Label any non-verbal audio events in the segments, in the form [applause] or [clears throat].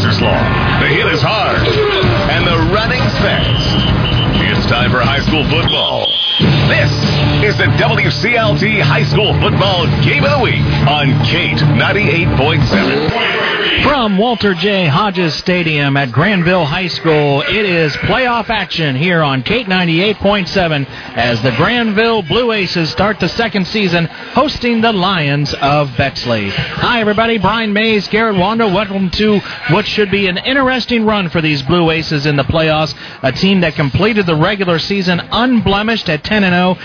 passes long, the hit is hard, and the running's fast. It's time for high school football. This is the WCLT High School Football Game of the Week on Kate 98.7. From Walter J. Hodges Stadium at Granville High School, it is playoff action here on Kate 98.7 as the Granville Blue Aces start the second season hosting the Lions of Bexley. Hi, everybody. Brian Maze, Garret Wandle. Welcome to what should be an interesting run for these Blue Aces in the playoffs. A team that completed the regular season unblemished at 10 0,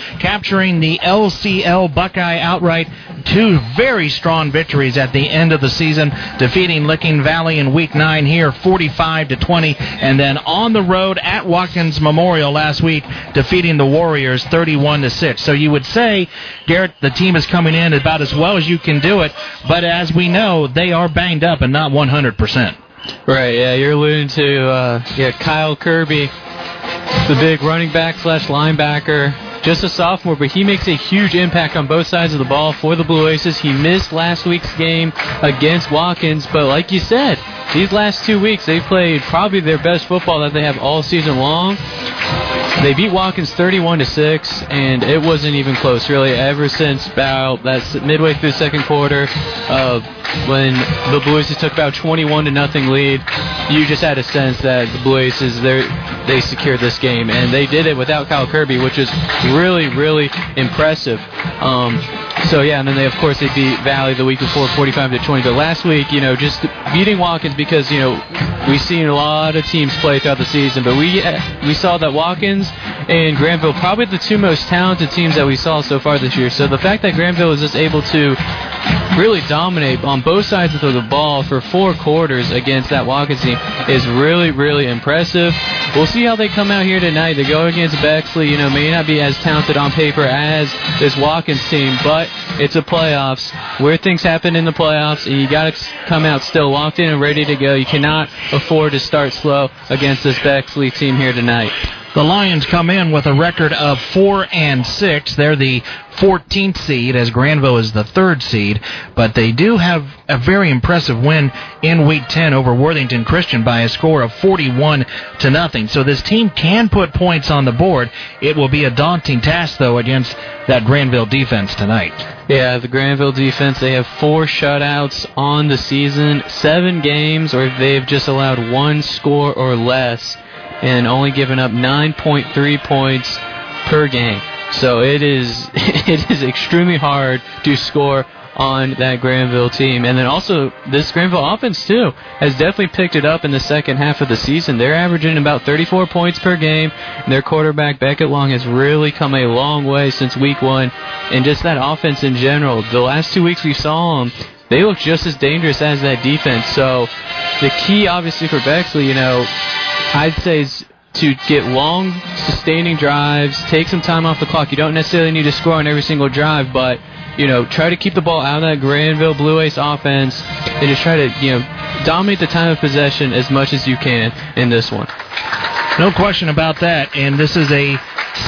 capturing the LCL Buckeye outright. Two very strong victories at the end of the season, defeating Licking Valley in Week Nine here, 45 to 20, and then on the road at Watkins Memorial last week, defeating the Warriors 31 to 6. So you would say, Garret, the team is coming in about as well as you can do it, but as we know, they are banged up and not 100 percent. Right. Yeah, you're alluding to uh, yeah Kyle Kirby, the big running back slash linebacker just a sophomore, but he makes a huge impact on both sides of the ball for the Blue Aces. He missed last week's game against Watkins, but like you said, these last two weeks they've played probably their best football that they have all season long. They beat Watkins 31 to six, and it wasn't even close really. Ever since about that's midway through second quarter, uh, when the Blue took about 21 to nothing lead, you just had a sense that the Blue Aces they they secured this game, and they did it without Kyle Kirby, which is really really impressive. Um, so yeah, and then they of course they beat Valley the week before, 45 to 20. But last week, you know, just beating Watkins because you know we've seen a lot of teams play throughout the season, but we we saw that Watkins and Granville probably the two most talented teams that we saw so far this year. So the fact that Granville was just able to really dominate on both sides of the ball for four quarters against that Watkins team is really, really impressive. We'll see how they come out here tonight. They go against Bexley, you know, may not be as talented on paper as this Watkins team, but it's a playoffs where things happen in the playoffs, and you got to come out still locked in and ready to go. You cannot afford to start slow against this Bexley team here tonight. The Lions come in with a record of four and six. They're the 14th seed, as Granville is the third seed, but they do have a very impressive win in Week 10 over Worthington Christian by a score of 41 to nothing. So this team can put points on the board. It will be a daunting task, though, against that Granville defense tonight. Yeah, the Granville defense, they have four shutouts on the season, seven games, or they've just allowed one score or less and only giving up 9.3 points per game. So it is [laughs] it is extremely hard to score on that Granville team. And then also this Granville offense too has definitely picked it up in the second half of the season. They're averaging about 34 points per game. Their quarterback Beckett Long has really come a long way since week one. And just that offense in general. The last two weeks we saw them. They look just as dangerous as that defense. So the key, obviously, for Bexley, you know, I'd say is to get long, sustaining drives, take some time off the clock. You don't necessarily need to score on every single drive, but you know, try to keep the ball out of that Granville Blue Ace offense and just try to, you know, dominate the time of possession as much as you can in this one. No question about that. And this is a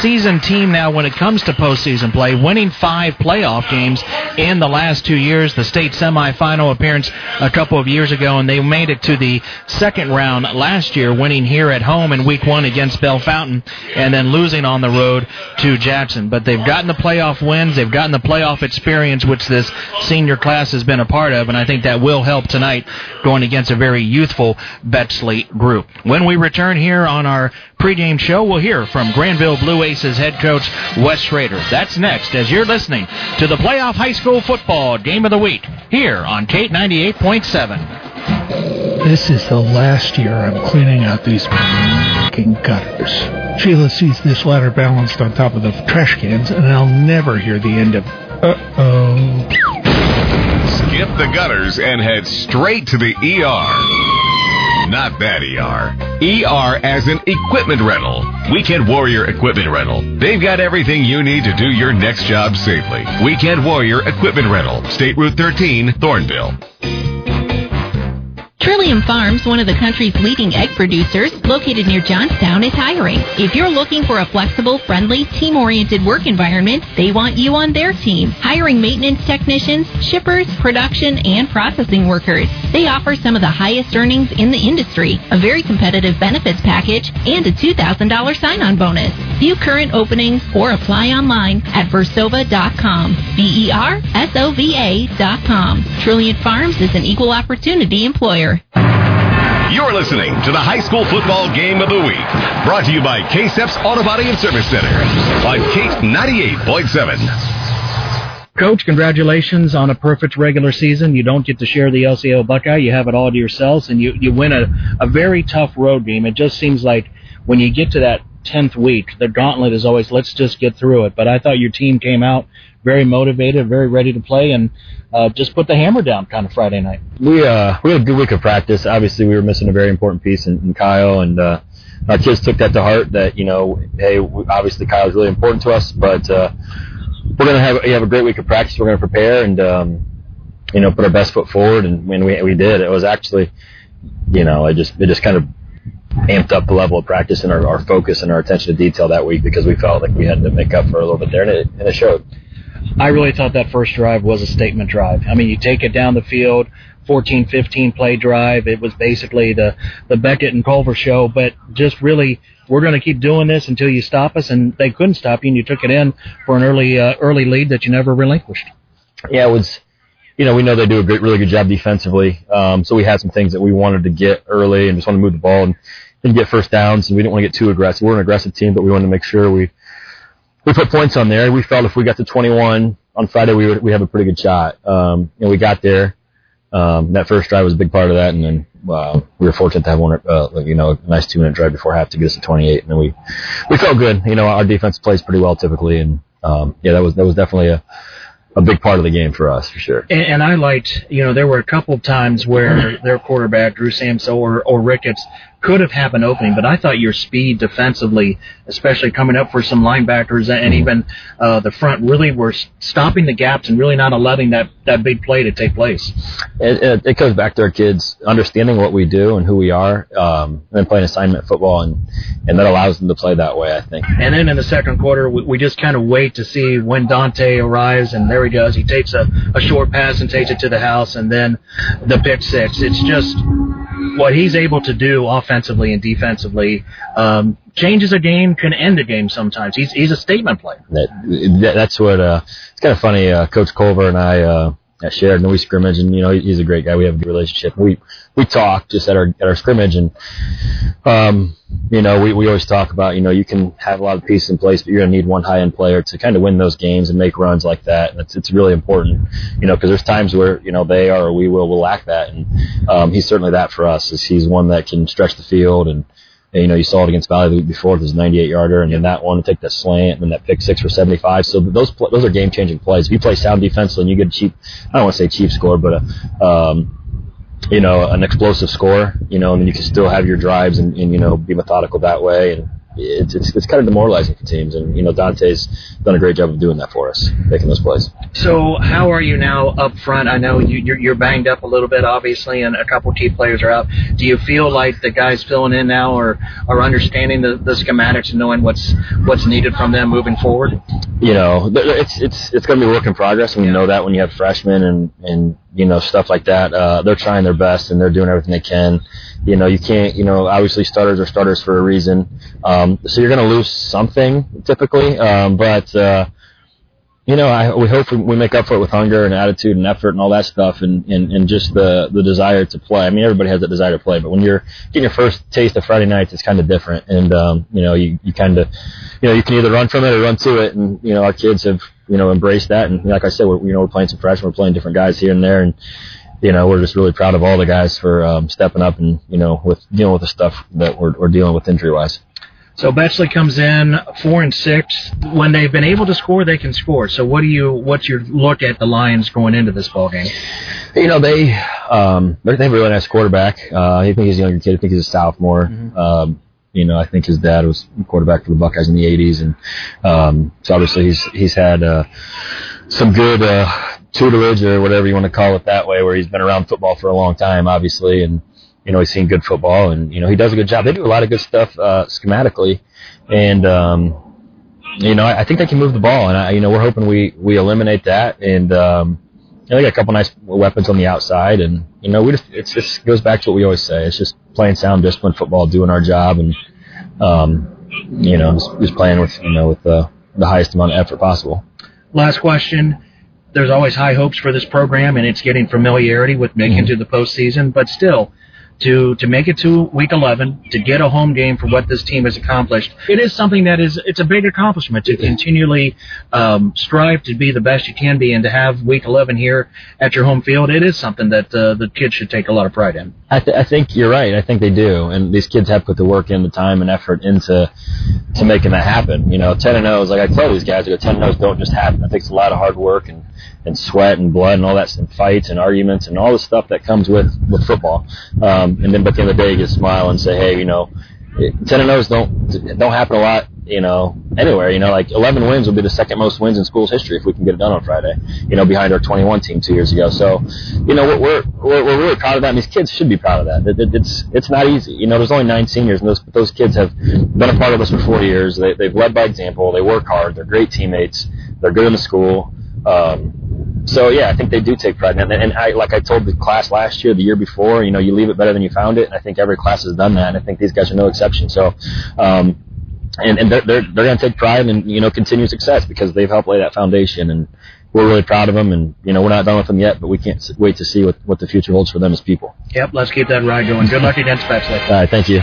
seasoned team now when it comes to postseason play, winning five playoff games in the last two years. The state semifinal appearance a couple of years ago, and they made it to the second round last year, winning here at home in week one against Bellefontaine, and then losing on the road to Jackson. But they've gotten the playoff wins, they've gotten the playoff experience, which this senior class has been a part of, and I think that will help tonight going against a very youthful Bexley group. When we return here on our pregame show, we'll hear from Granville Blue Aces head coach Wes Schrader. That's next as you're listening to the Playoff High School Football Game of the Week here on Kate 98.7. This is the last year I'm cleaning out these fucking gutters. Sheila sees this ladder balanced on top of the trash cans, and I'll never hear the end of uh-oh. Skip the gutters and head straight to the ER. Not that ER. ER as in equipment rental. Weekend Warrior Equipment Rental. They've got everything you need to do your next job safely. Weekend Warrior Equipment Rental. State Route 13, Thornville. Trillium Farms, one of the country's leading egg producers, located near Johnstown, is hiring. If you're looking for a flexible, friendly, team-oriented work environment, they want you on their team. Hiring maintenance technicians, shippers, production, and processing workers. They offer some of the highest earnings in the industry, a very competitive benefits package, and a $2,000 sign-on bonus. View current openings or apply online at versova.com. V-E-R-S-O-V-A dot com. Trillium Farms is an equal opportunity employer. You're listening to the high school football game of the week, brought to you by KSEP's Auto Body and Service Center on Kate 98.7. Coach, congratulations on a perfect regular season. You don't get to share the LCL Buckeye. You have it all to yourselves, and you, you win a, a very tough road game. It just seems like when you get to that 10th week, the gauntlet is always, let's just get through it. But I thought your team came out very motivated, very ready to play, and uh, just put the hammer down kind of Friday night. We uh, we had a good week of practice. Obviously, we were missing a very important piece in, in Kyle, and uh, our kids took that to heart. That you know, hey, obviously Kyle is really important to us, but uh, we're gonna have have a great week of practice. We're gonna prepare and um, you know put our best foot forward, and when we we did, it was actually you know it just it just kind of amped up the level of practice and our, our focus and our attention to detail that week because we felt like we had to make up for a little bit there, and it, and it showed. I really thought that first drive was a statement drive. I mean, you take it down the field, 14, 15 play drive. It was basically the, the Beckett and Culver show, but just really, we're going to keep doing this until you stop us. And they couldn't stop you, and you took it in for an early, uh, early lead that you never relinquished. Yeah, it was, you know, we know they do a great, really good job defensively. Um, so we had some things that we wanted to get early and just wanted to move the ball and, and get first downs. And we didn't want to get too aggressive. We're an aggressive team, but we wanted to make sure we, we put points on there. We felt if we got to 21 on Friday, we would we have a pretty good shot. Um, and we got there. Um, that first drive was a big part of that, and then uh, we were fortunate to have one, uh, you know, a nice two minute drive before half to get us to 28, and then we we felt good. You know, our defense plays pretty well typically, and um, yeah, that was that was definitely a a big part of the game for us for sure. And, and I liked, you know, there were a couple of times where their quarterback Drew Samso or, or Ricketts could have an opening, but I thought your speed defensively, especially coming up for some linebackers and even uh, the front, really were stopping the gaps and really not allowing that, that big play to take place. It, it, it goes back to our kids understanding what we do and who we are, um, and playing assignment football, and and that allows them to play that way. I think. And then in the second quarter, we, we just kind of wait to see when Dante arrives, and there he does. He takes a, a short pass and takes it to the house, and then the pick six. It's just what he's able to do offensively and defensively um, changes a game, can end a game sometimes. He's he's a statement player. That, that's what uh, it's kind of funny. Uh, Coach Culver and I uh, shared and we scrimmage, and you know he's a great guy. We have a good relationship. We we talk just at our at our scrimmage, and um, you know we we always talk about you know you can have a lot of pieces in place, but you're gonna need one high end player to kind of win those games and make runs like that. And it's it's really important, you know, because there's times where you know they are or we will will lack that, and um, he's certainly that for us. Is he's one that can stretch the field and, you know, you saw it against Valley the week before. There's 98 yarder, and then that one to take that slant, and then that pick six for 75. So those those are game changing plays. If you play sound defense and you get a cheap, I don't want to say cheap score, but a, um, you know, an explosive score, you know, and then you can still have your drives and, and you know be methodical that way. And it's, it's it's kind of demoralizing for teams. And you know, Dante's done a great job of doing that for us, making those plays. So how are you now up front? I know you, you're, you're banged up a little bit, obviously, and a couple key players are out. Do you feel like the guys filling in now are are understanding the, the schematics and knowing what's what's needed from them moving forward? You know, it's it's it's going to be a work in progress, and you know that when you have freshmen and and you know stuff like that, uh, they're trying their best and they're doing everything they can. You know, you can't. You know, obviously starters are starters for a reason. Um, so you're going to lose something typically, um, but. Uh, you know, I, we hope we make up for it with hunger and attitude and effort and all that stuff, and, and, and just the the desire to play. I mean, everybody has that desire to play, but when you're getting your first taste of Friday nights, it's kind of different. And um, you know, you, you kind of, you know, you can either run from it or run to it. And you know, our kids have you know embrace that. And like I said, we're you know we're playing some freshmen, we're playing different guys here and there, and you know, we're just really proud of all the guys for um, stepping up and you know with dealing with the stuff that we're, we're dealing with injury wise. So Bexley comes in four and six. When they've been able to score, they can score. So what do you? What's your look at the Lions going into this ball game? You know they um, they have a really nice quarterback. Uh, I think he's a younger kid. I think he's a sophomore. Mm-hmm. Um, you know, I think his dad was quarterback for the Buckeyes in the '80s, and um, so obviously he's he's had uh, some good uh, tutelage or whatever you want to call it that way, where he's been around football for a long time, obviously, and you know, he's seen good football, and you know, he does a good job. They do a lot of good stuff uh, schematically, and um, you know, I, I think they can move the ball, and I, you know, we're hoping we we eliminate that, and um, you know, they got a couple nice weapons on the outside, and you know, we just it just goes back to what we always say. It's just playing sound, disciplined football, doing our job, and um, you know, just, just playing with you know with the the highest amount of effort possible. Last question. There's always high hopes for this program, and it's getting familiarity with making mm-hmm. to the postseason. But still, to to make it to week 11 to get a home game for what this team has accomplished. It is something that is it's a big accomplishment to continually um, strive to be the best you can be and to have week 11 here at your home field. It is something that uh, the kids should take a lot of pride in. I, th- I think you're right. I think they do. And these kids have put the work in the time and effort into to making that happen. You know 10 and 0 is like I tell these guys that 10 and 0 don't just happen. It takes a lot of hard work and and sweat and blood and all that and fights and arguments and all the stuff that comes with with football. Um, and then, but at the end of the day, you just smile and say, hey, you know, ten and O's don't don't happen a lot, you know, anywhere. You know, like 11 wins will be the second most wins in school's history if we can get it done on Friday. You know, behind our 21 team two years ago. So, you know, we're we're we're really proud of that, and these kids should be proud of that. It, it, it's it's not easy. You know, there's only nine seniors, and those those kids have been a part of us for four years. They, they've led by example. They work hard. They're great teammates. They're good in the school. Um, so yeah, I think they do take pride in it. And I, like I told the class last year, the year before, you know, you leave it better than you found it. And I think every class has done that. And I think these guys are no exception. So, um, and, and they're, they're, they're going to take pride in, you know, continued success because they've helped lay that foundation and we're really proud of them. And, you know, we're not done with them yet, but we can't wait to see what, what the future holds for them as people. Yep. Let's keep that ride going. Good luck against Bexley. All right. Thank you.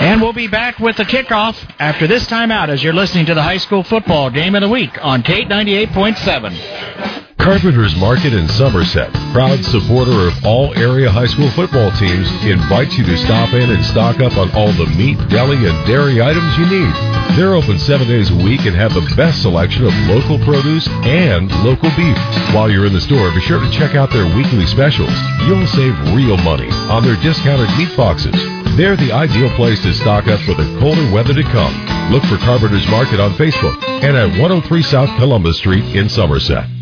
And we'll be back with the kickoff after this timeout as you're listening to the high school football game of the week on Kate 98.7. Carpenter's Market in Somerset, proud supporter of all area high school football teams, invites you to stop in and stock up on all the meat, deli, and dairy items you need. They're open seven days a week and have the best selection of local produce and local beef. While you're in the store, be sure to check out their weekly specials. You'll save real money on their discounted meat boxes. They're the ideal place to stock up for the colder weather to come. Look for Carpenter's Market on Facebook and at 103 South Columbus Street in Somerset.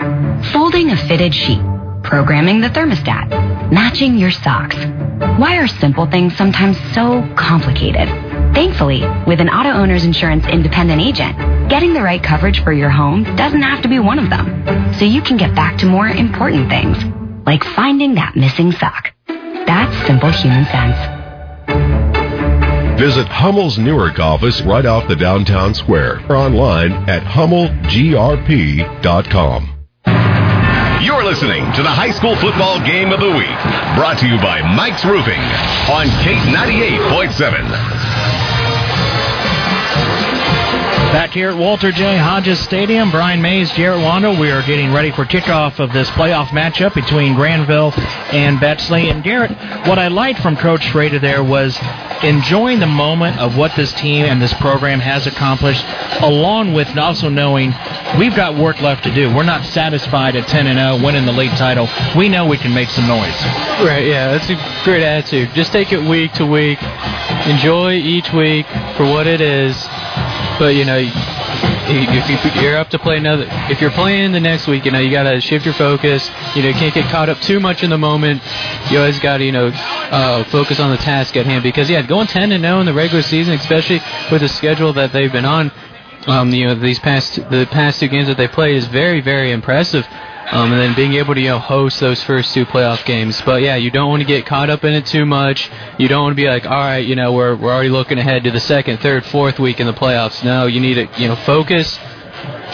Folding a fitted sheet, programming the thermostat, matching your socks. Why are simple things sometimes so complicated? Thankfully, with an auto owner's insurance independent agent, getting the right coverage for your home doesn't have to be one of them. So you can get back to more important things, like finding that missing sock. That's simple human sense. Visit Hummel's Newark office right off the downtown square or online at hummelgrp.com. You're listening to the high school football game of the week, brought to you by Mike's Roofing on Kate 98.7. Back here at Walter J. Hodges Stadium, Brian Maze, Garret Wandle. We are getting ready for kickoff of this playoff matchup between Granville and Bexley. And Garret, what I liked from Coach Schrader there was enjoying the moment of what this team and this program has accomplished, along with also knowing we've got work left to do. We're not satisfied at 10 and 0, winning the league title. We know we can make some noise. Right? Yeah, that's a great attitude. Just take it week to week. Enjoy each week for what it is but you know, if you're up to play another, if you're playing the next week, you know you got to shift your focus. You know, you can't get caught up too much in the moment. You always got to you know uh, focus on the task at hand because yeah, going 10 and 0 in the regular season, especially with the schedule that they've been on, um, you know these past the past two games that they played is very very impressive um, and then being able to you know host those first two playoff games. But yeah, you don't want to get caught up in it too much. You don't want to be like, all right, you know, we're we're already looking ahead to the second, third, fourth week in the playoffs. No, you need to you know focus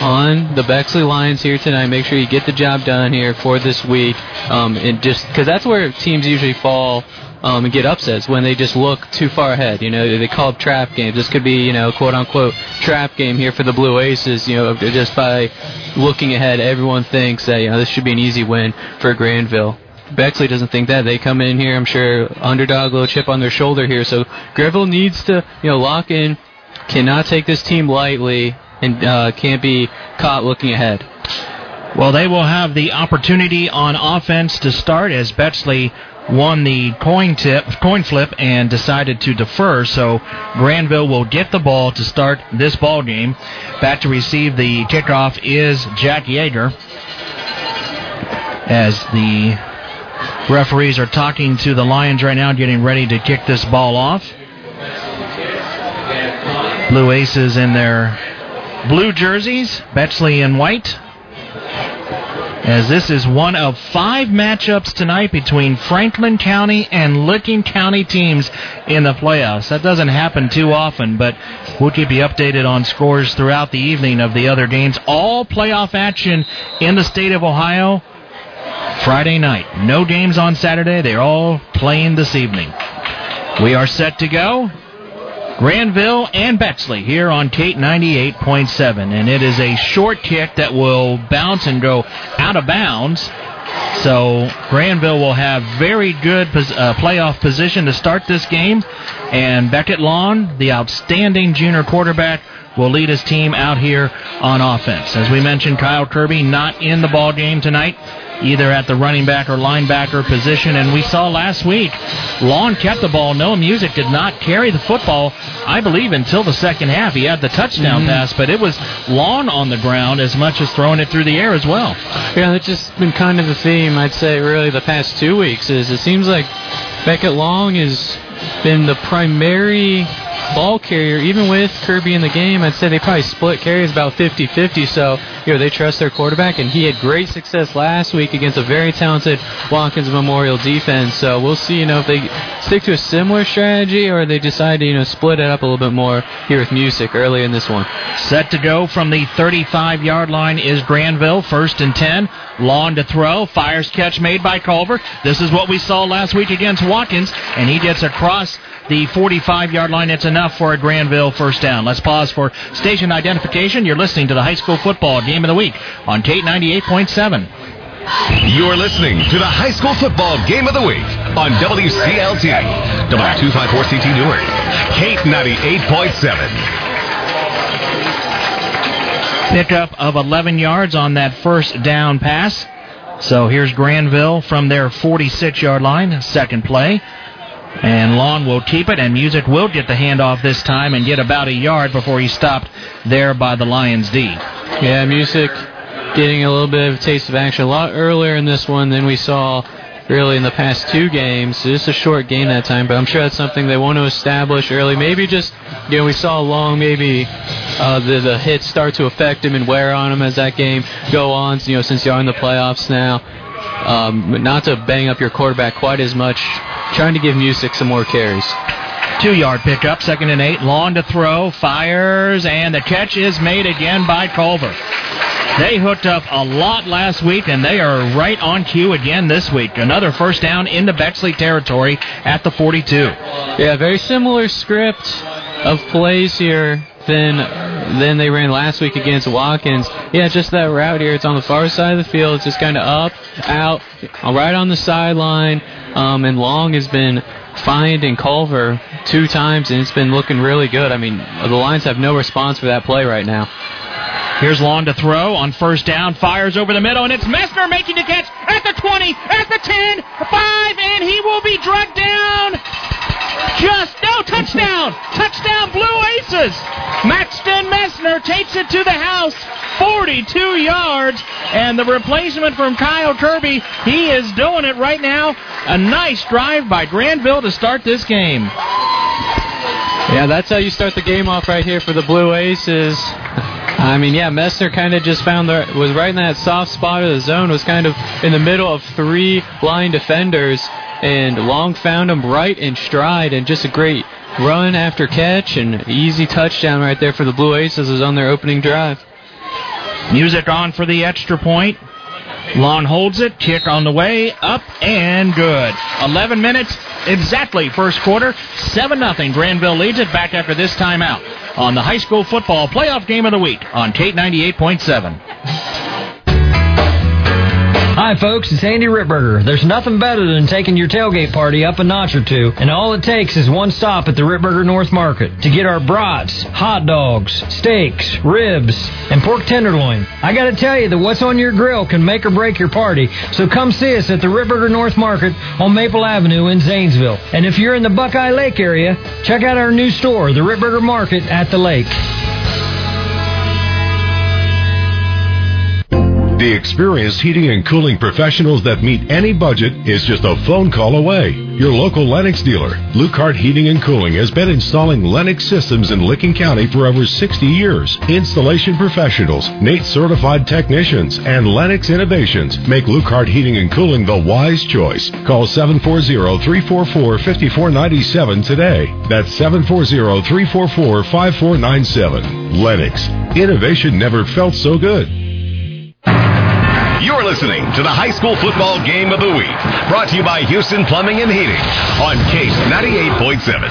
on the Bexley Lions here tonight. Make sure you get the job done here for this week, um, and just because that's where teams usually fall um, and get upsets when they just look too far ahead. You know, they call it trap games. This could be, you know, quote unquote trap game here for the Blue Aces. You know, just by looking ahead, everyone thinks that you know this should be an easy win for Granville. Bexley doesn't think that. They come in here, I'm sure, underdog, little chip on their shoulder here. So Granville needs to, you know, lock in. Cannot take this team lightly and uh, can't be caught looking ahead. Well, they will have the opportunity on offense to start as Bexley won the coin tip, coin flip, and decided to defer. So Granville will get the ball to start this ball game. Back to receive the kickoff is Jack Yeager. As the referees are talking to the Lions right now, getting ready to kick this ball off. Blue Aces in their blue jerseys, Bexley in white. As this is one of five matchups tonight between Franklin County and Licking County teams in the playoffs. That doesn't happen too often, but we'll keep you updated on scores throughout the evening of the other games. All playoff action in the state of Ohio Friday night. No games on Saturday. They're all playing this evening. We are set to go. Granville and Bexley here on Kate 98.7. And it is a short kick that will bounce and go out of bounds. So Granville will have very good uh, playoff position to start this game. And Beckett Long, the outstanding junior quarterback, will lead his team out here on offense. As we mentioned, Kyle Kirby not in the ball game tonight either at the running back or linebacker position. And we saw last week, Long kept the ball. Noah Music did not carry the football, I believe, until the second half. He had the touchdown mm-hmm. pass, but it was Long on the ground as much as throwing it through the air as well. Yeah, that's just been kind of the theme, I'd say, really, the past two weeks. Is it seems like Beckett Long has been the primary ball carrier, even with Kirby in the game, I'd say they probably split carries about 50-50. So, you know, they trust their quarterback, and he had great success last week against a very talented Watkins Memorial defense. So we'll see, you know, if they stick to a similar strategy or they decide to, you know, split it up a little bit more here with Music early in this one. Set to go from the 35-yard line is Granville, first and 10. Long to throw, fires catch made by Culver. This is what we saw last week against Watkins, and he gets across the 45 yard line. It's enough for a Granville first down. Let's pause for station identification. You're listening to the high school football game of the week on Kate 98.7. You're listening to the high school football game of the week on WCLT, W254CT Newark, Kate 98.7. Pickup of 11 yards on that first down pass. So here's Granville from their 46 yard line, second play. And Long will keep it, and Music will get the handoff this time and get about a yard before he stopped there by the Lions D. Yeah, Music getting a little bit of a taste of action a lot earlier in this one than we saw really in the past two games. It's a short game that time, but I'm sure that's something they want to establish early. Maybe just, you know, we saw Long maybe uh, the, the hits start to affect him and wear on him as that game go on, you know, since you're in the playoffs now. Um, not to bang up your quarterback quite as much trying to give Music some more carries. Two yard pickup, second and eight. Long to throw, fires, and the catch is made again by Culver. They hooked up a lot last week, and they are right on cue again this week. Another first down into Bexley territory at the 42. Yeah, very similar script of plays here than than they ran last week against Watkins. Yeah, just that route here. It's on the far side of the field. It's just kind of up, out, right on the sideline. Um, and Long has been finding Culver two times, and it's been looking really good. I mean, the Lions have no response for that play right now. Here's Long to throw on first down, fires over the middle, and it's Messner making the catch at the 20, at the 10, 5, and he will be dragged down. Just no touchdown! touchdown, Blue Aces! Maxton Messner takes it to the house, 42 yards, and the replacement from Kyle Kirby, he is doing it right now. A nice drive by Granville to start this game. Yeah, that's how you start the game off right here for the Blue Aces. I mean, yeah, Messner kind of just found the was right in that soft spot of the zone. Was kind of in the middle of three line defenders, and Long found him right in stride, and just a great run after catch and easy touchdown right there for the Blue Aces is on their opening drive. Music on for the extra point. Long holds it, kick on the way, up and good. 11 minutes exactly first quarter, 7 0. Granville leads it back after this timeout on the high school football playoff game of the week on Kate 98.7. Hi, folks. It's Andy Ritberger. There's nothing better than taking your tailgate party up a notch or two, and all it takes is one stop at the Ritberger North Market to get our brats, hot dogs, steaks, ribs, and pork tenderloin. I gotta tell you that what's on your grill can make or break your party, so come see us at the Ritberger North Market on Maple Avenue in Zanesville. And if you're in the Buckeye Lake area, check out our new store, the Ritberger Market at the lake. The experienced heating and cooling professionals that meet any budget is just a phone call away. Your local Lennox dealer, Lucart Heating and Cooling, has been installing Lennox systems in Licking County for over 60 years. Installation professionals, NATE certified technicians, and Lennox innovations make Lucart Heating and Cooling the wise choice. Call 740-344-5497 today. That's 740-344-5497. Lennox. Innovation never felt so good. Listening to the high school football game of the week, brought to you by Houston Plumbing and Heating on Case 98.7.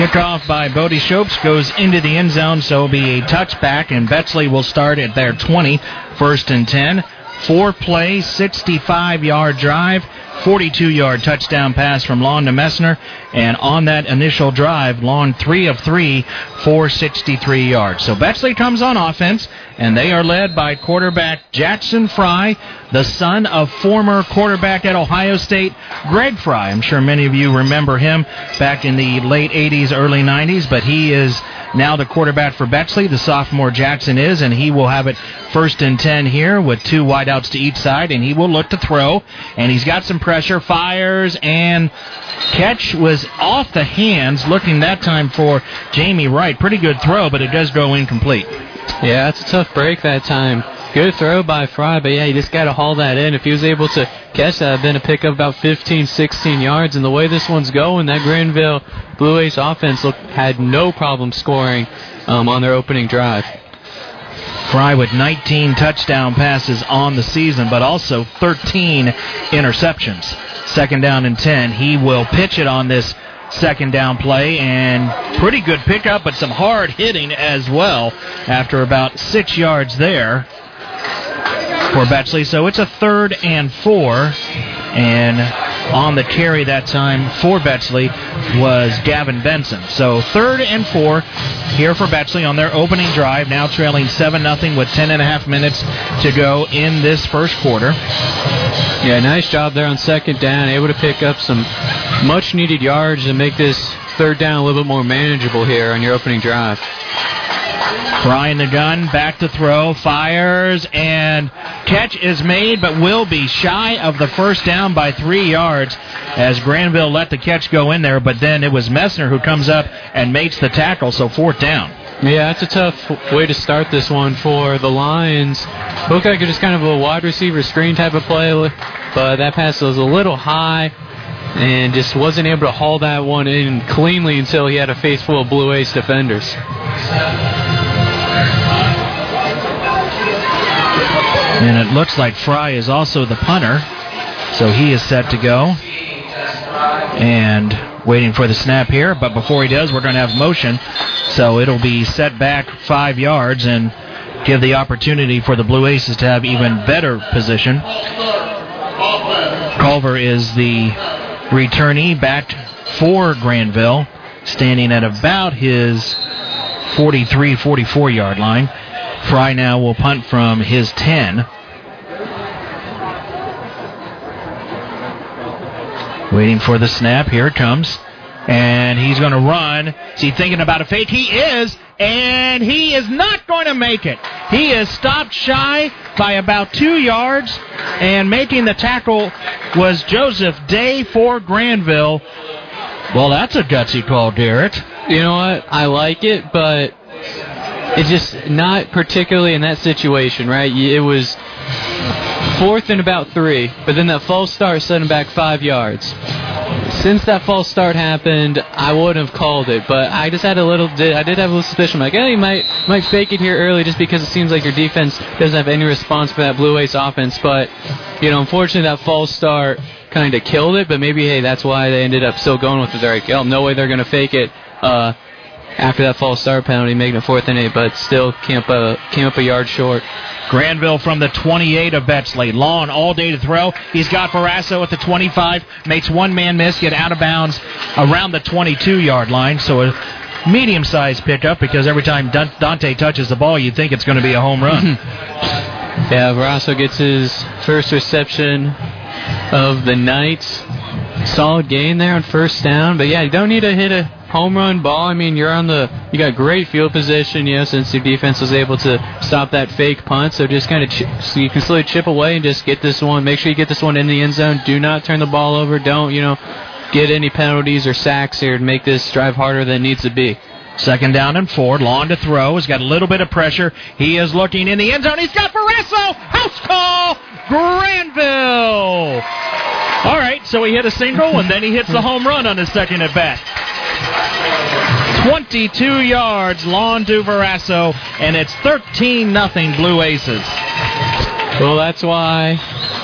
Kickoff by Bodie Shopes goes into the end zone, so it'll be a touchback, and Bexley will start at their 20, first and 10. Four play, 65 yard drive. 42 yard touchdown pass from Long to Messner. And on that initial drive, Long 3 of 3 for 63 yards. So Bexley comes on offense, and they are led by quarterback Jackson Frey, the son of former quarterback at Ohio State, Greg Frey. I'm sure many of you remember him back in the late 80s, early 90s, but he is now the quarterback for Bexley. The sophomore Jackson is, and he will have it first and 10 here with two wideouts to each side, and he will look to throw. And he's got some pressure, fires, and catch was off the hands, looking that time for Jamie Wright. Pretty good throw, but it does go incomplete. Yeah, that's a tough break that time. Good throw by Frey, but yeah, he just got to haul that in. If he was able to catch that, then a pick up about 15, 16 yards. And the way this one's going, that Granville Blue Ace offense had no problem scoring um, on their opening drive. Frey with 19 touchdown passes on the season, but also 13 interceptions. Second down and 10. He will pitch it on this second down play and pretty good pickup, but some hard hitting as well after about six yards there for Bexley. So it's a third and four. And on the carry that time for Bexley was Gavin Benson. So third and four here for Bexley on their opening drive, now trailing 7 0 with 10 and a half minutes to go in this first quarter. Yeah, nice job there on second down, able to pick up some much needed yards and make this third down a little bit more manageable here on your opening drive. Brian the gun, back to throw, fires, and catch is made, but will be shy of the first down by three yards as Granville let the catch go in there, but then it was Messner who comes up and makes the tackle, so fourth down. Yeah, it's a tough way to start this one for the Lions. Looked like was kind of a wide receiver screen type of play, but that pass was a little high and just wasn't able to haul that one in cleanly until he had a face full of Blue Ace defenders. And it looks like Frey is also the punter. So he is set to go. And waiting for the snap here. But before he does, we're going to have motion. So it'll be set back five yards and give the opportunity for the Blue Aces to have even better position. Culver is the returnee back for Granville, standing at about his 43 44 yard line. Frey now will punt from his 10. Waiting for the snap. Here it comes. And he's going to run. Is he thinking about a fake? He is. And he is not going to make it. He is stopped shy by about two yards. And making the tackle was Joseph Day for Granville. Well, that's a gutsy call, Garret. You know what? I like it, but it's just not particularly in that situation, right? It was fourth and about three, but then that false start set him back five yards. Since that false start happened, I wouldn't have called it, but I just had a little. I did have a little suspicion, like, hey, you might might fake it here early, just because it seems like your defense doesn't have any response for that Blue Ace offense. But you know, unfortunately, that false start kind of killed it. But maybe, hey, that's why they ended up still going with it. They're like, oh, no way they're gonna fake it. Uh, after that false start penalty, making it fourth and eight, but still came up a, came up a yard short. Granville from the 28 of Bexley. Long all day to throw. He's got Verasso at the 25. Makes one man miss, get out of bounds around the 22 yard line. So a medium sized pickup because every time Dante touches the ball, you think it's going to be a home run. [laughs] yeah, Verasso gets his first reception of the night. Solid gain there on first down. But yeah, you don't need to hit a home run ball. I mean, you're on the you got great field position, you know, since your defense was able to stop that fake punt. So just kind of ch- so you can slowly chip away and just get this one. Make sure you get this one in the end zone. Do not turn the ball over. Don't you know get any penalties or sacks here to make this drive harder than it needs to be. Second down and four. Long to throw. He's got a little bit of pressure. He is looking in the end zone. He's got Verasso. House call. Granville. All right, so he hit a single and then he hits the home run on his second at bat. 22 yards, Long to Verasso, and it's 13 nothing Blue Aces. Well, that's why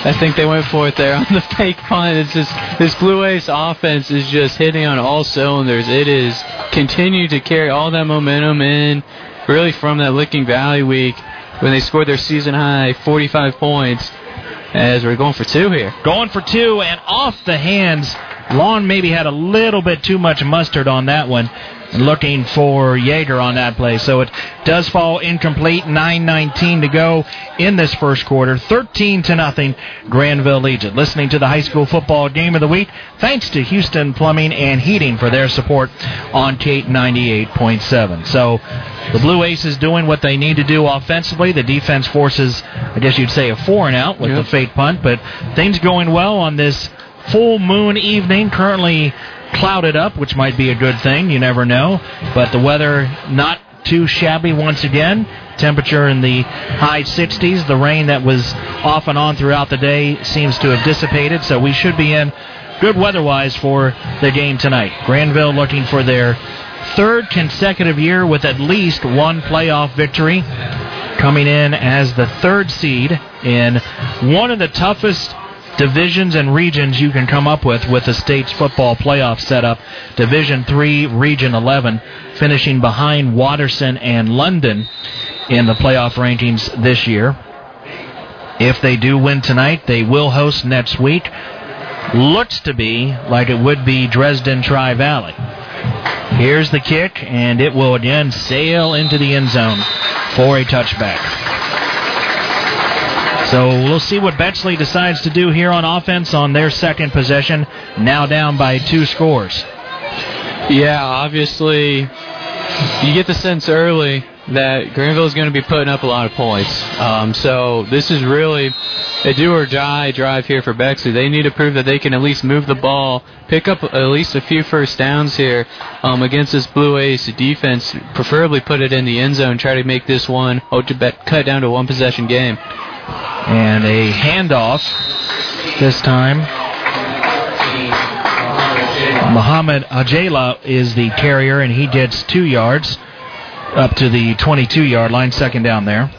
I think they went for it there on the [laughs] fake punt. It's just this Blue Ace offense is just hitting on all cylinders. It is continuing to carry all that momentum in, really from that Licking Valley week when they scored their season high 45 points. As we're going for two here. Going for two and off the hands. Long maybe had a little bit too much mustard on that one looking for Jaeger on that play. So it does fall incomplete. 9:19 to go in this first quarter. 13 to nothing. Granville Legion. Listening to the high school football game of the week. Thanks to Houston Plumbing and Heating for their support on Kate 98.7. So the Blue Aces doing what they need to do offensively. The defense forces, I guess you'd say, a four and out with yep. the fake punt, but things going well on this full moon evening. Currently clouded up, which might be a good thing. You never know. But the weather not too shabby once again. Temperature in the high 60s. The rain that was off and on throughout the day seems to have dissipated, so we should be in good weather-wise for the game tonight. Granville looking for their third consecutive year with at least one playoff victory, coming in as the third seed in one of the toughest divisions and regions you can come up with with the state's football playoff setup. Division 3, Region 11, finishing behind Watterson and London in the playoff rankings this year. If they do win tonight, they will host next week. Looks to be like it would be Dresden Tri Valley. Here's the kick, and it will again sail into the end zone for a touchback. So we'll see what Bexley decides to do here on offense on their second possession, now down by two scores. Yeah, obviously, you get the sense early that Granville is going to be putting up a lot of points. Um, so this is really a do or die drive here for Bexley. They need to prove that they can at least move the ball, pick up at least a few first downs here um, against this Blue Ace defense. Preferably put it in the end zone. Try to make this one oh, to cut down to one possession game. And a handoff this time. Muhammad Ajela is the carrier, and he gets two yards up to the 22 yard line, second down there.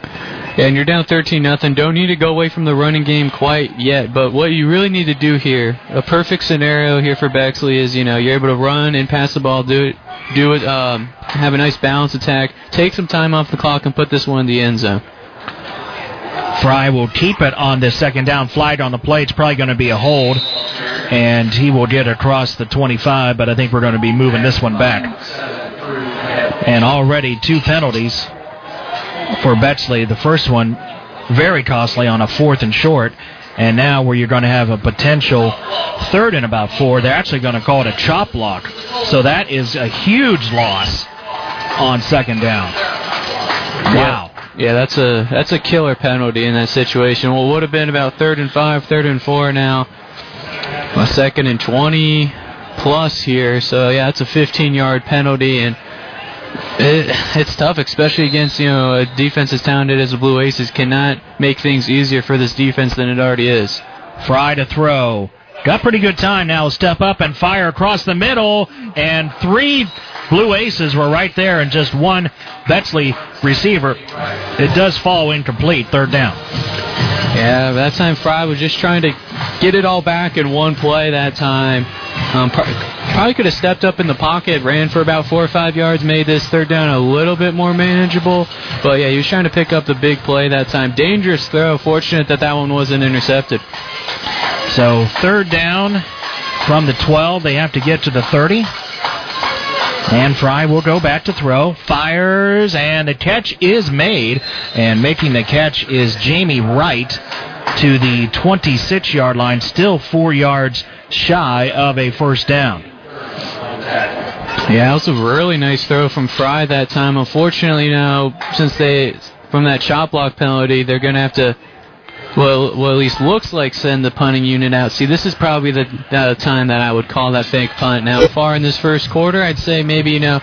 Yeah, and you're down 13 nothing. Don't need to go away from the running game quite yet, but what you really need to do here, a perfect scenario here for Bexley is, you know, you're able to run and pass the ball, do it, do it, um, have a nice balance attack, take some time off the clock, and put this one in the end zone. Frey will keep it on this second down. Flight on the play. It's probably going to be a hold, and he will get across the 25, but I think we're going to be moving this one back. And already two penalties for Bexley. The first one very costly on a fourth and short. And now where you're going to have a potential third and about four, they're actually going to call it a chop block. So that is a huge loss on second down. Wow. Yeah, that's a that's a killer penalty in that situation. Well, would have been about third and five, third and four now. A second and twenty plus here. So yeah, it's a 15-yard penalty, and it, it's tough, especially against you know a defense as talented as the Blue Aces. Cannot make things easier for this defense than it already is. Frey to throw. Got pretty good time now. Step up and fire across the middle, and three Blue Aces were right there, and just one Bexley receiver. It does fall incomplete, third down. Yeah, that time Frey was just trying to get it all back in one play that time. Um, Probably could have stepped up in the pocket, ran for about four or five yards, made this third down a little bit more manageable. But yeah, he was trying to pick up the big play that time. Dangerous throw. Fortunate that that one wasn't intercepted. So third down from the 12. They have to get to the 30. And Frey will go back to throw. Fires, and the catch is made. And making the catch is Jamie Wright to the 26 yard line, still four yards shy of a first down. Yeah, that was a really nice throw from Frey that time. Unfortunately, now since they from that chop block penalty, they're going to have to well, well, at least looks like send the punting unit out. See, this is probably the uh, time that I would call that fake punt. Now, far in this first quarter, I'd say maybe you know,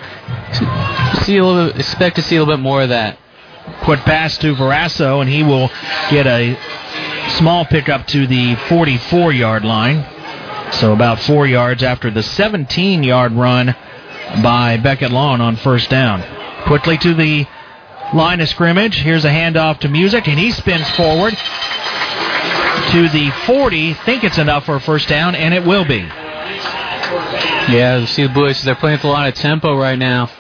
see a little, expect to see a little bit more of that. Quick pass to Verasso, and he will get a small pickup to the 44-yard line. So about four yards after the 17-yard run by Beckett Long on first down. Quickly to the line of scrimmage. Here's a handoff to Music, and he spins forward to the 40. Think it's enough for a first down, and it will be. Yeah, you see the boys, they're playing with a lot of tempo right now.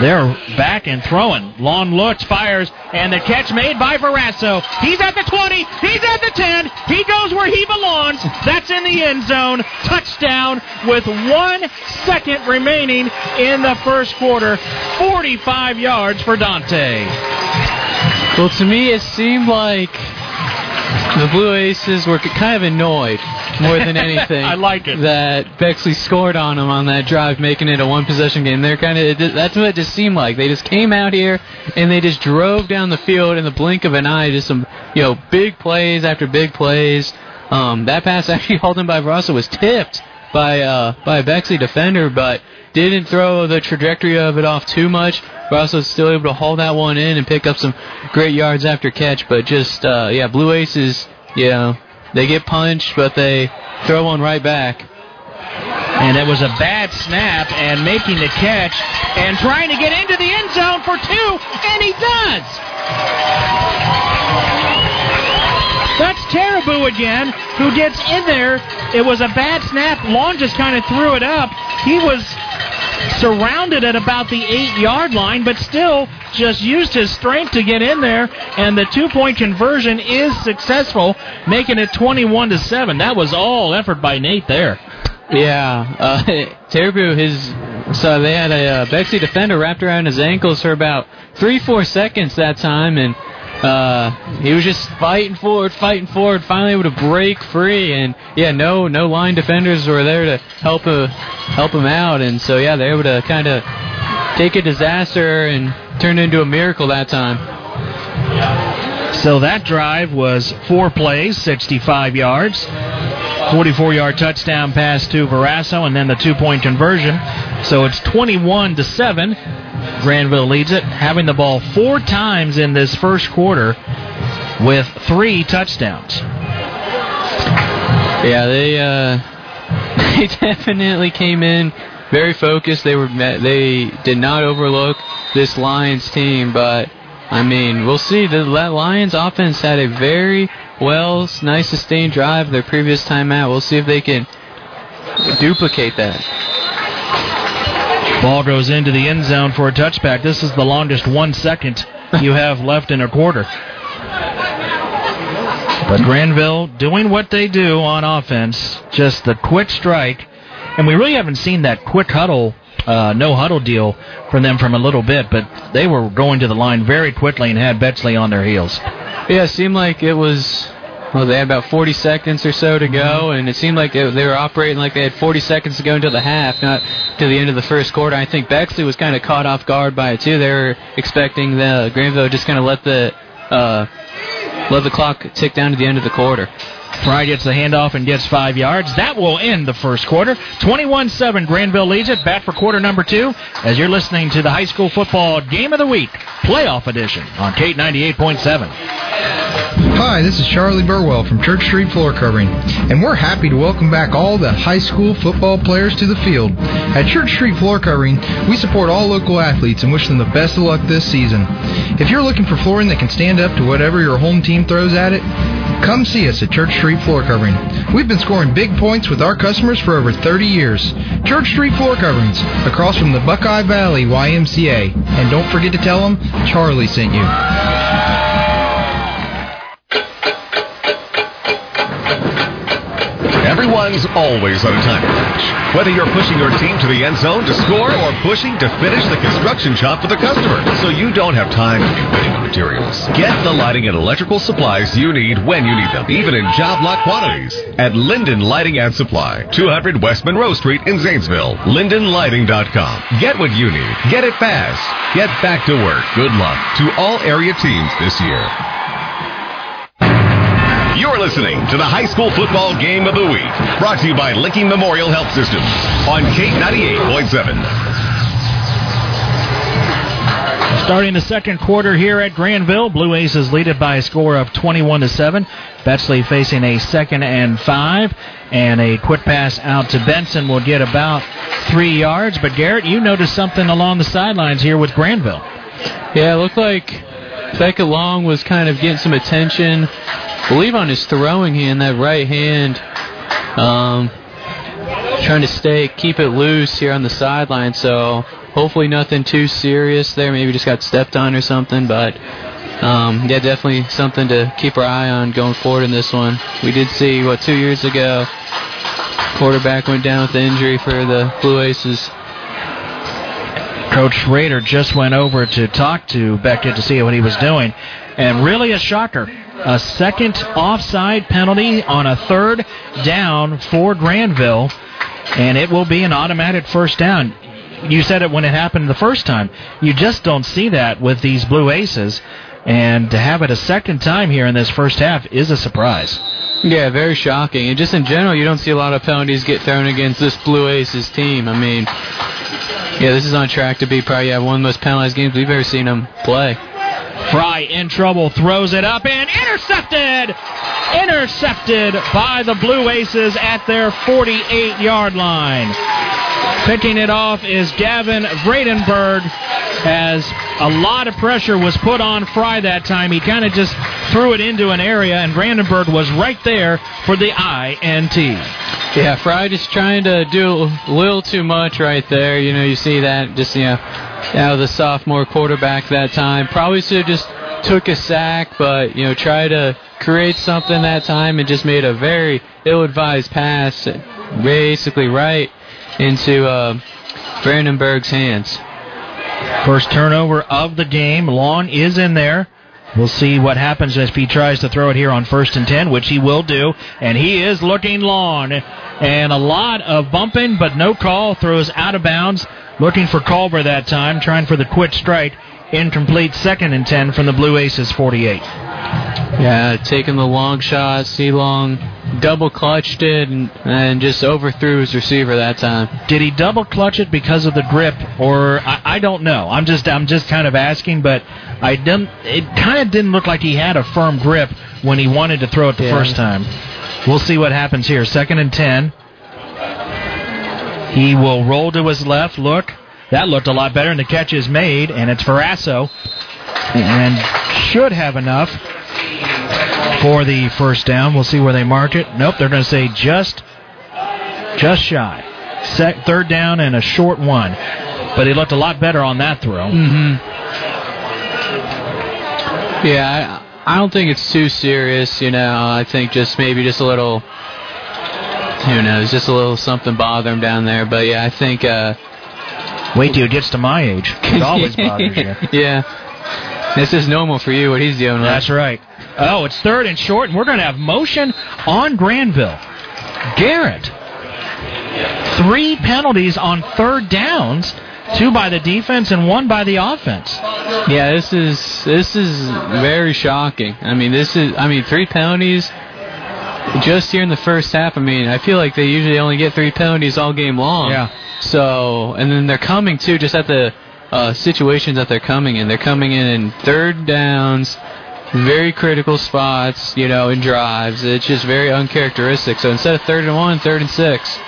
They're back and throwing. Long looks, fires, and the catch made by Verasso. He's at the 20. He's at the 10. He goes where he belongs. That's in the end zone. Touchdown with one second remaining in the first quarter. 45 yards for Dante. Well, to me, it seemed like the Blue Aces were kind of annoyed more than [laughs] anything. I like it. That Bexley scored on them on that drive, making it a one possession game. They're kind of that's what it just seemed like. They just came out here and they just drove down the field in the blink of an eye. Just some you know big plays after big plays. Um, that pass [laughs] actually hauled in by Russell was tipped by uh, by a Bexley defender, but didn't throw the trajectory of it off too much. Russell was still able to haul that one in and pick up some great yards after catch. But just uh, yeah, Blue Aces, you know, they get punched, but they throw one right back. And it was a bad snap and making the catch and trying to get into the end zone for two, and he does. That's Caribou again, who gets in there. It was a bad snap. Long just kind of threw it up. He was surrounded at about the eight yard line, but still just used his strength to get in there, and the two point conversion is successful, making it 21 to 7. That was all effort by Nate there. Yeah, uh, [laughs] Terbu, his so they had a uh, defender wrapped around his ankles for about three, four seconds that time, and uh, he was just fighting forward, fighting forward, finally able to break free, and yeah, no, no line defenders were there to help uh, help him out, and so yeah, they're able to kind of take a disaster and turn it into a miracle that time. So that drive was four plays, 65 yards. 44 yard touchdown pass to Verasso and then the two point conversion. So it's 21 to 7. Granville leads it, having the ball four times in this first quarter with three touchdowns. Yeah, they uh, [laughs] they definitely came in very focused. They were they did not overlook this Lions team, but I mean, we'll see. The Lions offense had a very well, nice sustained drive their previous time out. We'll see if they can duplicate that. Ball goes into the end zone for a touchback. This is the longest one second you have left in a quarter. But Granville doing what they do on offense, just the quick strike. And we really haven't seen that quick huddle, uh, no huddle deal from them from a little bit, but they were going to the line very quickly and had Bexley on their heels. Yeah, it seemed like it was well, they had about 40 seconds or so to go, mm-hmm. and it seemed like it, they were operating like they had 40 seconds to go until the half, not to the end of the first quarter. I think Bexley was kind of caught off guard by it too. They were expecting the Granville just kind of let the uh, let the clock tick down to the end of the quarter. Frey gets the handoff and gets five yards. That will end the first quarter. 21 7, Granville leads it. Back for quarter number two as you're listening to the high school football game of the week, playoff edition on Kate 98.7. Hi, this is Charlie Burwell from Church Street Floor Covering, and we're happy to welcome back all the high school football players to the field. At Church Street Floor Covering, we support all local athletes and wish them the best of luck this season. If you're looking for flooring that can stand up to whatever your home team throws at it, Come see us at Church Street Floor Covering. We've been scoring big points with our customers for over 30 years. Church Street Floor Coverings, across from the Buckeye Valley YMCA. And don't forget to tell them Charlie sent you. Everyone's always on a time crunch. Whether you're pushing your team to the end zone to score or pushing to finish the construction job for the customer, so you don't have time to be waiting on materials. Get the lighting and electrical supplies you need when you need them, even in job lot quantities. At Linden Lighting and Supply, 200 West Monroe Street in Zanesville. LindenLighting.com. Get what you need. Get it fast. Get back to work. Good luck to all area teams this year. You're listening to the high school football game of the week, brought to you by Licking Memorial Health Systems on K98.7. Starting the second quarter here at Granville, Blue Aces lead it by a score of 21 to 7. Bexley facing a second and five, and a quick pass out to Benson will get about three yards. But Garret, you noticed something along the sidelines here with Granville. Yeah, it looked like Beckett Long was kind of getting some attention. I believe on his throwing hand, that right hand, um, trying to stay, keep it loose here on the sideline. So hopefully nothing too serious there. Maybe just got stepped on or something. But um, yeah, definitely something to keep our eye on going forward in this one. We did see what two years ago, quarterback went down with the injury for the Blue Aces. Coach Rader just went over to talk to Beckett to see what he was doing, and really a shocker. A second offside penalty on a third down for Granville, and it will be an automatic first down. You said it when it happened the first time. You just don't see that with these Blue Aces, and to have it a second time here in this first half is a surprise. Yeah, very shocking. And just in general, you don't see a lot of penalties get thrown against this Blue Aces team. I mean, yeah, this is on track to be probably yeah, one of the most penalized games we've ever seen them play. Frey in trouble, throws it up and intercepted! Intercepted by the Blue Aces at their 48 yard line. Picking it off is Gavin Vradenberg as a lot of pressure was put on Frey that time. He kind of just threw it into an area, and Brandenburg was right there for the INT. Yeah, Frey just trying to do a little too much right there. You know, you see that just, you know, out of the sophomore quarterback that time. Probably should have just took a sack, but, you know, try to create something that time and just made a very ill-advised pass, basically right into uh, Brandenburg's hands. First turnover of the game. Long is in there. We'll see what happens if he tries to throw it here on first and ten, which he will do. And he is looking long. And a lot of bumping, but no call. Throws out of bounds. Looking for Culver that time, trying for the quick strike. Incomplete second and ten from the Blue Aces 48. Yeah, taking the long shot. C Long double clutched it and, and, just overthrew his receiver that time. Did he double clutch it because of the grip, or I, I don't know? I'm just I'm just kind of asking, but I didn't. It kind of didn't look like he had a firm grip when he wanted to throw it the Yeah. first time. We'll see what happens here. Second and ten. He will roll to his left. Look, that looked a lot better, and the catch is made, and it's Verasso, and should have enough for the first down. We'll see where they mark it. Nope, they're going to say just, just shy. Sec, third down and a short one, but he looked a lot better on that throw. Mm-hmm. Yeah, I, I don't think it's too serious. You know, I think just maybe just a little, who knows, just a little something bother him down there. But yeah, I think. Uh, Wait till it gets to my age. [laughs] It always bothers you. [laughs] yeah, this is normal for you. What he's dealing with. That's right. Oh, it's third and short, and we're going to have motion on Granville. Garret. Three penalties on third downs, two by the defense and one by the offense. Yeah, this is this is very shocking. I mean, this is I mean three penalties just here in the first half. I mean, I feel like they usually only get three penalties all game long. Yeah. So and then they're coming too, just at the uh, situations that they're coming in. They're coming in in third downs, very critical spots, you know, in drives. It's just very uncharacteristic. So instead of third and one, third and six.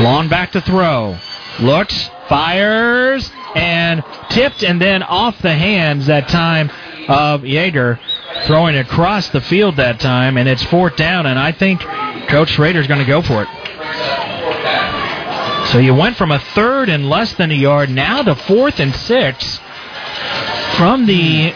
Long back to throw. Looks, fires, and tipped, and then off the hands that time of Yeager. throwing across the field that time, and it's fourth down, and I think Coach Schrader's going to go for it. So you went from a third and less than a yard, now to fourth and six from the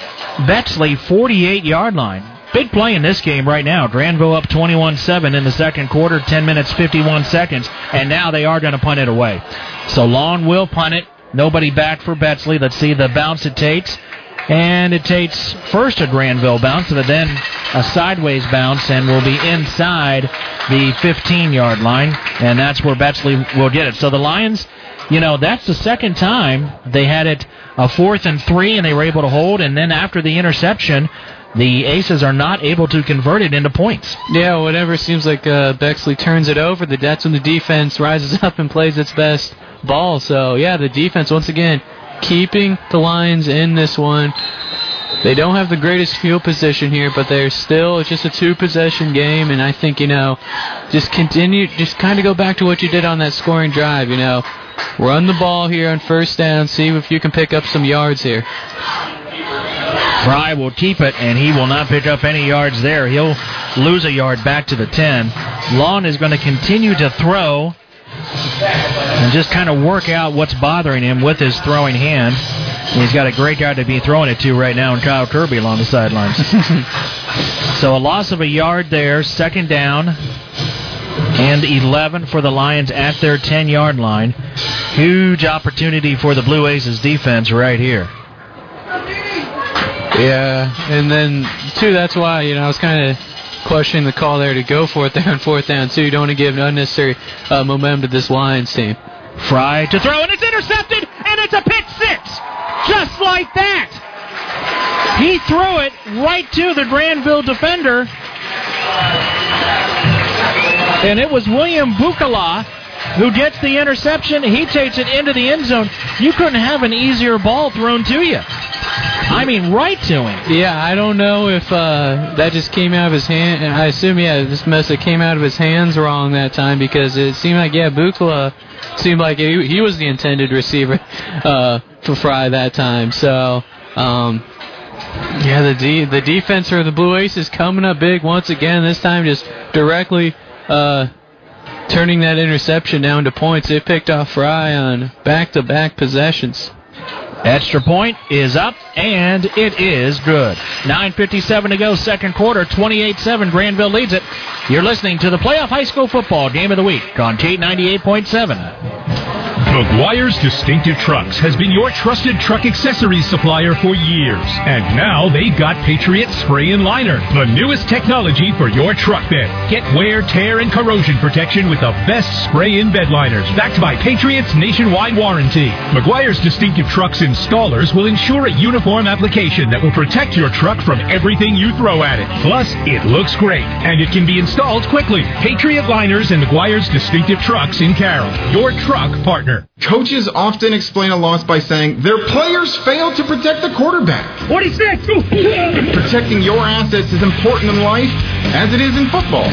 Bexley 48 yard line. Big play in this game right now. Granville up 21 7 in the second quarter, 10 minutes 51 seconds, and now they are going to punt it away. So Long will punt it. Nobody back for Bexley. Let's see the bounce it takes. And it takes first a Granville bounce, but then a sideways bounce, and will be inside the 15 yard line. And that's where Bexley will get it. So the Lions, you know, that's the second time they had it a fourth and three, and they were able to hold. And then after the interception, the Aces are not able to convert it into points. Yeah, whatever seems like uh, Bexley turns it over, the that's when the defense rises [laughs] up and plays its best ball. So yeah, the defense once again keeping the Lions in this one. They don't have the greatest field position here, but they're still it's just a two possession game, and I think you know, just continue, just kind of go back to what you did on that scoring drive. You know, run the ball here on first down, see if you can pick up some yards here. Frey will keep it, and he will not pick up any yards there. He'll lose a yard back to the 10. Long is going to continue to throw and just kind of work out what's bothering him with his throwing hand. He's got a great guy to be throwing it to right now, and Kyle Kirby along the sidelines. [laughs] so a loss of a yard there, second down, and 11 for the Lions at their 10 yard line. Huge opportunity for the Blue Aces defense right here. Yeah, and then too, that's why you know I was kind of questioning the call there to go for it there on fourth down too. You don't want to give unnecessary uh, momentum to this Lions team. Frey to throw, and it's intercepted, and it's a pick six, just like that. He threw it right to the Granville defender, and it was William Bukala who gets the interception. He takes it into the end zone. You couldn't have an easier ball thrown to you. I mean, right to him. Yeah, I don't know if uh, that just came out of his hand. I assume, yeah, this must have came out of his hands wrong that time because it seemed like, yeah, Bukala seemed like he, he was the intended receiver [laughs] uh, for Frey that time. So, um, yeah, the de- the defense for the Blue Aces is coming up big once again. This time, just directly uh, turning that interception down to points. They picked off Frey on back-to-back possessions. Extra point is up, and it is good. 9.57 to go, second quarter, 28 7. Granville leads it. You're listening to the playoff high school football game of the week on Kate 98.7. McGuire's Distinctive Trucks has been your trusted truck accessories supplier for years. And now they've got Patriot Spray and Liner, the newest technology for your truck bed. Get wear, tear, and corrosion protection with the best spray in bed liners, backed by Patriot's nationwide warranty. McGuire's Distinctive Trucks installers will ensure a uniform application that will protect your truck from everything you throw at it. Plus, it looks great, and it can be installed quickly. Patriot Liners and McGuire's Distinctive Trucks in Carroll, your truck partner. Coaches often explain a loss by saying their players failed to protect the quarterback. 46! [laughs] Protecting your assets is important in life as it is in football.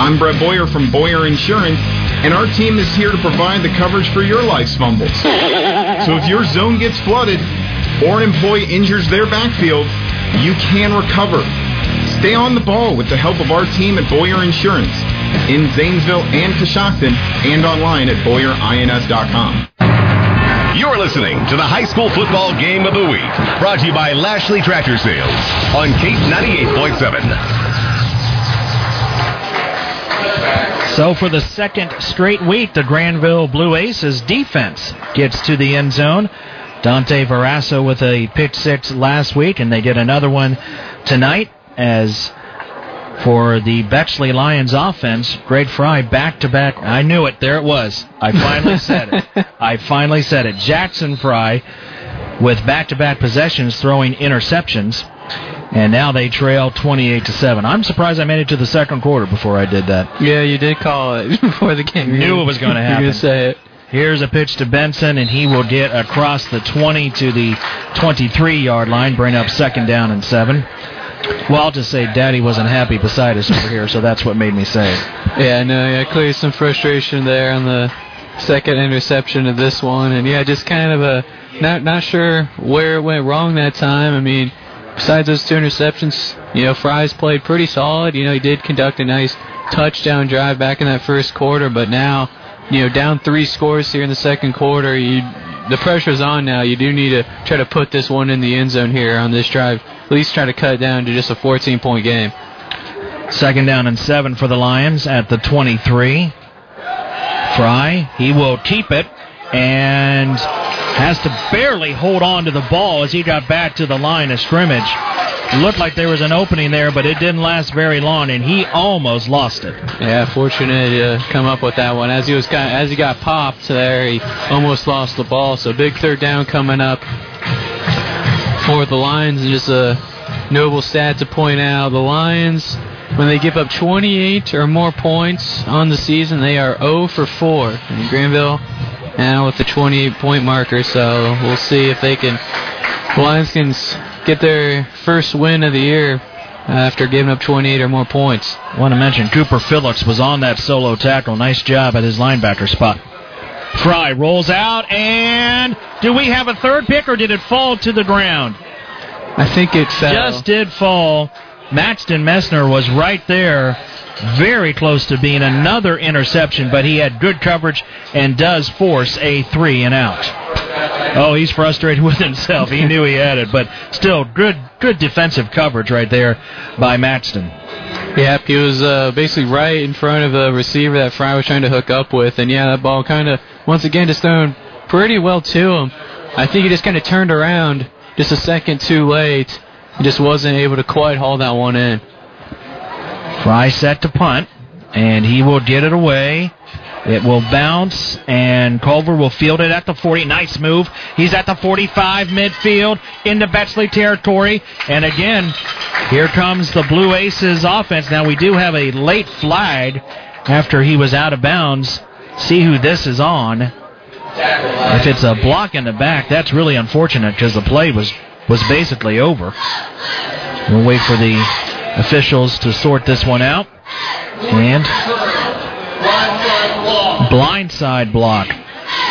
I'm Brett Boyer from Boyer Insurance, and our team is here to provide the coverage for your life's fumbles. So if your zone gets flooded or an employee injures their backfield, you can recover. Stay on the ball with the help of our team at Boyer Insurance in Zanesville and Coshocton and online at BoyerINS.com. You're listening to the high school football game of the week, brought to you by Lashley Tractor Sales on Cape 98.7. So for the second straight week, the Granville Blue Aces defense gets to the end zone. Dante Verasso with a pick six last week, and they get another one tonight as for the Bexley Lions offense, Greg Frey back to back. I knew it. There it was. I finally said it. [laughs] I finally said it. Jackson Frey with back to back possessions throwing interceptions. And now they trail 28 to 7. I'm surprised I made it to the second quarter before I did that. Yeah, you did call it [laughs] before the game. Knew it was going [laughs] to happen. You say it. Here's a pitch to Benson, and he will get across the 20 to the 23 yard line, bring up second down and seven. Well, I'll just say Daddy wasn't happy beside us over here, so that's what made me say it. Yeah, no, yeah, clearly some frustration there on the second interception of this one, and yeah, just kind of a not not sure where it went wrong that time. I mean, besides those two interceptions, you know, Frey's played pretty solid. You know, he did conduct a nice touchdown drive back in that first quarter, but now, you know, down three scores here in the second quarter, you the pressure's on now. You do need to try to put this one in the end zone here on this drive. At least try to cut it down to just a 14 point game. Second down and seven for the Lions at the 23. Frey, he will keep it and has to barely hold on to the ball as he got back to the line of scrimmage. Looked like there was an opening there, but it didn't last very long, and he almost lost it. Yeah, fortunate to come up with that one. As he was as he got popped there, he almost lost the ball. So big third down coming up for the Lions, and just a noble stat to point out: the Lions, when they give up 28 or more points on the season, they are 0 for 4. And Granville now with the 28 point marker, so we'll see if they can. The Lions can get their first win of the year after giving up 28 or more points. I want to mention Cooper Phillips was on that solo tackle. Nice job at his linebacker spot. Frey rolls out, and do we have a third pick, or did it fall to the ground? I think it fell. Just did fall. Maxton Messner was right there, very close to being another interception, but he had good coverage and does force a three and out. Oh, he's frustrated [laughs] with himself. He knew he had it, but still good, good defensive coverage right there by Maxton. Yep, he was uh, basically right in front of the receiver that Frey was trying to hook up with, and yeah, that ball kind of once again just thrown pretty well to him. I think he just kind of turned around just a second too late. He just wasn't able to quite haul that one in. Frey set to punt, and he will get it away. It will bounce, and Culver will field it at the 40. Nice move. He's at the 45 midfield into Bexley territory. And again, here comes the Blue Aces offense. Now, we do have a late flag after he was out of bounds. See who this is on. If it's a block in the back, that's really unfortunate because the play was, was basically over. We'll wait for the officials to sort this one out. And blindside block.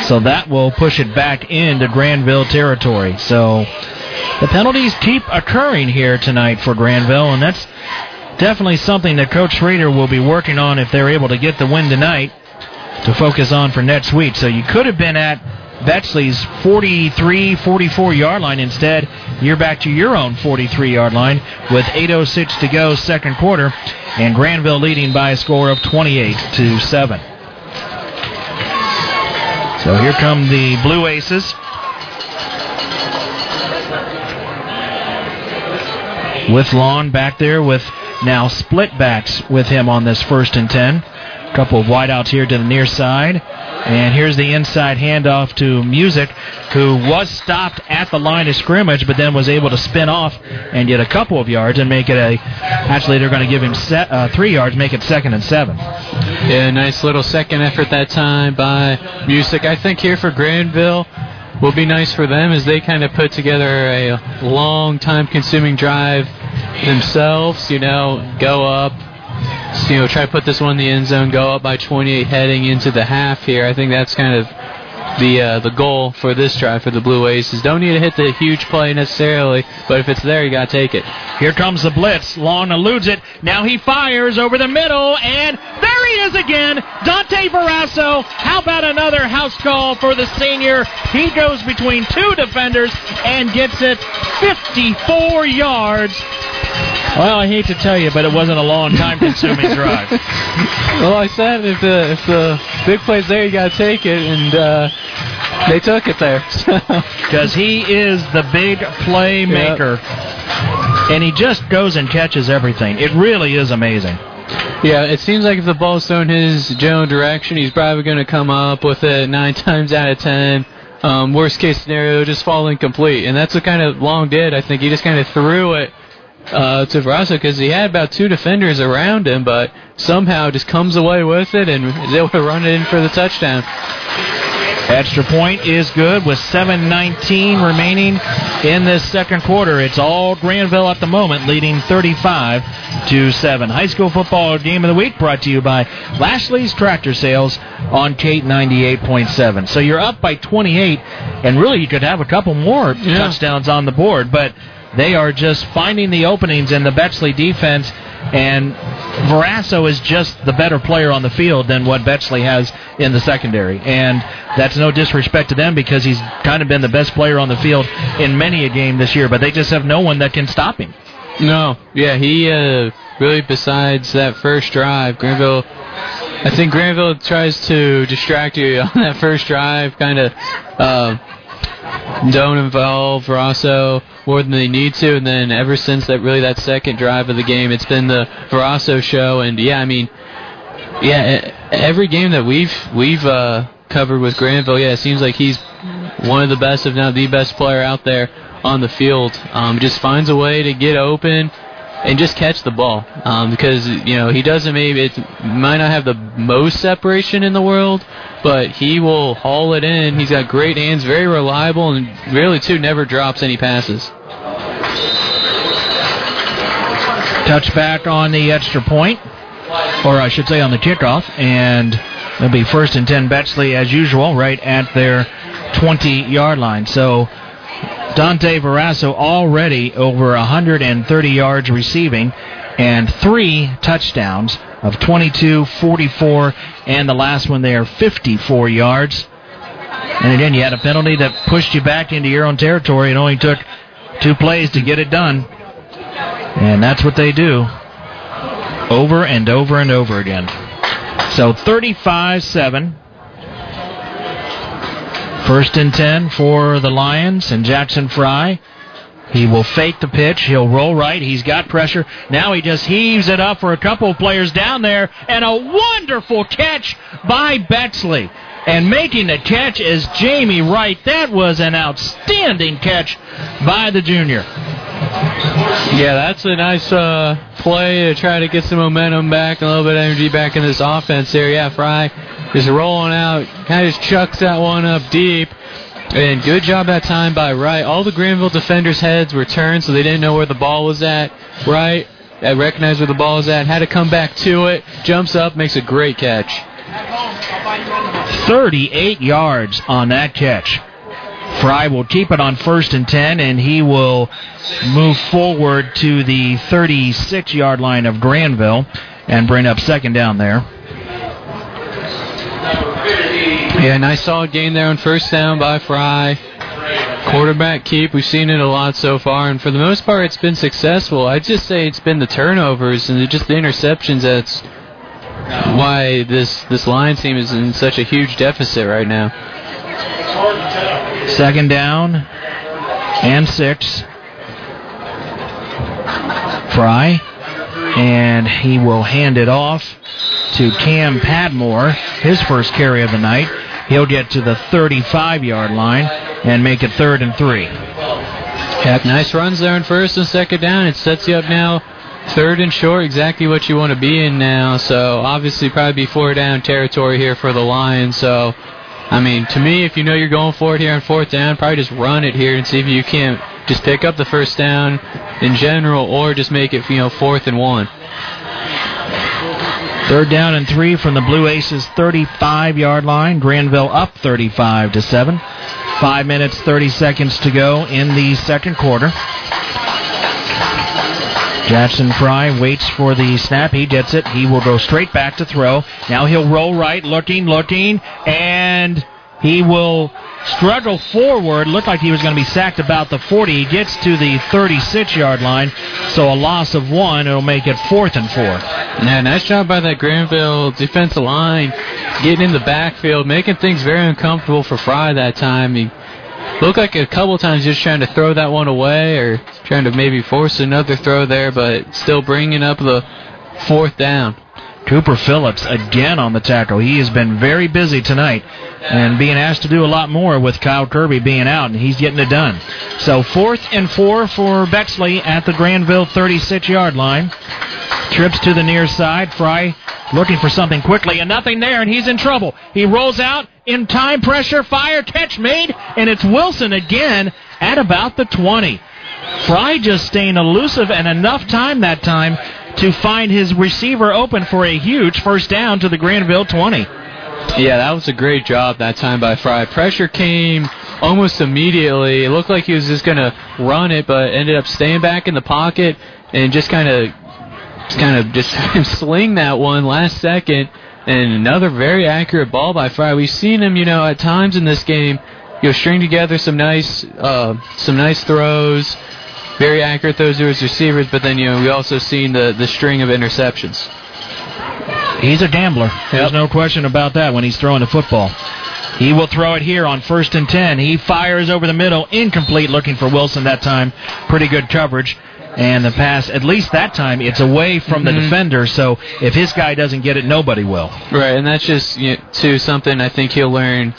So that will push it back into Granville territory. So the penalties keep occurring here tonight for Granville, and that's definitely something that Coach Schrader will be working on if they're able to get the win tonight to focus on for next week. So you could have been at Bexley's 43, 44 yard line. Instead, you're back to your own 43 yard line with 8.06 to go, second quarter, and Granville leading by a score of 28 to 7. So here come the Blue Aces. With Long back there with now split backs with him on this first and 10. Couple of wideouts here to the near side. And here's the inside handoff to Music, who was stopped at the line of scrimmage, but then was able to spin off and get a couple of yards and make it a. Actually, they're going to give him set, uh, three yards, make it second and seven. Yeah, nice little second effort that time by Music. I think here for Granville will be nice for them as they kind of put together a long time consuming drive themselves, you know, go up, you know, try to put this one in the end zone, go up by 28 heading into the half here. I think that's kind of the uh, the goal for this drive for the Blue Aces. Don't need to hit the huge play necessarily, but if it's there, you got to take it. Here comes the blitz. Long eludes it. Now he fires over the middle, and there he is again. Dante Verasso. How about another house call for the senior? He goes between two defenders and gets it 54 yards. Well, I hate to tell you, but it wasn't a long time consuming [laughs] drive. well, I said if the if the big play's there, you got to take it, and uh, they took it there. [laughs] Because he is the big playmaker, yep. and he just goes and catches everything. It really is amazing. Yeah, it seems like if the ball's thrown his general direction, he's probably going to come up with it nine [laughs] times out of ten. Um, worst case scenario, just fall incomplete, and that's what kind of Long did. I think he just kind of threw it uh, to Verasso because he had about two defenders around him, but somehow just comes away with it and is able to run it in for the touchdown. Extra point is good with 7:19 remaining in this second quarter. It's all Granville at the moment, leading 35 to seven. High school football game of the week brought to you by Lashley's Tractor Sales on Kate 98.7. So you're up by 28, and really you could have a couple more yeah. touchdowns on the board, but They are just finding the openings in the Bexley defense, and Verasso is just the better player on the field than what Bexley has in the secondary. And that's no disrespect to them because he's kind of been the best player on the field in many a game this year, but they just have no one that can stop him. No, yeah, he uh, really, besides that first drive, Granville, I think Granville tries to distract you [laughs] on that first drive, kind of uh, don't involve Verasso more than they need to, and then ever since that, really that second drive of the game, it's been the Verasso show, and yeah, I mean, yeah, every game that we've we've uh, covered with Granville, yeah, it seems like he's one of the best, if not the best player out there on the field. Um, just finds a way to get open and just catch the ball um, because you know he doesn't maybe it might not have the most separation in the world, but he will haul it in. He's got great hands, very reliable, and really too never drops any passes. Touchback on the extra point, or I should say on the kickoff, and it'll be first and ten Bexley as usual, right at their 20 yard line. So Dante Verasso already over 130 yards receiving and three touchdowns of 22, 44, and the last one there, 54 yards. And again, you had a penalty that pushed you back into your own territory. It only took two plays to get it done. And that's what they do over and over and over again. So 35 7. First and 10 for the Lions and Jackson Frey. He will fake the pitch. He'll roll right. He's got pressure. Now he just heaves it up for a couple of players down there. And a wonderful catch by Bexley. And making the catch is Jamie Wright. That was an outstanding catch by the junior. Yeah, that's a nice uh, play to try to get some momentum back, a little bit of energy back in this offense here. Yeah, Frey is rolling out, kind of just chucks that one up deep. And good job that time by Wright. All the Granville defenders' heads were turned, so they didn't know where the ball was at. Wright I recognized where the ball was at, had to come back to it, jumps up, makes a great catch. 38 yards on that catch. Frey will keep it on first and 10, and he will move forward to the 36 yard line of Granville and bring up second down there. Yeah, nice solid gain there on first down by Frey. Quarterback keep, we've seen it a lot so far, and for the most part, it's been successful. I'd just say it's been the turnovers and just the interceptions that's why this this line team is in such a huge deficit right now. Second down and six. Frey, and he will hand it off to Cam Padmore, his first carry of the night. He'll get to the 35 yard line and make it third and three. Yeah, nice runs there on first and second down. It sets you up now third and short, exactly what you want to be in now. So obviously probably be four down territory here for the Lions. So I mean, to me, if you know you're going for it here on fourth down, probably just run it here and see if you can't just pick up the first down in general, or just make it you know fourth and one. Third down and three from the Blue Aces 35 yard line. Granville up 35 to 7. Five minutes, 30 seconds to go in the second quarter. Jackson Frey waits for the snap. He gets it. He will go straight back to throw. Now he'll roll right, looking, looking, and he will struggle forward. Looked like he was going to be sacked about the 40. He gets to the 36 yard line, so a loss of one. It'll make it fourth and four. Yeah, nice job by that Granville defensive line, getting in the backfield, making things very uncomfortable for Frey that time. He looked like a couple times just trying to throw that one away or trying to maybe force another throw there, but still bringing up the fourth down. Cooper Phillips again on the tackle. He has been very busy tonight and being asked to do a lot more with Kyle Kirby being out, and he's getting it done. So fourth and four for Bexley at the Granville 36 yard line. Trips to the near side. Frey looking for something quickly, and nothing there, and he's in trouble. He rolls out in time pressure, fire, catch made, and it's Wilson again at about the 20. Frey just staying elusive and enough time that time to find his receiver open for a huge first down to the Granville 20. Yeah, that was a great job that time by Frey. Pressure came almost immediately. It looked like he was just going to run it, but ended up staying back in the pocket and just kind of kind of just [laughs] sling that one last second. And another very accurate ball by Frey. We've seen him, you know, at times in this game, you know, string together some nice, uh, some nice throws, very accurate throws to his receivers. But then, you know, we also seen the the string of interceptions. He's a gambler. There's no question about that when he's throwing the football. He will throw it here on first and ten. He fires over the middle, incomplete, looking for Wilson that time. Pretty good coverage. And the pass, at least that time, it's away from the Mhm. defender. So if his guy doesn't get it, nobody will. Right, and that's just you know, to something I think he'll learn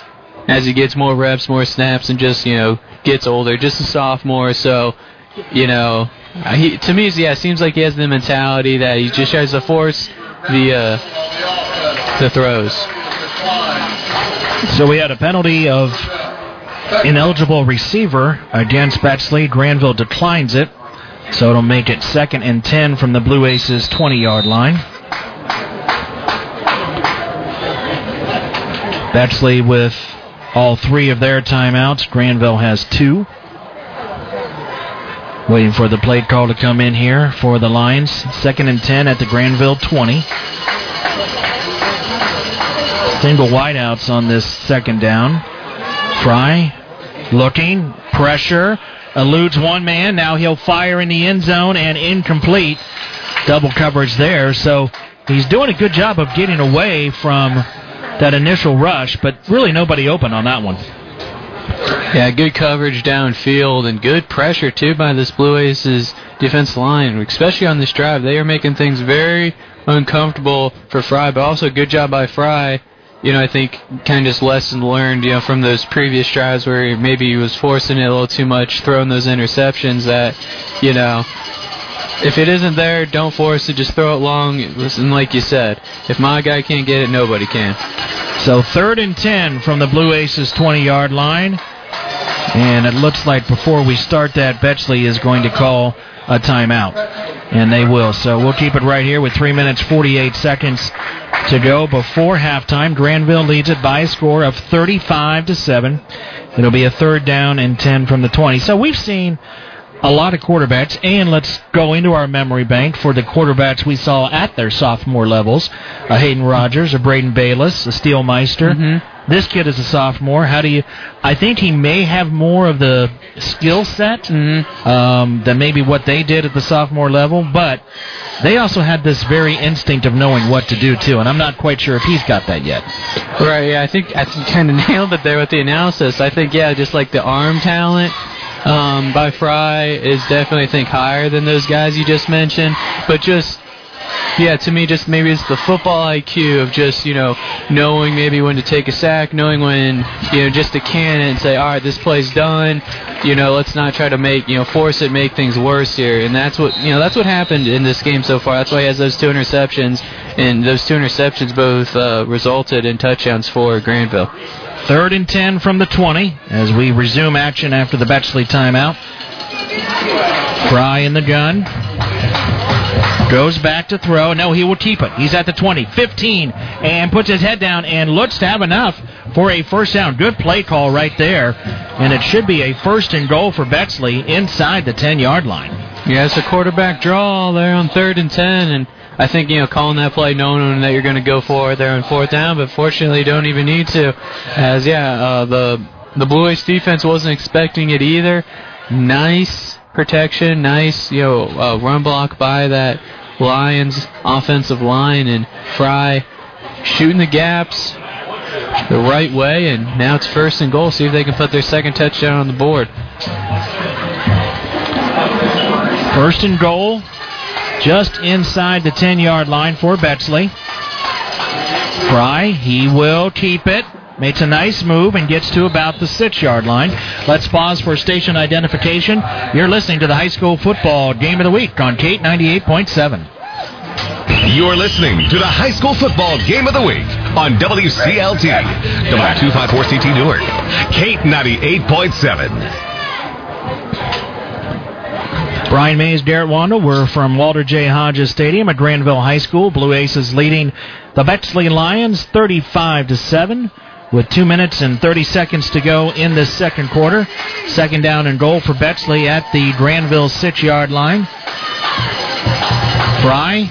as he gets more reps, more snaps, and just you know gets older. Just a sophomore, so you know, uh, he to me, yeah, it seems like he has the mentality that he just tries to force the uh, the throws. So we had a penalty of ineligible receiver against Bexley. Granville declines it. So it'll make it second and 10 from the Blue Aces 20 yard line. Bexley with all three of their timeouts. Granville has two. Waiting for the plate call to come in here for the Lions. Second and 10 at the Granville 20. Single wideouts on this second down. Frey looking, pressure, eludes one man. Now he'll fire in the end zone and incomplete. Double coverage there. So he's doing a good job of getting away from that initial rush, but really nobody open on that one. Yeah, good coverage downfield and good pressure too by this Blue Aces defense line, especially on this drive. They are making things very uncomfortable for Frey, but also good job by Frey. You know, I think kind of just lesson learned, you know, from those previous drives where maybe he was forcing it a little too much, throwing those interceptions that, you know, if it isn't there, don't force it, just throw it long. And like you said, if my guy can't get it, nobody can. So third and 10 from the Blue Aces 20 yard line. And it looks like before we start that, Bexley is going to call a timeout. And they will. So we'll keep it right here with 3 minutes 48 seconds to go before halftime. Granville leads it by a score of 35 to 7. It'll be a third down and 10 from the 20. So we've seen a lot of quarterbacks, and let's go into our memory bank for the quarterbacks we saw at their sophomore levels. A Hayden Rogers, a Braden Bayless, a Steele Meister. This kid is a sophomore. How do you? I think he may have more of the skill set um, than maybe what they did at the sophomore level, but they also had this very instinct of knowing what to do too. And I'm not quite sure if he's got that yet. Right, yeah, I think I think kind of [laughs] nailed it there with the analysis. I think yeah, just like the arm talent um, by Frey is definitely I think higher than those guys you just mentioned, but just yeah, to me, just maybe it's the football IQ of just you know knowing maybe when to take a sack, knowing when you know just to can it and say, all right, this play's done. You know, let's not try to make you know force it, make things worse here. And that's what you know that's what happened in this game so far. That's why he has those two interceptions, and those two interceptions both uh, resulted in touchdowns for Granville. Third and 10 from the 20 as we resume action after the Bexley timeout. Frey in the gun. Goes back to throw. No, he will keep it. He's at the 20, 15, and puts his head down and looks to have enough for a first down. Good play call right there. And it should be a first and goal for Bexley inside the 10 yard line. Yeah, a quarterback draw there on third and ten, and I think you know calling that play, knowing that you're going to go for it there on fourth down, but fortunately you don't even need to, as yeah, uh, the the Blue Ace defense wasn't expecting it either. Nice protection, nice you know uh, run block by that Lions offensive line, and Frey shooting the gaps the right way, and now it's first and goal. See if they can put their second touchdown on the board. First and goal, just inside the 10 yard line for Bexley. Frey, he will keep it. Makes a nice move and gets to about the six yard line. Let's pause for station identification. You're listening to the high school football game of the week on Kate 98.7. You're listening to the high school football game of the week on WCLT, W254CT Newark, Kate 98.7. Brian Maze, Garret Wandle, We're from Walter J. Hodges Stadium at Granville High School. Blue Aces leading the Bexley Lions 35 to 7. with two minutes and 30 seconds to go in this second quarter. Second down and goal for Bexley at the Granville six yard line. Frey,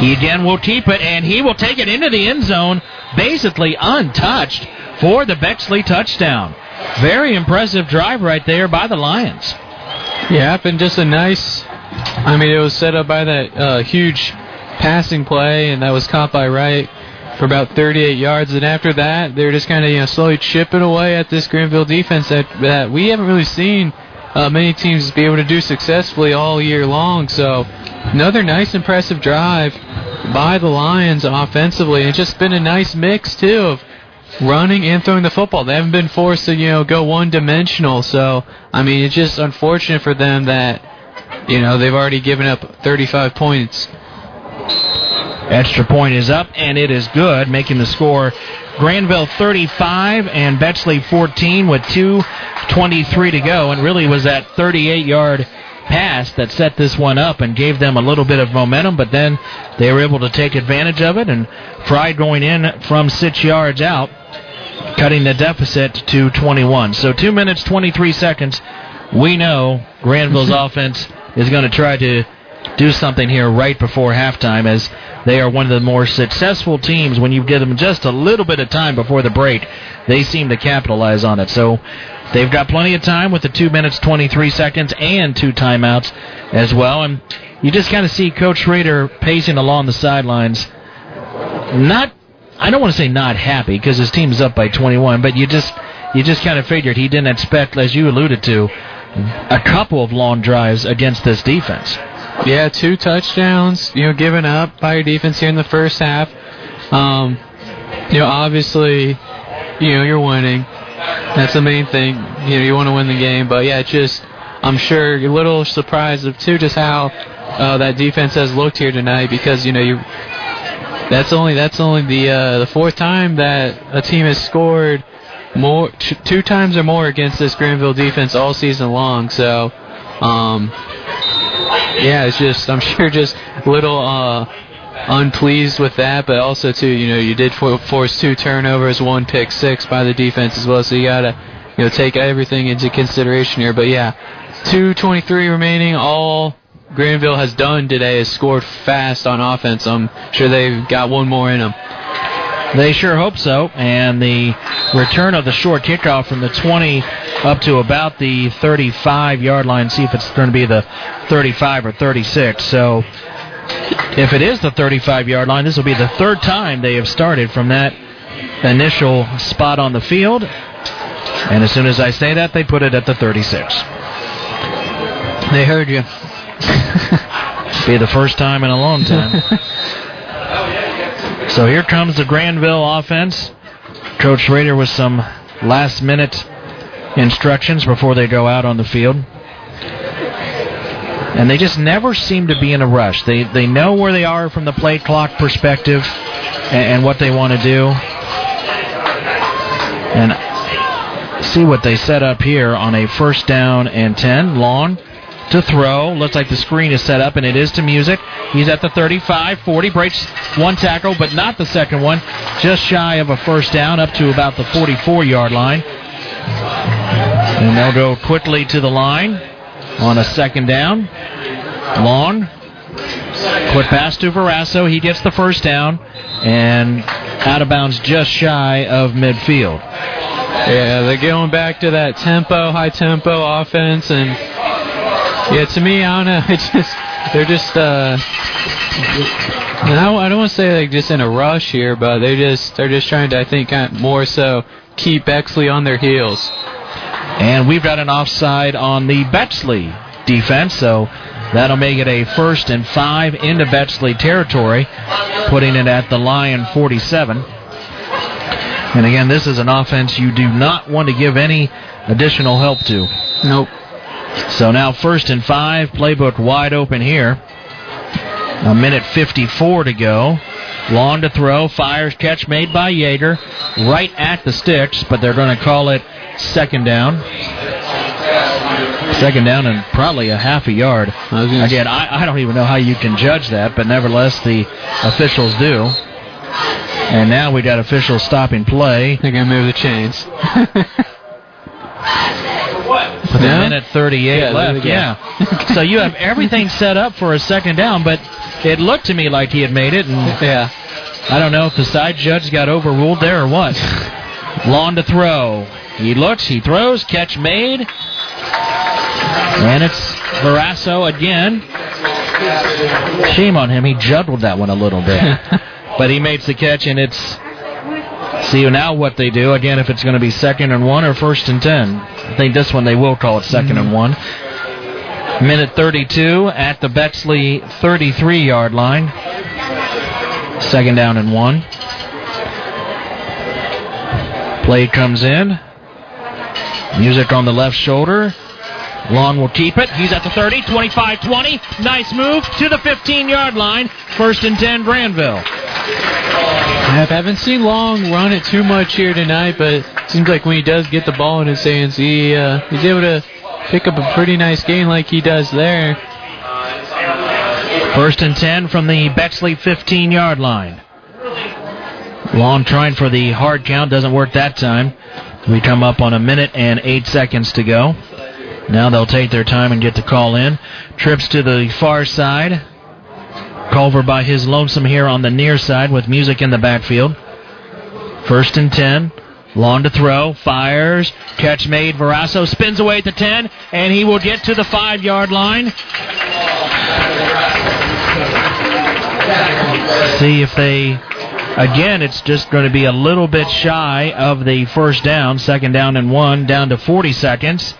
he again will keep it, and he will take it into the end zone, basically untouched for the Bexley touchdown. Very impressive drive right there by the Lions. Yeah, and just a nice. I mean, it was set up by that uh, huge passing play, and that was caught by Wright for about 38 yards. And after that, they were just kind of you know slowly chipping away at this Granville defense that that we haven't really seen uh, many teams be able to do successfully all year long. So another nice, impressive drive by the Lions offensively. It's just been a nice mix too of running and throwing the football. They haven't been forced to you know go one dimensional. So I mean, it's just unfortunate for them that you know they've already given up 35 points. Extra point is up, and it is good, making the score Granville 35 and Bexley 14 with 2.23 to go. And really was that 38 yard pass that set this one up and gave them a little bit of momentum, but then they were able to take advantage of it. And Frey going in from six yards out, cutting the deficit to 21. So two minutes, 23 seconds. We know Granville's [laughs] offense is going to try to do something here right before halftime as they are one of the more successful teams when you give them just a little bit of time before the break. They seem to capitalize on it. So they've got plenty of time with the 2 minutes 23 seconds and two timeouts as well. And you just kind of see Coach Schrader pacing along the sidelines. Not, I don't want to say not happy because his team's up by 21, but you just, you just kind of figured he didn't expect, as you alluded to, a couple of long drives against this defense. Yeah, two touchdowns, you know, given up by your defense here in the first half. Um, you know, obviously, you know, you're winning. That's the main thing. You know, you want to win the game. But yeah, just I'm sure you're a little surprised of too just how uh, that defense has looked here tonight because you know you that's only that's only the uh, the fourth time that a team has scored more t- two times or more against this Granville defense all season long. So um, yeah, it's just I'm [laughs] sure just a little uh, unpleased with that, but also too, you know, you did for- force two turnovers, one pick six by the defense as well, so you gotta you know take everything into consideration here. But yeah, 2:23 remaining. All Granville has done today is scored fast on offense. I'm sure they've got one more in them. They sure hope so. And the return of the short kickoff from the 20 up to about the 35 yard line. See if it's going to be the 35 or 36. So if it is the 35 yard line, this will be the third time they have started from that initial spot on the field. And as soon as I say that, they put it at the 36. They heard you. [laughs] be the first time in a long time. [laughs] so here comes the Granville offense. Coach Schrader with some last minute instructions before they go out on the field. And they just never seem to be in a rush. They they know where they are from the play clock perspective and, and what they want to do. And see what they set up here on a first down and 10. Long to throw. Looks like the screen is set up, and it is to Music. He's at the 35, 40, breaks one tackle, but not the second one. Just shy of a first down, up to about the 44 yard line. And they'll go quickly to the line on a second down. Long. Quick pass to Verasso. He gets the first down, and out of bounds just shy of midfield. Yeah, they're going back to that tempo, high tempo offense, and yeah, to me, I don't know. [laughs] It's just they're just. Uh, I don't, I don't want to say like just in a rush here, but they just they're just trying to I think kind of more so keep Bexley on their heels. And we've got an offside on the Bexley defense, so that'll make it a first and five into Bexley territory, putting it at the Lion 47. And again, this is an offense you do not want to give any additional help to. Nope. So now first and five, playbook wide open here. A minute 54 to go. Long to throw, fires catch made by Yeager, right at the sticks, but they're going to call it second down. Second down and probably a half a yard. Again, I, I don't even know how you can judge that, but nevertheless, the officials do. And now we got officials stopping play. They're going to move the chains. [laughs] With a minute 38 Yeah, left. Yeah. [laughs] so you have everything set up for a second down, but it looked to me like he had made it. And yeah. I don't know if the side judge got overruled there or what. [laughs] Long to throw. He looks, he throws, catch made. And it's Verasso again. Shame on him. He juggled that one a little bit. [laughs] but he makes the catch, and it's. See you now what they do. Again, if it's going to be second and one or first and ten. I think this one they will call it 2nd and mm-hmm. one. Minute 32 at the Bexley 33 yard line. Second down and one. Play comes in. Music on the left shoulder. Long will keep it. He's at the 30, 25 20. Nice move to the 15 yard line. First and 10, Granville. I haven't seen Long run it too much here tonight, but it seems like when he does get the ball in his hands, he uh, he's able to pick up a pretty nice gain like he does there. First and 10 from the Bexley 15 yard line. Long trying for the hard count. Doesn't work that time. We come up on a minute and eight seconds to go. Now they'll take their time and get the call in. Trips to the far side. Culver by his lonesome here on the near side with Music in the backfield. First and 10. Long to throw. Fires. Catch made. Verasso spins away at the 10, and he will get to the 5 yard line. See if they. Again, it's just going to be a little bit shy of the first down. Second down and one, down to 40 seconds.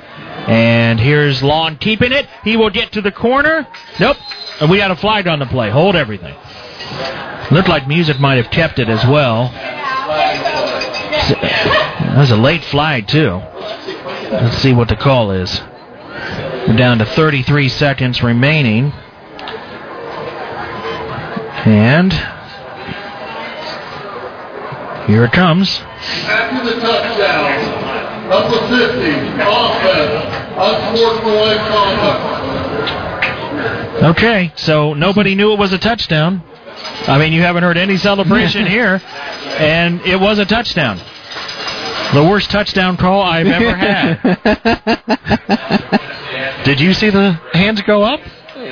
And here's Long keeping it. He will get to the corner. Nope. And we got a flag on the play. Hold everything. Looked like Music might have kept it as well. That was a late flag, too. Let's see what the call is. We're down to 33 seconds remaining. And here it comes. After the touchdown, number 50, offense, unsportsmanlike conduct. Okay, so nobody knew it was a touchdown. I mean, you haven't heard any celebration [laughs] here, and it was a touchdown. The worst touchdown call I've ever [laughs] had. Did you see the hands go up?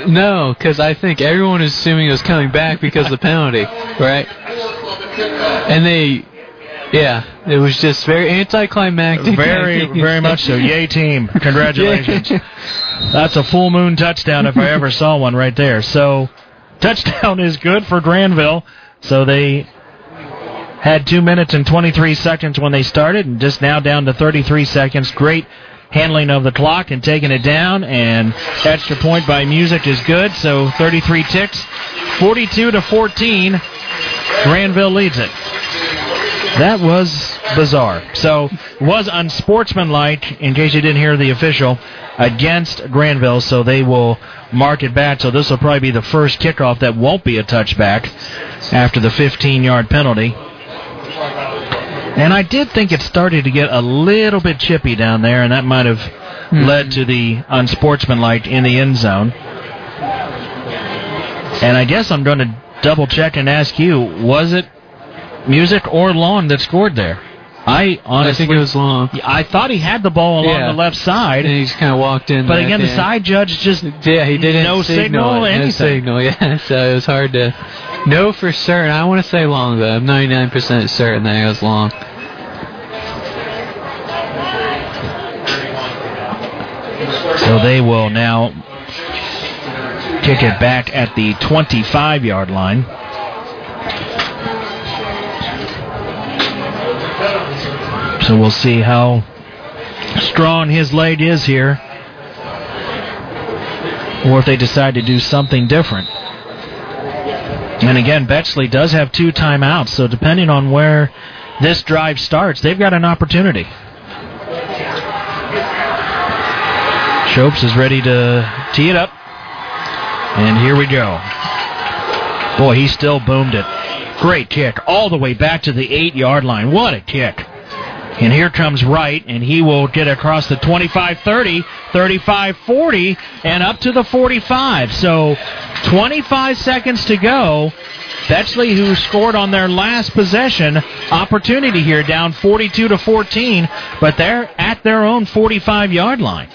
No, because I think everyone is assuming it was coming back because of the penalty, right? And they, yeah, it was just very anticlimactic. Very, very much so. Yay, team. [laughs] Congratulations. That's a full moon touchdown if I ever saw one right there. So, touchdown is good for Granville. So they had 2 minutes and 23 seconds when they started, and just now down to 33 seconds. Great handling of the clock and taking it down, and extra point by Music is good. So 33 ticks, 42 to 14. Granville leads it. That was bizarre. So was unsportsmanlike, in case you didn't hear the official, against Granville. So they will mark it back. So this will probably be the first kickoff that won't be a touchback after the 15-yard penalty. And I did think it started to get a little bit chippy down there, and that might have hmm. led to the unsportsmanlike in the end zone. And I guess I'm going to double check and ask you: Was it Music or Long that scored there? I honestly I think it was Long. I thought he had the ball along Yeah. the left side, And he just kind of walked in. but again, the there. side judge just Yeah, he didn't no signal, signal, it, anything. no signal. [laughs] Yeah, so it was hard to know for certain. I want to say Long though. I'm 99% certain that it was Long. So they will now kick it back at the 25 yard line. So we'll see how strong his leg is here. Or if they decide to do something different. And again, Bexley does have two timeouts, so depending on where this drive starts, they've got an opportunity. Shopes is ready to tee it up. And here we go. Boy, he still boomed it. Great kick. All the way back to the eight yard line. What a kick. And here comes Wright, and he will get across the 25 30, 35 40, and up to the 45. So 25 seconds to go. Bexley, who scored on their last possession opportunity here, down 42 to 14, but they're at their own 45 yard line.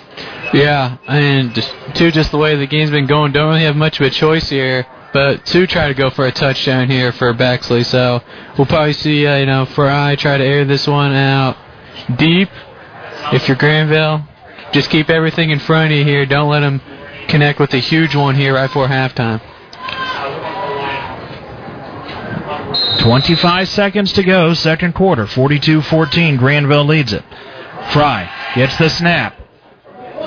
Yeah, and two, just the way the game's been going, don't really have much of a choice here. But two try to go for a touchdown here for Bexley, so we'll probably see, uh, you know, Frey try to air this one out deep. If you're Granville, just keep everything in front of you here. Don't let them connect with a huge one here right before halftime. 25 seconds to go, second quarter. 42 14. Granville leads it. Frey gets the snap.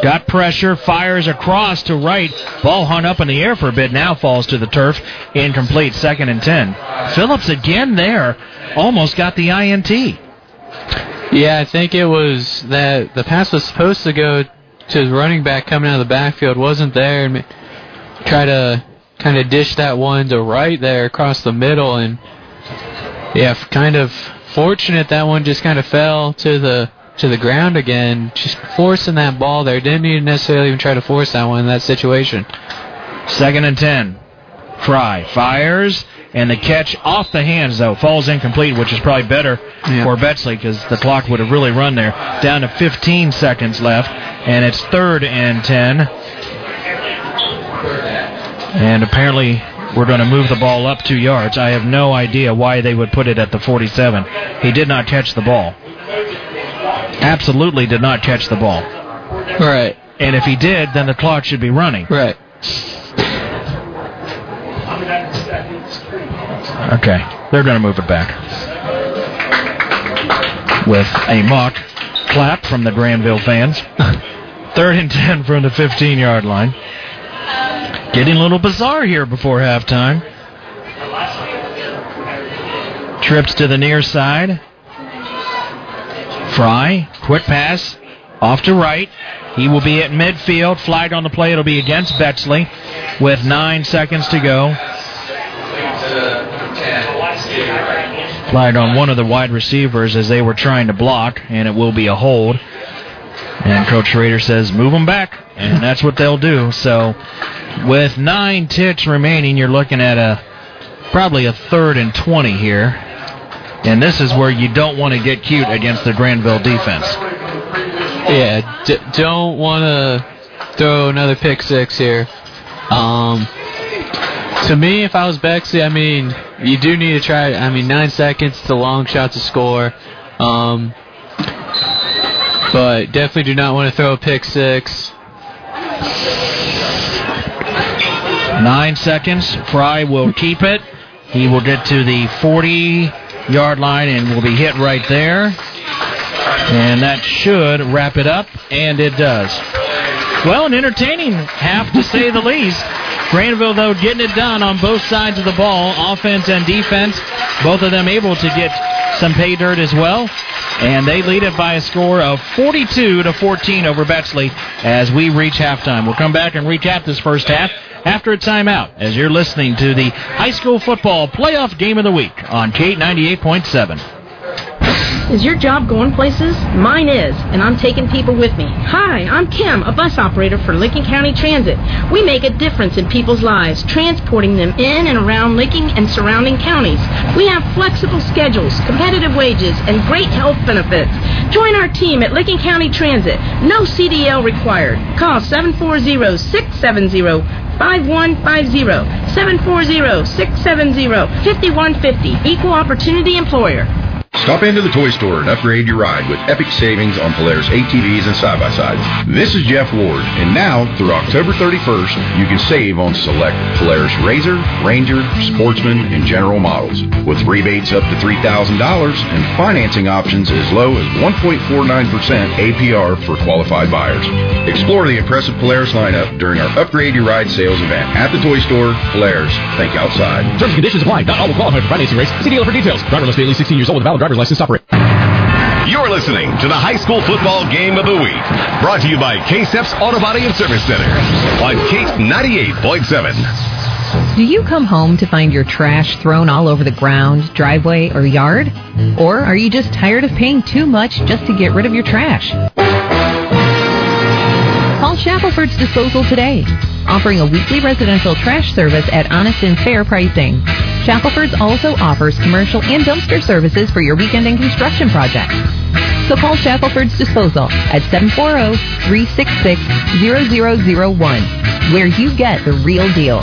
Got pressure, fires across to right. Ball hung up in the air for a bit, now falls to the turf. Incomplete, second and 10. Phillips again there, almost got the INT. Yeah, I think it was that the pass was supposed to go to his running back coming out of the backfield, wasn't there, and try to kind of dish that one to right there across the middle, and yeah, kind of fortunate that one just kind of fell to the to the ground again, just forcing that ball there. Didn't need to necessarily even try to force that one in that situation. Second and 10. Frey fires, and the catch off the hands, though, falls incomplete, which is probably better Yeah. for Bexley because the clock would have really run there. Down to 15 seconds left, and it's third and 10. And apparently, we're going to move the ball up two yards. I have no idea why they would put it at the 47. He did not catch the ball. Absolutely did not catch the ball. Right. And if he did, then the clock should be running. Right. Okay, they're going to move it back. With a mock clap from the Granville fans. [laughs] Third and 10 from the 15 yard line. Getting a little bizarre here before halftime. Trips to the near side. Frey, quick pass, off to right. He will be at midfield. Flag on the play. It'll be against Bexley with nine seconds to go. Flag on one of the wide receivers as they were trying to block, and it will be a hold. And Coach Schrader says, move them back, and that's what they'll do. So, with nine ticks remaining, you're looking at a probably a third and 20 here. And this is where you don't want to get cute against the Granville defense. Yeah, d- don't want to throw another pick six here. Um, to me, if I was Bexley, I mean, you do need to try. I mean, nine seconds, it's a long shot to score. Um, but definitely do not want to throw a pick six. Nine seconds. Frey will keep it. He will get to the 40 yard line and will be hit right there. And that should wrap it up, and it does. Well, an entertaining half to say the least. Granville, though, getting it done on both sides of the ball, offense and defense. Both of them able to get some pay dirt as well. And they lead it by a score of 42 to 14 over Bexley as we reach halftime. We'll come back and recap this first half after a timeout as you're listening to the high school football playoff game of the week on Kate 98.7. Is your job going places? Mine is, and I'm taking people with me. Hi, I'm Kim, a bus operator for Lincoln County Transit. We make a difference in people's lives, transporting them in and around Lincoln and surrounding counties. We have flexible schedules, competitive wages, and great health benefits. Join our team at Lincoln County Transit. No CDL required. Call 740 670 5150 740 670 5150. Equal Opportunity Employer. Stop into the toy store and upgrade your ride with epic savings on Polaris ATVs and side-by-sides. This is Jeff Ward, and now through October 31st, you can save on select Polaris RZR, Ranger, Sportsman, and General models with rebates up to $3,000 and financing options as low as 1.49% APR for qualified buyers. Explore the impressive Polaris lineup during our Upgrade Your Ride sales event at the toy store. Polaris, think outside. Terms and conditions apply. Not all will qualify for financing rates. See dealer for details. Driver must be at least 16 years old with valid driver's license to operate. You're listening to the high school football game of the week, brought to you by K-Steps Auto Body and Service Center on Kate 98.7. Do you come home to find your trash thrown all over the ground, driveway, or yard? Or are you just tired of paying too much just to get rid of your trash? Call Shackelford's Disposal today, offering a weekly residential trash service at honest and fair pricing. Shackelford's also offers commercial and dumpster services for your weekend and construction projects. So call Shackelford's Disposal at 740-366-0001, where you get the real deal.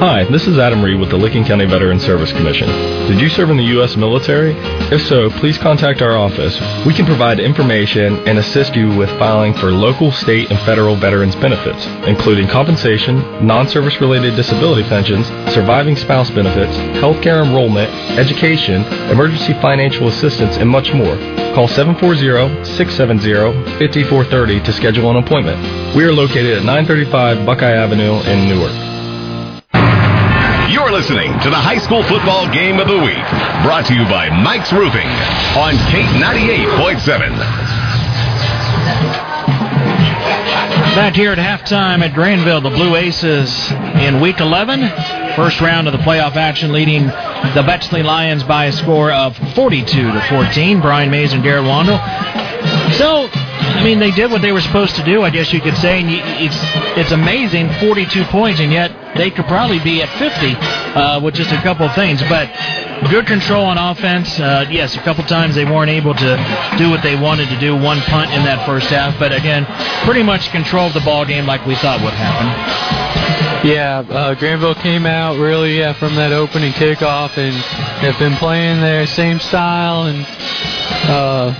Hi, this is Adam Reed with the Licking County Veteran Service Commission. Did you serve in the U.S. military? If so, please contact our office. We can provide information and assist you with filing for local, state, and federal veterans benefits, including compensation, non-service related disability pensions, surviving spouse benefits, healthcare enrollment, education, emergency financial assistance, and much more. Call 740-670-5430 to schedule an appointment. We are located at 935 Buckeye Avenue in Newark. You're listening to the high school football game of the week, brought to you by Mike's Roofing on Kate 98.7. Back here at halftime at Granville, the Blue Aces in Week 11, first round of the playoff action, leading the Bexley Lions by a score of 42 to 14. Brian Maze and Garret Wandle. So, I mean, they did what they were supposed to do, I guess you could say. And it's it's amazing, 42 points, and yet they could probably be at 50 uh, with just a couple of things. But good control on offense. Uh, yes, a couple times they weren't able to do what they wanted to do. One punt in that first half, but again, pretty much controlled the ball game like we thought would happen. Yeah, uh, Granville came out really yeah, from that opening kickoff and have been playing their same style and uh,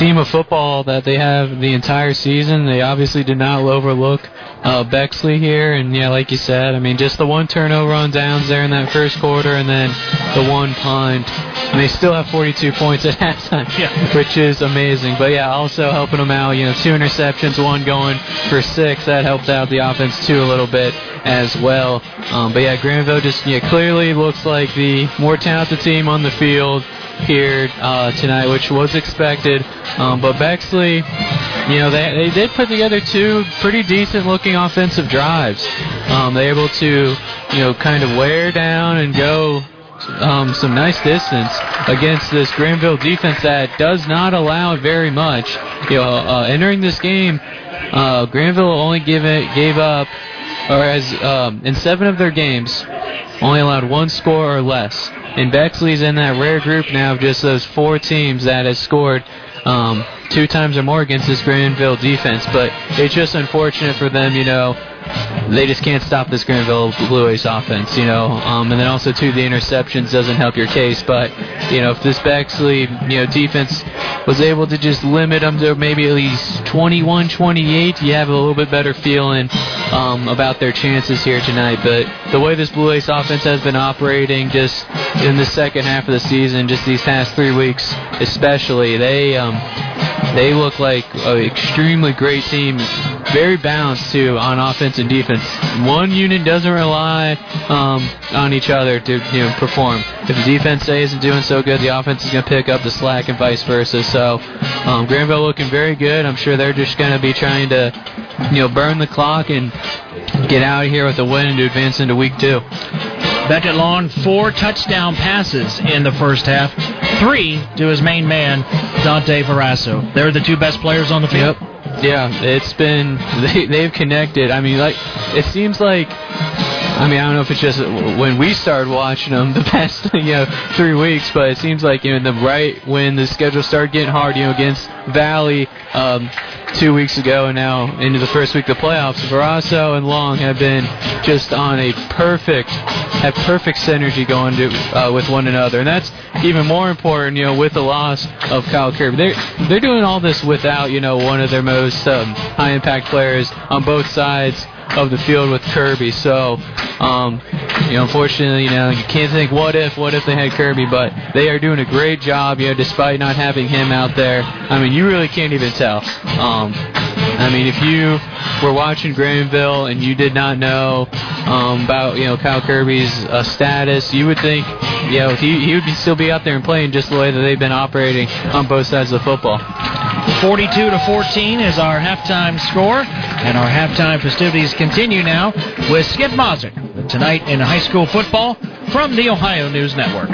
team of football that they have the entire season. They obviously did not overlook uh, Bexley here, and yeah, like you said, I mean, just the one turnover on downs there in that first quarter, and then the one punt. And they still have 42 points at [laughs] halftime, yeah. which is amazing. But yeah, also helping them out. You know, two interceptions, one going for six. That helped out the offense too a little bit as well. Um, but yeah, Granville just yeah clearly looks like the more talented team on the field here uh, tonight, which was expected. Um, but Bexley, you know, they, they did put together two pretty decent looking offensive drives. Um, they able to, you know, kind of wear down and go um, some nice distance against this Granville defense that does not allow very much. You know, uh, entering this game, uh, Granville only give it, gave up, or as um, in seven of their games, only allowed one score or less. And Bexley's in that rare group now of just those four teams that has scored um, two times or more against this Granville defense. But it's just unfortunate for them, you know. They just can't stop this Granville Blue Ace offense, you know. Um, and then also too, the interceptions doesn't help your case. But you know, if this Bexley, you know, defense was able to just limit them to maybe at least 21, 28, you have a little bit better feeling um, about their chances here tonight. But the way this Blue Ace offense has been operating, just in the second half of the season, just these past three weeks, especially, they um, they look like an extremely great team, very balanced too on offense and defense. One unit doesn't rely um, on each other to you know perform. If the defense isn't doing so good, the offense is going to pick up the slack and vice versa. So um, Granville looking very good. I'm sure they're just going to be trying to you know burn the clock and get out of here with a win to advance into week two. Beckett Long, four touchdown passes in the first half, three to his main man, Dante Verasso. They're the two best players on the field. Yep. Yeah, it's been [laughs] they they've connected. I mean, like it seems like. I mean, I don't know if it's just when we started watching them the [laughs] past, you know, three weeks, but it seems like you know, the right when the schedule started getting hard, you know, against Valley um, two weeks ago, and now into the first week of the playoffs, Verasso and Long have been just on a perfect, have perfect synergy going to uh, with one another, and that's even more important, you know, with the loss of Kyle Kirby. They're they're doing all this without, you know, one of their most um, high impact players on both sides of the field with Kirby. So, um, you know, unfortunately, you know, you can't think what if, what if they had Kirby, but they are doing a great job, you know, despite not having him out there. I mean, you really can't even tell. Um, I mean, if you were watching Granville and you did not know um, about, you know, Kyle Kirby's uh, status, you would think, you know, he, he would be, still be out there and playing just the way that they've been operating on both sides of the football. 42 to 14 is our halftime score, and our halftime festivities continue now with Skip Mosic tonight in high school football from the Ohio News Network.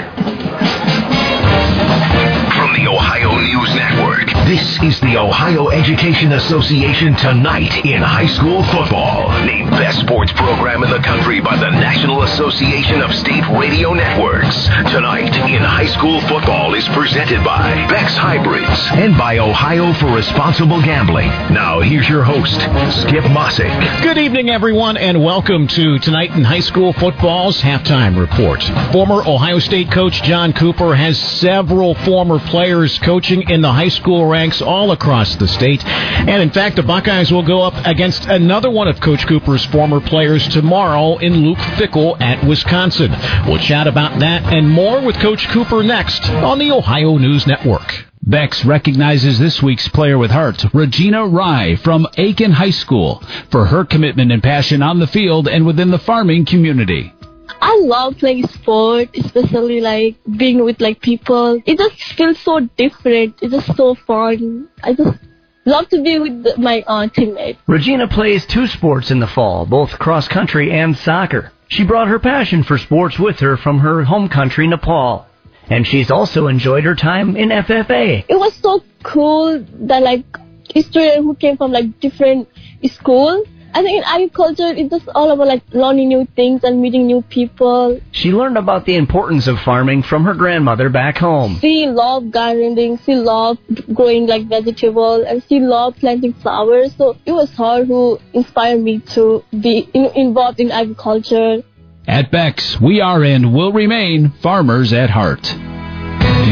From the Ohio News Network. This is the Ohio Education Association Tonight in High School Football. Named Best Sports Program in the Country by the National Association of State Radio Networks. Tonight in High School Football is presented by Beck's Hybrids and by Ohio for Responsible Gambling. Now here's your host, Skip Mosic. Good evening, everyone, and welcome to Tonight in High School Football's halftime report. Former Ohio State coach John Cooper has several former players coaching in the high school ranks all across the state. And in fact, the Buckeyes will go up against another one of Coach Cooper's former players tomorrow in Luke Fickell at Wisconsin. We'll chat about that and more with Coach Cooper next on the Ohio News Network. Beck's recognizes this week's player with heart, Regina Rye from Aiken High School, for her commitment and passion on the field and within the farming community. I love playing sport, especially like being with like people. It just feels so different. It's just so fun. I just love to be with my uh, teammates. Regina plays two sports in the fall, both cross country and soccer. She brought her passion for sports with her from her home country, Nepal. And she's also enjoyed her time in FFA. It was so cool that like students who came from like different schools I think in agriculture, it's just all about like learning new things and meeting new people. She learned about the importance of farming from her grandmother back home. She loved gardening. She loved growing like vegetables, and she loved planting flowers. So it was her who inspired me to be in, involved in agriculture. At Beck's, we are and will remain farmers at heart.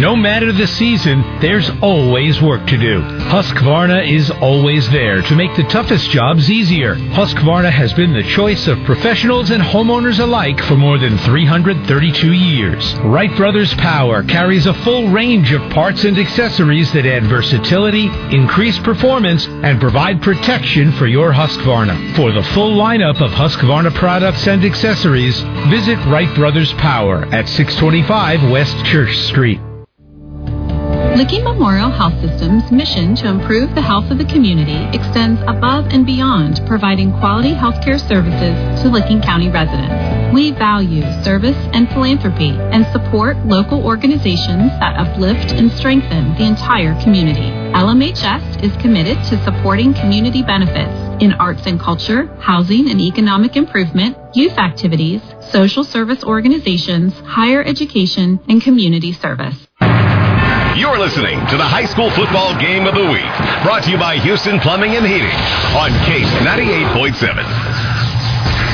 No matter the season, there's always work to do. Husqvarna is always there to make the toughest jobs easier. Husqvarna has been the choice of professionals and homeowners alike for more than 332 years. Wright Brothers Power carries a full range of parts and accessories that add versatility, increase performance, and provide protection for your Husqvarna. For the full lineup of Husqvarna products and accessories, visit Wright Brothers Power at 625 West Church Street. Licking Memorial Health System's mission to improve the health of the community extends above and beyond providing quality healthcare services to Licking County residents. We value service and philanthropy and support local organizations that uplift and strengthen the entire community. LMHS is committed to supporting community benefits in arts and culture, housing and economic improvement, youth activities, social service organizations, higher education, and community service. You're listening to the high school football game of the week, brought to you by Houston Plumbing and Heating on Case 98.7.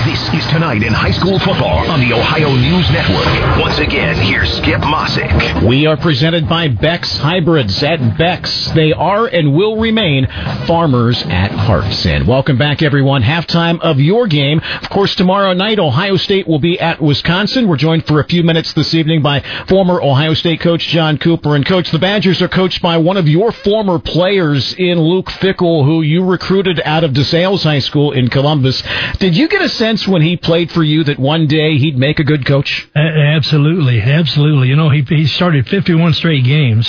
This is tonight in high school football on the Ohio News Network. Once again, here's Skip Mosic. We are presented by Beck's Hybrids at Beck's. They are and will remain farmers at heart. And welcome back, everyone. Halftime of your game. Of course, tomorrow night, Ohio State will be at Wisconsin. We're joined for a few minutes this evening by former Ohio State coach John Cooper. And coach, the Badgers are coached by one of your former players in Luke Fickell, who you recruited out of DeSales High School in Columbus. Did you get a sense sense when he played for you that one day he'd make a good coach? absolutely, absolutely. You know, he he started 51 straight games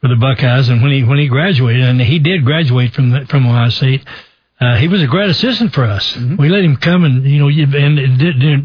for the Buckeyes, and when he when he graduated, and he did graduate from the, from Ohio State. Uh, he was a great assistant for us. Mm-hmm. We let him come and you know, and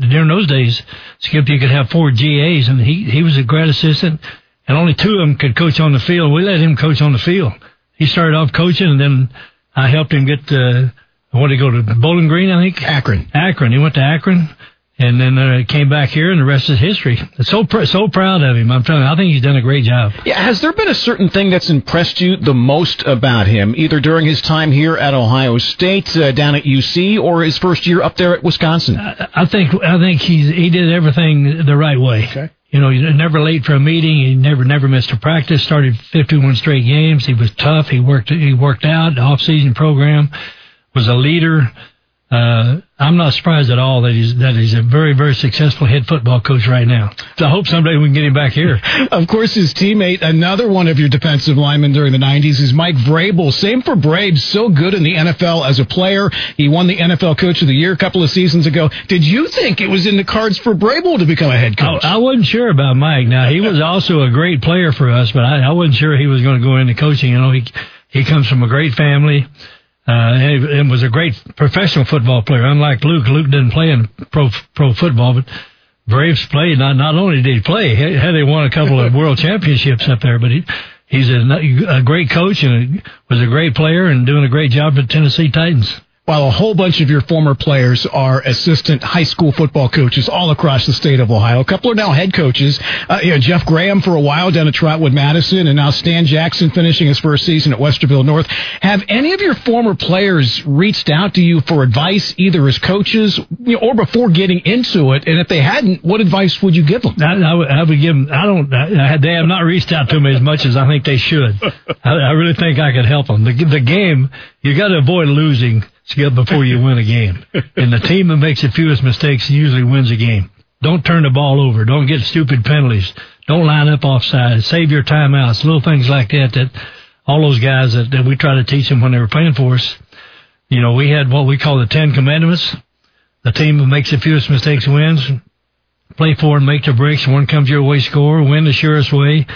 during those days, Skip, you could have four GAs, and he he was a great assistant, and only two of them could coach on the field. We let him coach on the field. He started off coaching, and then I helped him get uh, what did he go to Bowling Green? I think Akron. Akron. He went to Akron, and then uh, came back here, and the rest is history. So pr- so proud of him. I'm telling you, I think he's done a great job. Yeah. Has there been a certain thing that's impressed you the most about him, either during his time here at Ohio State, uh, down at UC, or his first year up there at Wisconsin? I, I think I think he's he did everything the right way. Okay. You know, he's never late for a meeting. He never never missed a practice. Started 51 straight games. He was tough. He worked he worked out the off season program was a leader. Uh, I'm not surprised at all that he's that he's a very very successful head football coach right now. So I hope someday we can get him back here. [laughs] of course, his teammate, another one of your defensive linemen during the '90s, is Mike Vrabel. Same for Braves, so good in the NFL as a player. He won the NFL Coach of the Year a couple of seasons ago. Did you think it was in the cards for Vrabel to become a head coach? I, I wasn't sure about Mike. Now he was also a great player for us, but I, I wasn't sure he was going to go into coaching. You know, he he comes from a great family. Uh, and, and was a great professional football player. Unlike Luke, Luke didn't play in pro pro football, but Braves played. Not not only did he play, had they won a couple of [laughs] world championships up there, but he he's a, a great coach and was a great player and doing a great job at Tennessee Titans. While a whole bunch of your former players are assistant high school football coaches all across the state of Ohio. A couple are now head coaches. Uh, you know, Jeff Graham for a while down at Trotwood Madison, and now Stan Jackson finishing his first season at Westerville North. Have any of your former players reached out to you for advice, either as coaches you know, or before getting into it? And if they hadn't, what advice would you give them? I, I, would, I would give them. I don't. I, they have not reached out to me as much as I think they should. [laughs] I, I really think I could help them. The, the game, you got to avoid losing before you win a game. and the team that makes the fewest mistakes usually wins a game. Don't turn the ball over. Don't get stupid penalties. Don't line up offside. Save your timeouts. Little things like that that all those guys that, that we try to teach them when they were playing for us. You know, we had what we call the Ten Commandments. The team that makes the fewest mistakes wins. Play for and make the breaks. One comes your way, score. Win the surest way.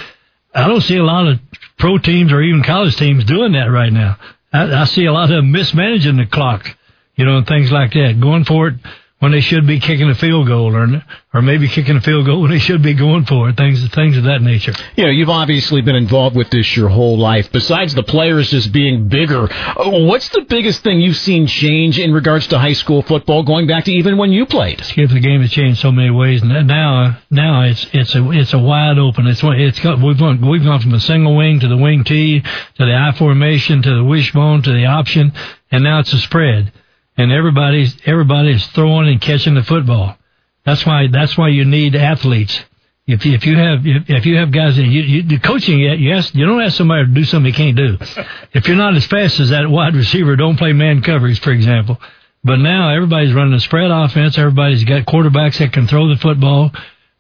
I don't see a lot of pro teams or even college teams doing that right now. I, I see a lot of them mismanaging the clock, you know, and things like that, going for it when they should be kicking a field goal or or maybe kicking a field goal when they should be going for it things things of that nature. You know you've obviously been involved with this your whole life. Besides the players just being bigger what's the biggest thing you've seen change in regards to high school football going back to even when you played? Skip, the game has changed so many ways. And now now it's it's a it's a wide open. It's it's got we've gone we've gone from a single wing to the wing T to the I formation to the wishbone to the option and now it's a spread and everybody's everybody's throwing and catching the football. That's why that's why you need athletes. If if you have if, if you have guys that you, you the coaching yet you ask you don't ask somebody to do something they can't do. [laughs] If you're not as fast as that wide receiver, don't play man coverage, for example. But now everybody's running a spread offense. Everybody's got quarterbacks that can throw the football.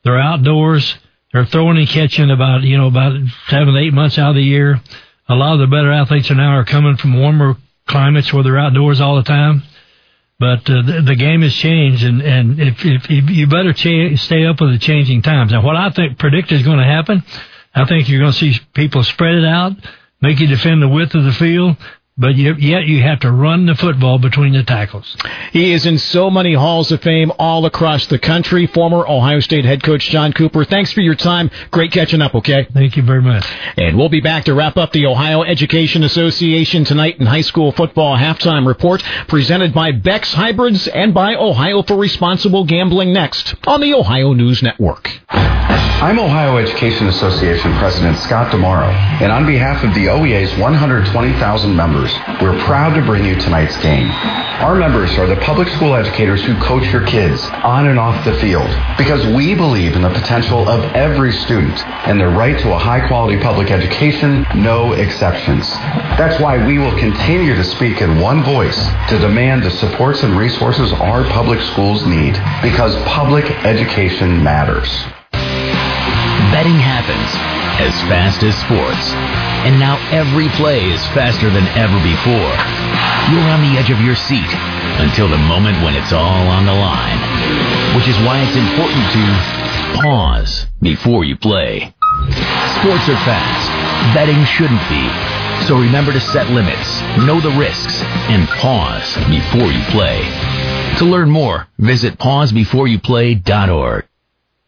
They're outdoors. They're throwing and catching about you know about seven eight months out of the year. A lot of the better athletes are now are coming from warmer climates where they're outdoors all the time. But uh, the, the game has changed, and and if, if, if you better cha- stay up with the changing times. And what I think predict is going to happen, I think you're going to see people spread it out, make you defend the width of the field, but yet you have to run the football between the tackles. He is in so many halls of fame all across the country. Former Ohio State head coach John Cooper. Thanks for your time. Great catching up, okay? Thank you very much. And we'll be back to wrap up the Ohio Education Association tonight in high school football halftime report presented by Beck's Hybrids and by Ohio for Responsible Gambling next on the Ohio News Network. I'm Ohio Education Association President Scott DiMauro, and on behalf of the OEA's 120,000 members, we're proud to bring you tonight's game. Our members are the public school educators who coach your kids on and off the field because we believe in the potential of every student and their right to a high quality public education, no exceptions. That's why we will continue to speak in one voice to demand the supports and resources our public schools need because public education matters. Betting happens as fast as sports. And now every play is faster than ever before. You're on the edge of your seat until the moment when it's all on the line. Which is why it's important to pause before you play. Sports are fast. Betting shouldn't be. So remember to set limits, know the risks, and pause before you play. To learn more, visit pausebeforeyouplay.org.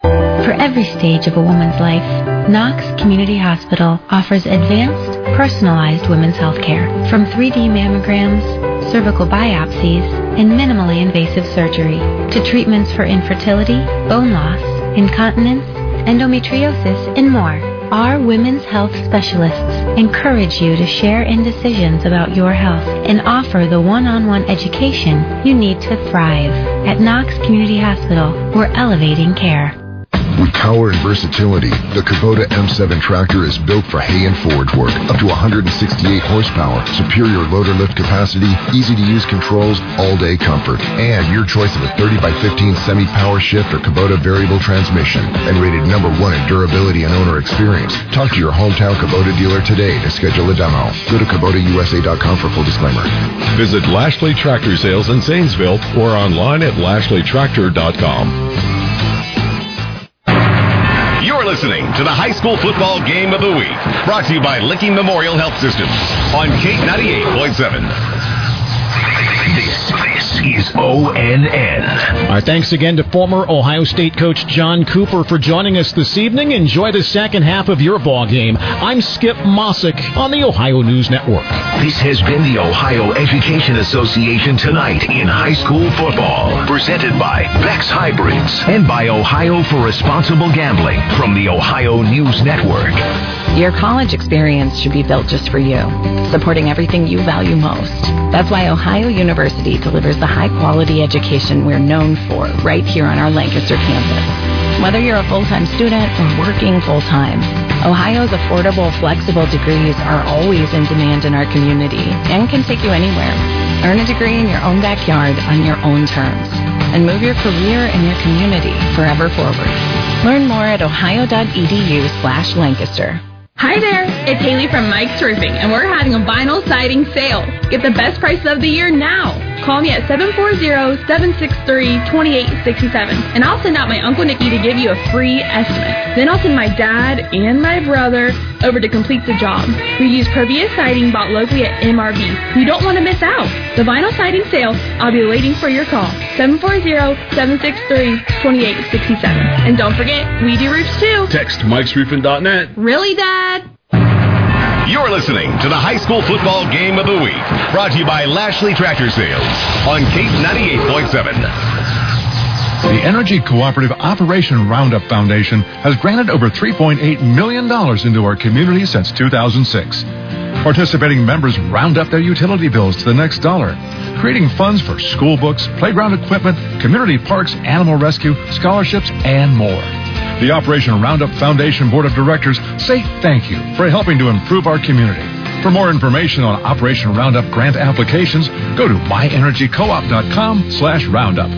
For every stage of a woman's life, Knox Community Hospital offers advanced, personalized women's health care. From 3D mammograms, cervical biopsies, and minimally invasive surgery, to treatments for infertility, bone loss, incontinence, endometriosis, and more. Our women's health specialists encourage you to share in decisions about your health and offer the one-on-one education you need to thrive. At Knox Community Hospital, we're elevating care. With power and versatility, the Kubota M7 tractor is built for hay and forage work. Up to 168 horsepower, superior loader lift capacity, easy to use controls, all day comfort, and your choice of a 30 by 15 semi power shift or Kubota variable transmission, and rated number one in durability and owner experience. Talk to your hometown Kubota dealer today to schedule a demo. Go to KubotaUSA.com for full disclaimer. Visit Lashley Tractor Sales in Zanesville or online at LashleyTractor.com. Listening to the high school football game of the week, brought to you by Licking Memorial Health Systems on K 98.7. This This is ONN. Our thanks again to former Ohio State coach John Cooper for joining us this evening. Enjoy the second half of your ball game. I'm Skip Mosic on the Ohio News Network. This has been the Ohio Education Association tonight in high school football. Presented by Beck's Hybrids and by Ohio for Responsible Gambling from the Ohio News Network. Your college experience should be built just for you, supporting everything you value most. That's why Ohio University delivers the high quality education we're known for right here on our Lancaster campus. Whether you're a full time student or working full time, Ohio's affordable, flexible degrees are always in demand in our community and can take you anywhere. Earn a degree in your own backyard on your own terms and move your career and your community forever forward. Learn more at ohio.edu slash Lancaster. Hi there, it's Haley from Mike's Roofing, and we're having a vinyl siding sale. Get the best price of the year now. Call me at 740-763-2867, and I'll send out my Uncle Nicky to give you a free estimate. Then I'll send my dad and my brother over to complete the job. We use ProVia siding bought locally at MRB. You don't want to miss out. The vinyl siding sale, I'll be waiting for your call. 740-763-2867. And don't forget, we do roofs too. Text mikesroofing.net. Really, Dad? You're listening to the high school football game of the week, brought to you by Lashley Tractor Sales on Cape 98.7. The Energy Cooperative Operation Roundup Foundation has granted over $3.8 million into our community since 2006. Participating members round up their utility bills to the next dollar, creating funds for school books, playground equipment, community parks, animal rescue, scholarships, and more. The Operation Roundup Foundation Board of Directors say thank you for helping to improve our community. For more information on Operation Roundup grant applications, go to myenergycoop.com slash roundup.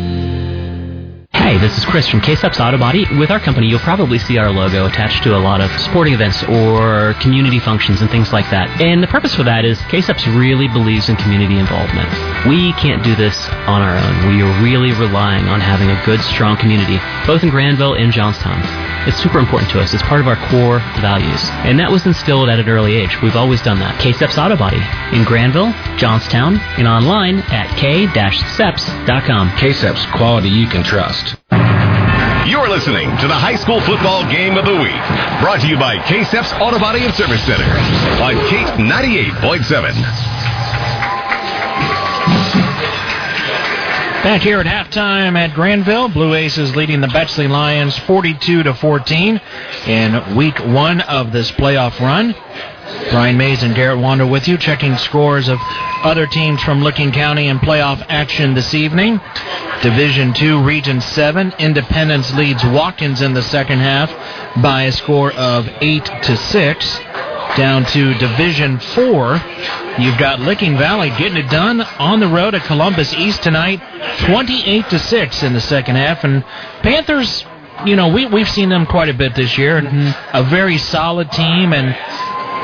Hey, this is Chris from K-Steps Auto Body. With our company, you'll probably see our logo attached to a lot of sporting events or community functions and things like that. And the purpose for that is K-Steps really believes in community involvement. We can't do this on our own. We are really relying on having a good, strong community, both in Granville and Johnstown. It's super important to us. It's part of our core values. And that was instilled at an early age. We've always done that. K-Steps Auto Body in Granville, Johnstown, and online at k-steps.com. K-Steps, quality you can trust. You're listening to the high school football game of the week, brought to you by K-Steps Auto Body and Service Center on Cape 98.7. Back here at halftime at Granville, Blue Aces leading the Bexley Lions 42 to 14 in week one of this playoff run. Brian Maze and Garret Wandle with you, checking scores of other teams from Licking County in playoff action this evening. Division Two, Region Seven, Independence leads Watkins in the second half by a score of eight to six. Down to Division Four, you've got Licking Valley getting it done on the road at Columbus East tonight, 28 to six in the second half, and Panthers. You know, we we've seen them quite a bit this year. A very solid team, and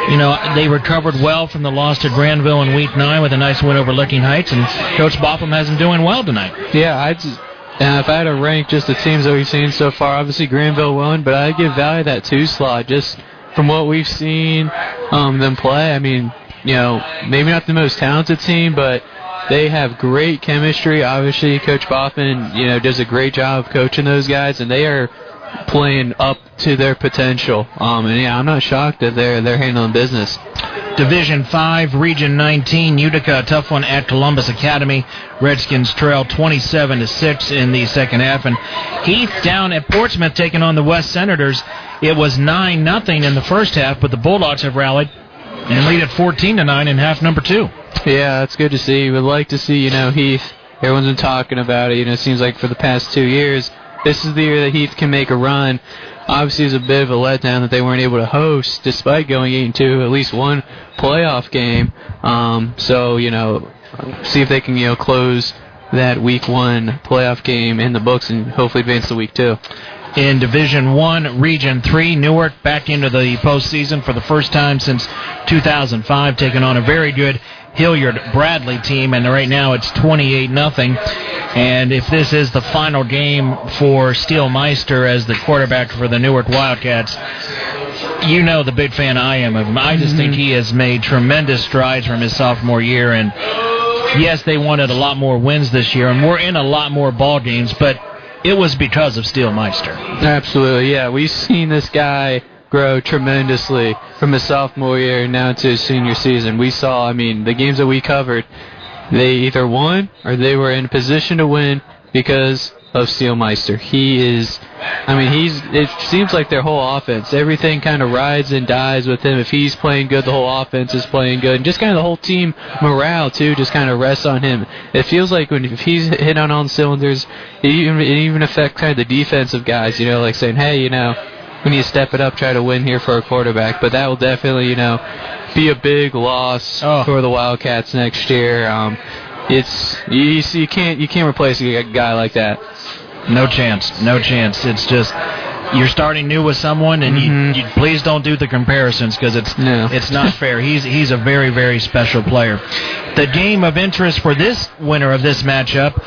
you know, they recovered well from the loss to Granville in Week 9 with a nice win over Licking Heights, and Coach Bopham has them doing well tonight. Yeah, I just, and if I had to rank just the teams that we've seen so far, obviously Granville won, but I'd give Valley that two slot just from what we've seen um, them play. I mean, you know, maybe not the most talented team, but they have great chemistry. Obviously, Coach Boffin, you know, does a great job coaching those guys, and they are playing up to their potential. Um, and yeah, I'm not shocked that they're they're handling business. Division 5, Region 19, Utica, a tough one at Columbus Academy. Redskins trail 27 to 6 in the second half. And Heath down at Portsmouth taking on the West Senators. It was 9 nothing in the first half, but the Bulldogs have rallied and lead at 14 to 9 in half number 2. Yeah, that's good to see. We'd like to see, you know, Heath. Everyone's been talking about it. You know, it seems like for the past two years, this is the year that Heath can make a run. Obviously, it's a bit of a letdown that they weren't able to host, despite going eight and two, at least one playoff game. Um, so you know, see if they can you know close that week one playoff game in the books and hopefully advance to week two. In Division One, Region Three, Newark back into the postseason for the first time since 2005, taking on a very good Hilliard Bradley team, and right now it's 28 nothing. And if this is the final game for Steele Meister as the quarterback for the Newark Wildcats, you know the big fan I am of him. I just think mm-hmm. he has made tremendous strides from his sophomore year, and yes, they wanted a lot more wins this year, and we're in a lot more ball games, but it was because of Steelmeister. Absolutely, yeah. We've seen this guy grow tremendously from his sophomore year now to his senior season. We saw, I mean, the games that we covered, they either won or they were in a position to win because of Steelmeister. He is, I mean, he's. It seems like their whole offense, everything kind of rides and dies with him. If he's playing good, the whole offense is playing good, and just kind of the whole team morale too, just kind of rests on him. It feels like when if he's hit on all cylinders, it even it even affects kind of the defensive guys. You know, like saying, hey, you know, we need to step it up, try to win here for our quarterback. But that will definitely, you know, be a big loss Oh. for the Wildcats next year. Um, it's you, you see, you can't you can't replace a guy like that. No chance. No chance. It's just you're starting new with someone, and you, you please don't do the comparisons because it's it's not [laughs] fair. He's he's a very very special player. The game of interest for this winner of this matchup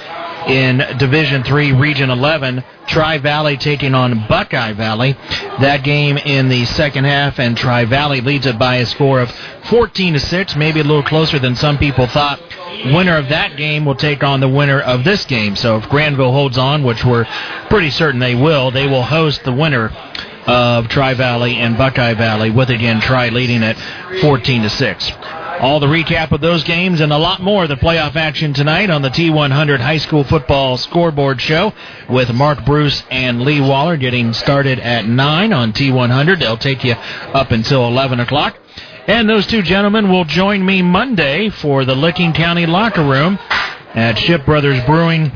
in Division Three, Region 11, Tri Valley taking on Buckeye Valley. That game in the second half, and Tri Valley leads it by a score of 14 to six, maybe a little closer than some people thought. Winner of that game will take on the winner of this game. So if Granville holds on, which we're pretty certain they will, they will host the winner of Tri Valley and Buckeye Valley, with again Tri leading at 14 to six. All the recap of those games and a lot more of the playoff action tonight on the T100 High School Football Scoreboard Show with Mark Bruce and Lee Waller getting started at 9 on T100. They'll take you up until 11 o'clock. And those two gentlemen will join me Monday for the Licking County Locker Room at Ship Brothers Brewing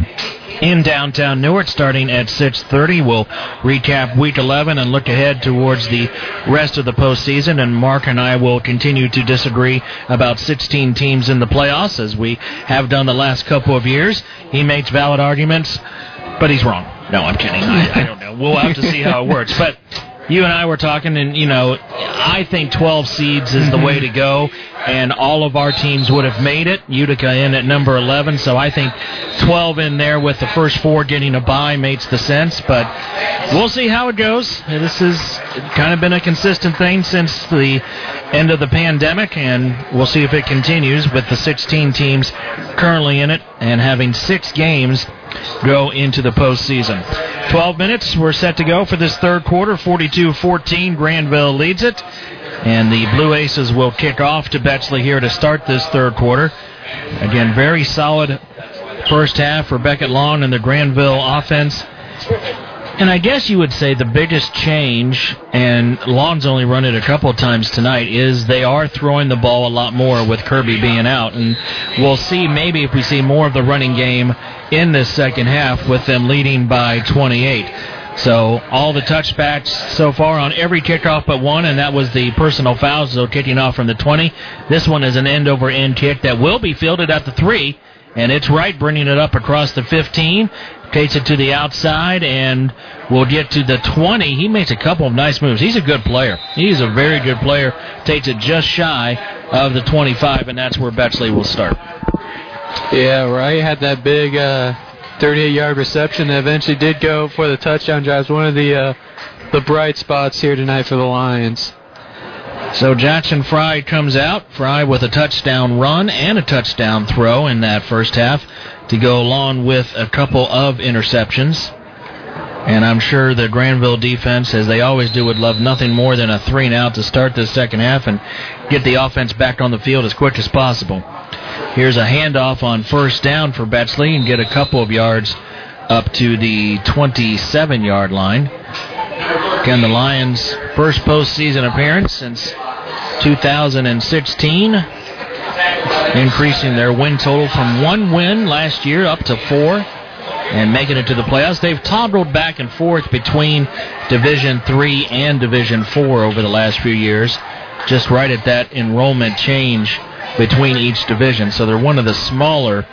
in downtown Newark starting at 6.30. We'll recap Week 11 and look ahead towards the rest of the postseason. And Mark and I will continue to disagree about 16 teams in the playoffs as we have done the last couple of years. He makes valid arguments, but he's wrong. No, I'm kidding. I, I don't know. We'll have to see how it works. But you and I were talking, and you know, I think 12 seeds is the way to go, and all of our teams would have made it. Utica in at number 11, so I think 12 in there with the first four getting a bye makes the sense. But we'll see how it goes. This has kind of been a consistent thing since the end of the pandemic, and we'll see if it continues with the 16 teams currently in it and having six games go into the postseason. 12 minutes we're set to go for this third quarter. 42-14, Granville leads it. And the Blue Aces will kick off to Bexley here to start this third quarter. Again, very solid first half for Beckett Long and the Granville offense. And I guess you would say the biggest change, and Long's only run it a couple of times tonight, is they are throwing the ball a lot more with Kirby being out. And we'll see maybe if we see more of the running game in this second half with them leading by 28. So all the touchbacks so far on every kickoff but one, and that was the personal foul, so kicking off from the 20. This one is an end over end kick that will be fielded at the three, and it's right, bringing it up across the 15. Takes it to the outside and we'll get to the 20. He makes a couple of nice moves. He's a good player. He's a very good player. Takes it just shy of the 25, and that's where Bexley will start. Yeah, right. Had that big uh, 38-yard reception that eventually did go for the touchdown drive. It's one of the uh, the bright spots here tonight for the Lions. So Jackson Frey comes out. Frey with a touchdown run and a touchdown throw in that first half to go along with a couple of interceptions. And I'm sure the Granville defense, as they always do, would love nothing more than a three and out to start this second half and get the offense back on the field as quick as possible. Here's a handoff on first down for Bexley and get a couple of yards up to the 27 yard line. Again, the Lions' first postseason appearance since 2016, increasing their win total from one win last year up to four and making it to the playoffs. They've toggled back and forth between Division Three and Division Four over the last few years, just right at that enrollment change between each division. So they're one of the smaller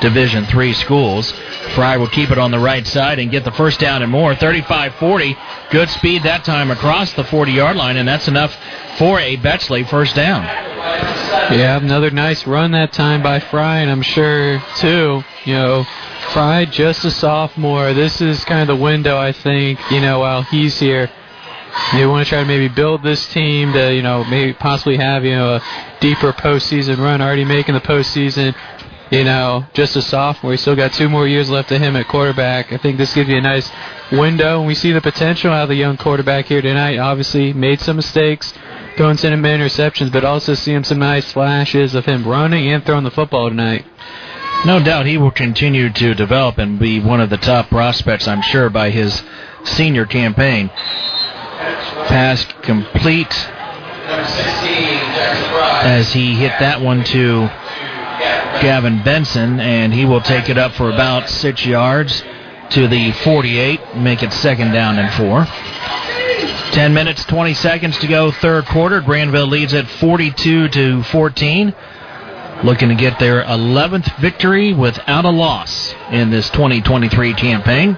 Division Three schools. Frey will keep it on the right side and get the first down and more. 35-40. Good speed that time across the 40-yard line, and that's enough for a Bexley first down. Yeah, another nice run that time by Frey, and I'm sure too. You know, Frey just a sophomore. This is kind of the window I think. You know, while he's here, they want to try to maybe build this team to you know maybe possibly have you know a deeper postseason run. Already making the postseason. you know, just a sophomore. He's still got two more years left of him at quarterback. I think this gives you a nice window, and we see the potential out of the young quarterback here tonight. Obviously, made some mistakes, going throwing some interceptions, but also seeing some nice flashes of him running and throwing the football tonight. No doubt he will continue to develop and be one of the top prospects, I'm sure, by his senior campaign. Pass complete as he hit that one to Gavin Benson, and he will take it up for about six yards to the 48, make it second down and four. 10 minutes, 20 seconds to go, third quarter. Granville leads at 42 to 14. Looking to get their 11th victory without a loss in this 2023 campaign.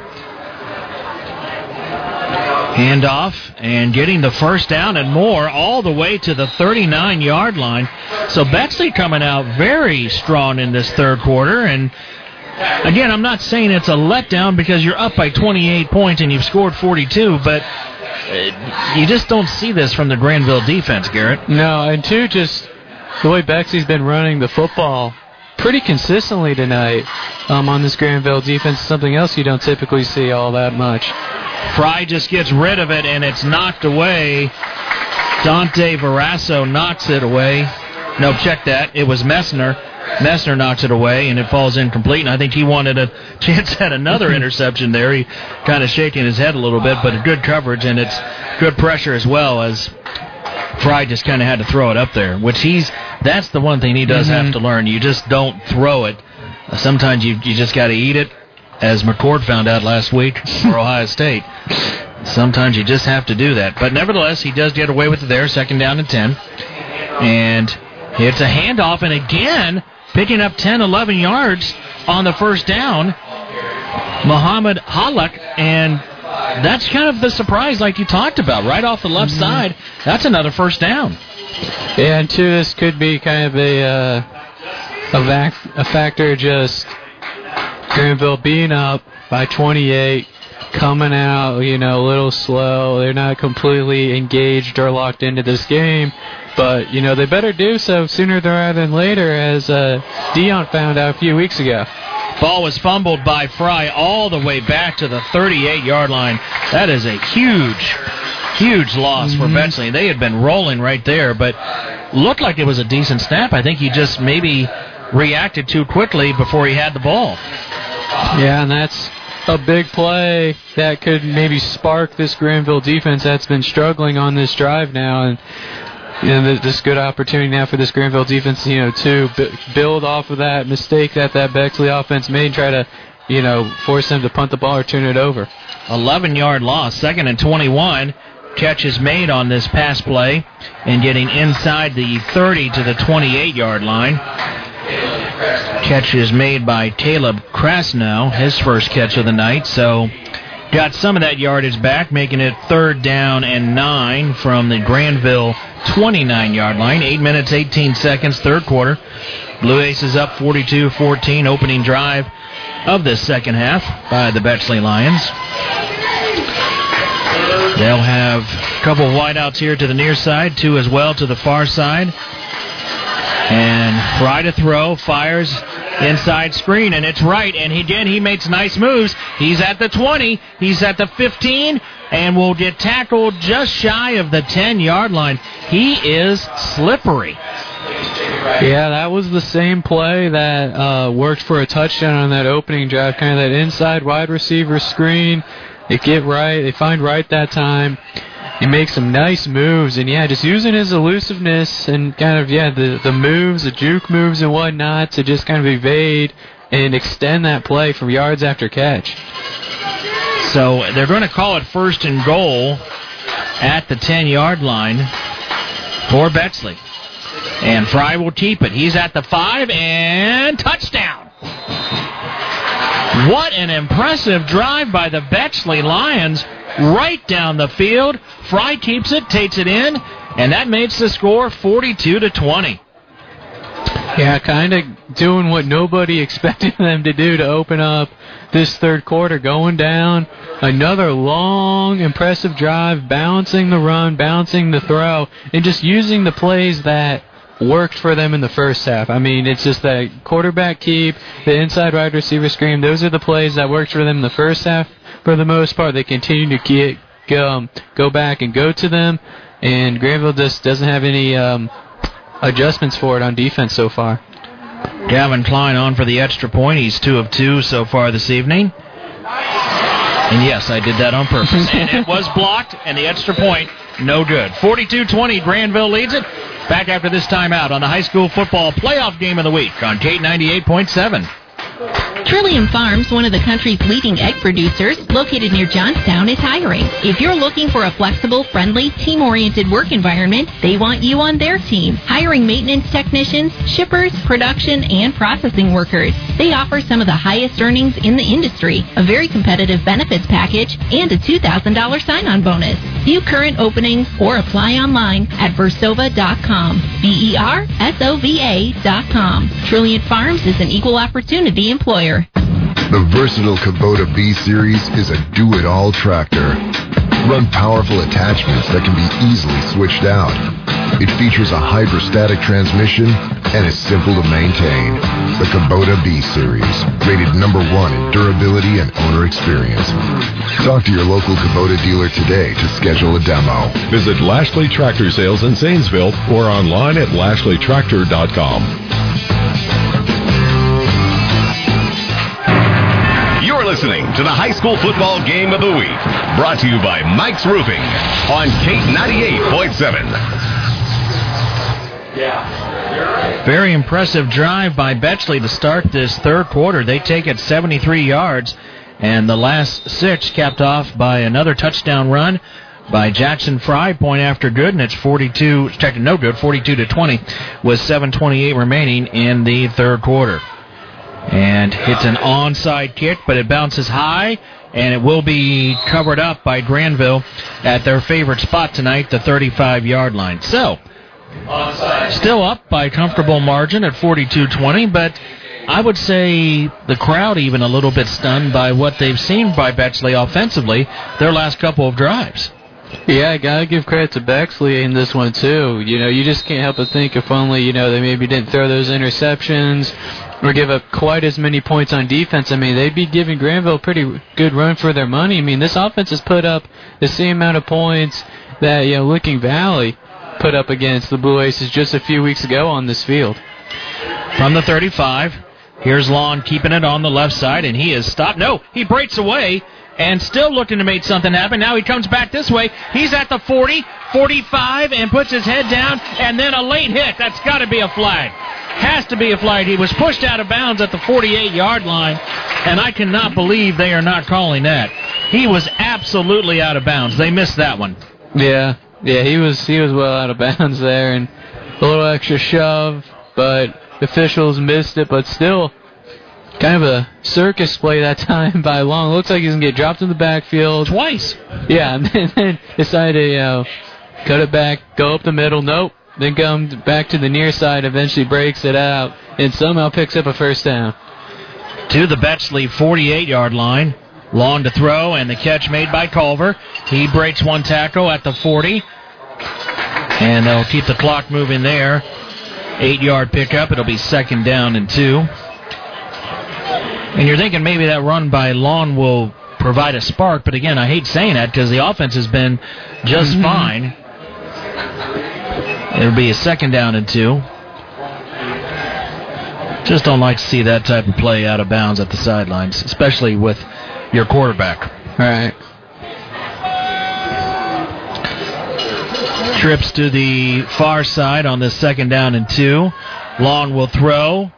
Handoff and getting the first down and more all the way to the 39 yard line. So Bexley coming out very strong in this third quarter. And again, I'm not saying it's a letdown because you're up by 28 points and you've scored 42, but uh, you just don't see this from the Granville defense, Garret. No, and two, just the way Bexley's been running the football pretty consistently tonight um, on this Granville defense, is something else you don't typically see all that much. Frey just gets rid of it and it's knocked away. Dante Verasso knocks it away. No, check that. It was Messner. Messner knocks it away and it falls incomplete. And I think he wanted a [laughs] chance at another [laughs] interception there. He kind of shaking his head a little bit, but a good coverage and it's good pressure as well as Frey just kind of had to throw it up there, which he's that's the one thing he does Mm-hmm. have to learn. You just don't throw it. Sometimes you you just got to eat it, as McCord found out last week for Ohio State. Sometimes you just have to do that. But nevertheless, he does get away with it there, second down and 10. And it's a handoff, and again, picking up 10, 11 yards on the first down, Muhammad Halak. And that's kind of the surprise, like you talked about, right off the left side. That's another first down. Yeah, and two, this could be kind of a uh, a, vac- a factor just Granville being up by 28, coming out, you know, a little slow. They're not completely engaged or locked into this game, but you know they better do so sooner rather than later, as uh, Dion found out a few weeks ago. Ball was fumbled by Frey all the way back to the 38 yard line. That is a huge, huge loss for Bexley. They had been rolling right there, but looked like it was a decent snap. I think he just maybe reacted too quickly before he had the ball. Yeah, and that's a big play that could maybe spark this Granville defense that's been struggling on this drive now, and you know, this good opportunity now for this Granville defense, you know, to b- build off of that mistake that that Bexley offense made, and try to, you know, force them to punt the ball or turn it over. 11 yard loss, second and 21. Catch is made on this pass play and getting inside the 30 to the 28 yard line. Catch is made by Caleb Krasnow, his first catch of the night. So got some of that yardage back, making it third down and nine from the Granville 29 yard line. 8 minutes, 18 seconds, third quarter. Blue Aces up 42 14, opening drive of this second half by the Bexley Lions. They'll have a couple wideouts here to the near side, two as well to the far side. And Frey to throw, fires inside screen, and it's right. And again he makes nice moves. He's at the 20, he's at the 15, and will get tackled just shy of the 10 yard line. He is slippery. Yeah, that was the same play that uh, worked for a touchdown on that opening drive, kind of that inside wide receiver screen. They get right, they find right that time. He makes some nice moves, and yeah, just using his elusiveness and kind of yeah the the moves, the juke moves and whatnot to just kind of evade and extend that play from yards after catch. So they're going to call it first and goal at the 10 yard line for Bexley. And Frey will keep it. He's at the five and touchdown. What an impressive drive by the Bexley Lions right down the field. Frey keeps it, takes it in, and that makes the score 42 to 20. Yeah, kind of doing what nobody [laughs] expected them to do to open up this third quarter, going down another long, impressive drive, balancing the run, balancing the throw, and just using the plays that worked for them in the first half. I mean, it's just that quarterback keep, the inside wide receiver screen. Those are the plays that worked for them in the first half. For the most part, they continue to get, go, go back and go to them, and Granville just doesn't have any um, adjustments for it on defense so far. Gavin Klein on for the extra point. He's two of two so far this evening. And yes, I did that on purpose. and [laughs] it was blocked, and the extra point, no good. 42 20, Granville leads it. Back after this timeout on the high school football playoff game of the week on Kate 98.7. Trillium Farms, one of the country's leading egg producers, located near Johnstown, is hiring. If you're looking for a flexible, friendly, team-oriented work environment, they want you on their team. Hiring maintenance technicians, shippers, production, and processing workers. They offer some of the highest earnings in the industry, a very competitive benefits package, and a $2,000 sign-on bonus. View current openings or apply online at versova.com. B-E-R-S-O-V-A dot com. Trillium Farms is an equal opportunity employer. The versatile Kubota B Series is a do-it-all tractor. Run powerful attachments that can be easily switched out. It features a hydrostatic transmission and is simple to maintain. The Kubota B Series, rated number one in durability and owner experience. Talk to your local Kubota dealer today to schedule a demo. Visit Lashley Tractor Sales in Zanesville or online at lashleytractor.com. listening to the high school football game of the week, brought to you by Mike's Roofing on Kate 98.7. Yeah. Very impressive drive by Bexley to start this third quarter. They take it 73 yards, and the last six capped off by another touchdown run by Jackson Frey. Point after good, and it's 42, checked no good, 42 to 20, with 7:28 remaining in the third quarter. And it's an onside kick, but it bounces high, and it will be covered up by Granville at their favorite spot tonight, the 35-yard line. So, still up by a comfortable margin at 42-20, but I would say the crowd even a little bit stunned by what they've seen by Bexley offensively their last couple of drives. Yeah, I gotta give credit to Bexley in this one too. You know, you just can't help but think if only you know they maybe didn't throw those interceptions or give up quite as many points on defense. I mean, they'd be giving Granville a pretty good run for their money. I mean, this offense has put up the same amount of points that you know Licking Valley put up against the Blue Aces just a few weeks ago on this field. From the 35, here's Long keeping it on the left side, and he is stopped. No, he breaks away and still looking to make something happen. Now he comes back this way. He's at the 40, 45, and puts his head down, and then a late hit. That's got to be a flag. Has to be a flag. He was pushed out of bounds at the 48 yard line, and I cannot believe they are not calling that. He was absolutely out of bounds. They missed that one. Yeah, yeah, he was he was well out of [laughs] bounds there, and a little extra shove, but officials missed it. But still, kind of a circus play that [laughs] time by Long. Looks like he's gonna get dropped in the backfield twice. Yeah, [laughs] and then decide to you know, cut it back, go up the middle. Nope. Then comes back to the near side, eventually breaks it out, and somehow picks up a first down. To the Bexley 48 yard line. Long to throw, and the catch made by Culver. He breaks one tackle at the 40. And they'll keep the clock moving there. Eight yard pickup. It'll be second down and two. And you're thinking maybe that run by Long will provide a spark, but again, I hate saying that because the offense has been just mm-hmm. fine. It'll be a second down and two. Just don't like to see that type of play out of bounds at the sidelines, especially with your quarterback. All right. Trips to the far side on the second down and two. Long will throw.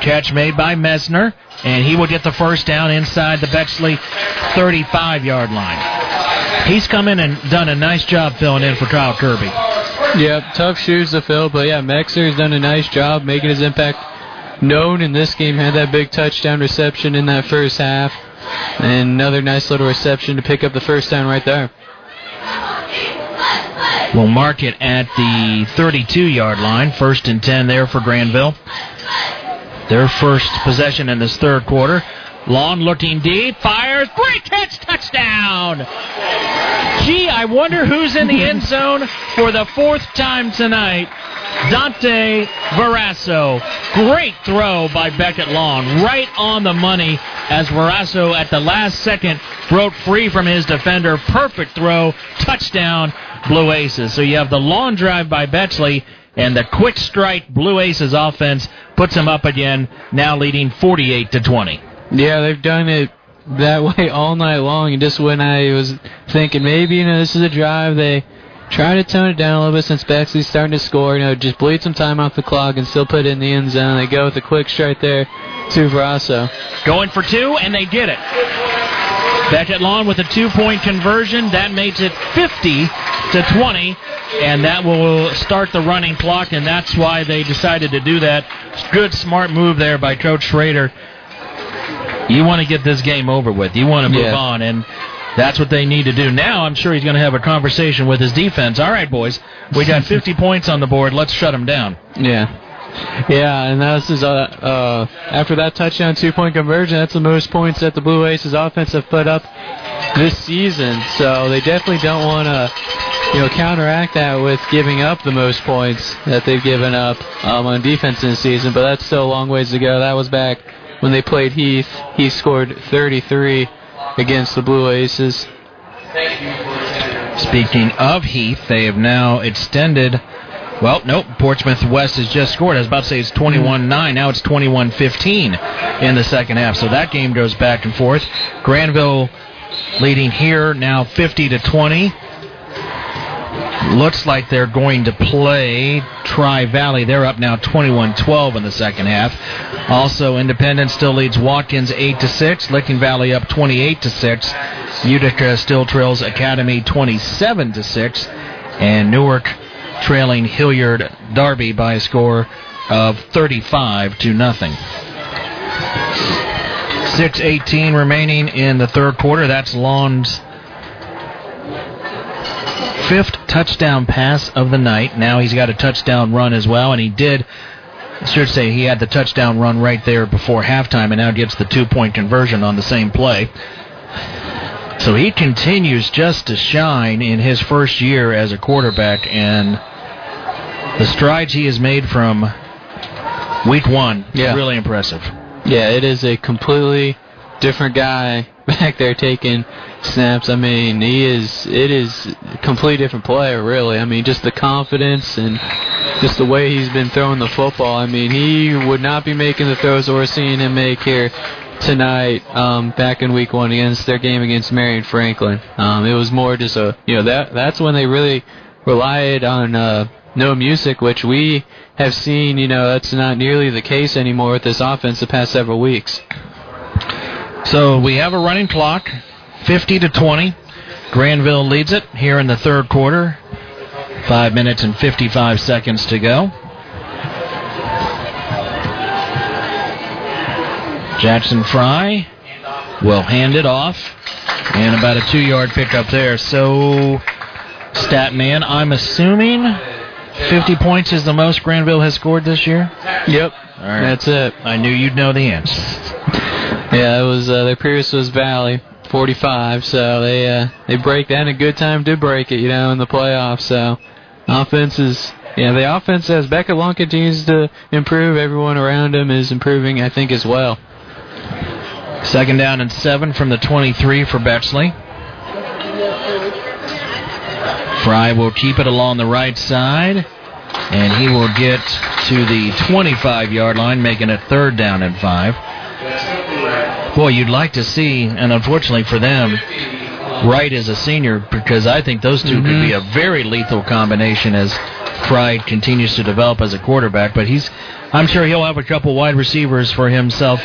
Catch made by Messner, and he will get the first down inside the Bexley 35 yard line. He's come in and done a nice job filling in for Kyle Kirby. Yep, tough shoes to fill, but yeah, Messner's done a nice job making his impact known in this game. Had that big touchdown reception in that first half, and another nice little reception to pick up the first down right there. We'll mark it at the 32 yard line. First and 10 there for Granville. Their first possession in this third quarter. Long looking deep, fires, great catch, touchdown! Gee, I wonder who's in the [laughs] end zone for the fourth time tonight. Dante Verasso. Great throw by Beckett Long. Right on the money as Verasso at the last second broke free from his defender. Perfect throw. Touchdown, Blue Aces. So you have the long drive by Bexley and the quick strike Blue Aces offense puts them up again, now leading 48 to 20. Yeah, they've done it that [laughs] way all night long. And just when I was thinking maybe you know this is a drive, they try to tone it down a little bit since Bexley's starting to score. You know, just bleed some time off the clock and still put it in the end zone. They go with a quick strike there to Verasso. Going for two, and they get it. Beckett Long with a two-point conversion. That makes it 50 to 20, and that will start the running clock, and that's why they decided to do that. Good, smart move there by Coach Schrader. You want to get this game over with. You want to move Yeah. on, and that's what they need to do. Now, I'm sure he's going to have a conversation with his defense. All right, boys, we got [laughs] 50 points on the board. Let's shut them down. Yeah. Yeah, and this is uh, uh after that touchdown two point conversion, that's the most points that the Blue Aces offense have put up this season. So they definitely don't want to you know counteract that with giving up the most points that they've given up um, on defense in the season. But that's still a long ways to go. That was back when they played Heath. He scored 33 against the Blue Aces. Speaking of Heath, they have now extended. Well, nope. Portsmouth West has just scored. I was about to say it's 21 9. Now it's 21 15 in the second half. So that game goes back and forth. Granville leading here now 50 to 20. Looks like they're going to play Tri Valley. They're up now 21 12 in the second half. Also, Independence still leads Watkins 8 to 6. Licking Valley up 28 to 6. Utica still trails Academy 27 to 6. And Newark trailing Hilliard Darby by a score of 35 to nothing. 6:18 remaining in the third quarter. That's Long's fifth touchdown pass of the night. Now he's got a touchdown run as well, and he did. I should say he had the touchdown run right there before halftime, and now gets the two-point conversion on the same play. So he continues just to shine in his first year as a quarterback, and the strides he has made from week one Yeah. really impressive. Yeah, it is a completely different guy [laughs] back there taking snaps. I mean, he is. It is a completely different player, really. I mean, just the confidence and just the way he's been throwing the football. I mean, he would not be making the throws we're seeing him make here tonight. Um, back in Week One against their game against Marion Franklin, um, it was more just a. You know, that that's when they really relied on. Uh, Noah Music, which we have seen, you know, that's not nearly the case anymore with this offense the past several weeks. So we have a running clock, 50 to 20. Granville leads it here in the third quarter. Five minutes and 55 seconds to go. Jackson Frey will hand it off. And about a two yard pickup there. So, Statman, I'm assuming 50 points is the most Granville has scored this year? Yep. All right. That's it. I knew you'd know the answer. [laughs] Yeah, it was uh, their previous was Valley, 45. So they uh, they break that. And a good time to break it, you know, in the playoffs. So offense is. Yeah, the offense as Beckett Long continues to improve, everyone around him is improving, I think, as well. Second down and seven from the 23 for Bexley. Frey will keep it along the right side, and he will get to the 25 yard line, making it third down and five. Boy, you'd like to see, and unfortunately for them, Wright is a senior because I think those 2 could be mm-hmm. a very lethal combination as Frey continues to develop as a quarterback. But he's, I'm sure he'll have a couple wide receivers for himself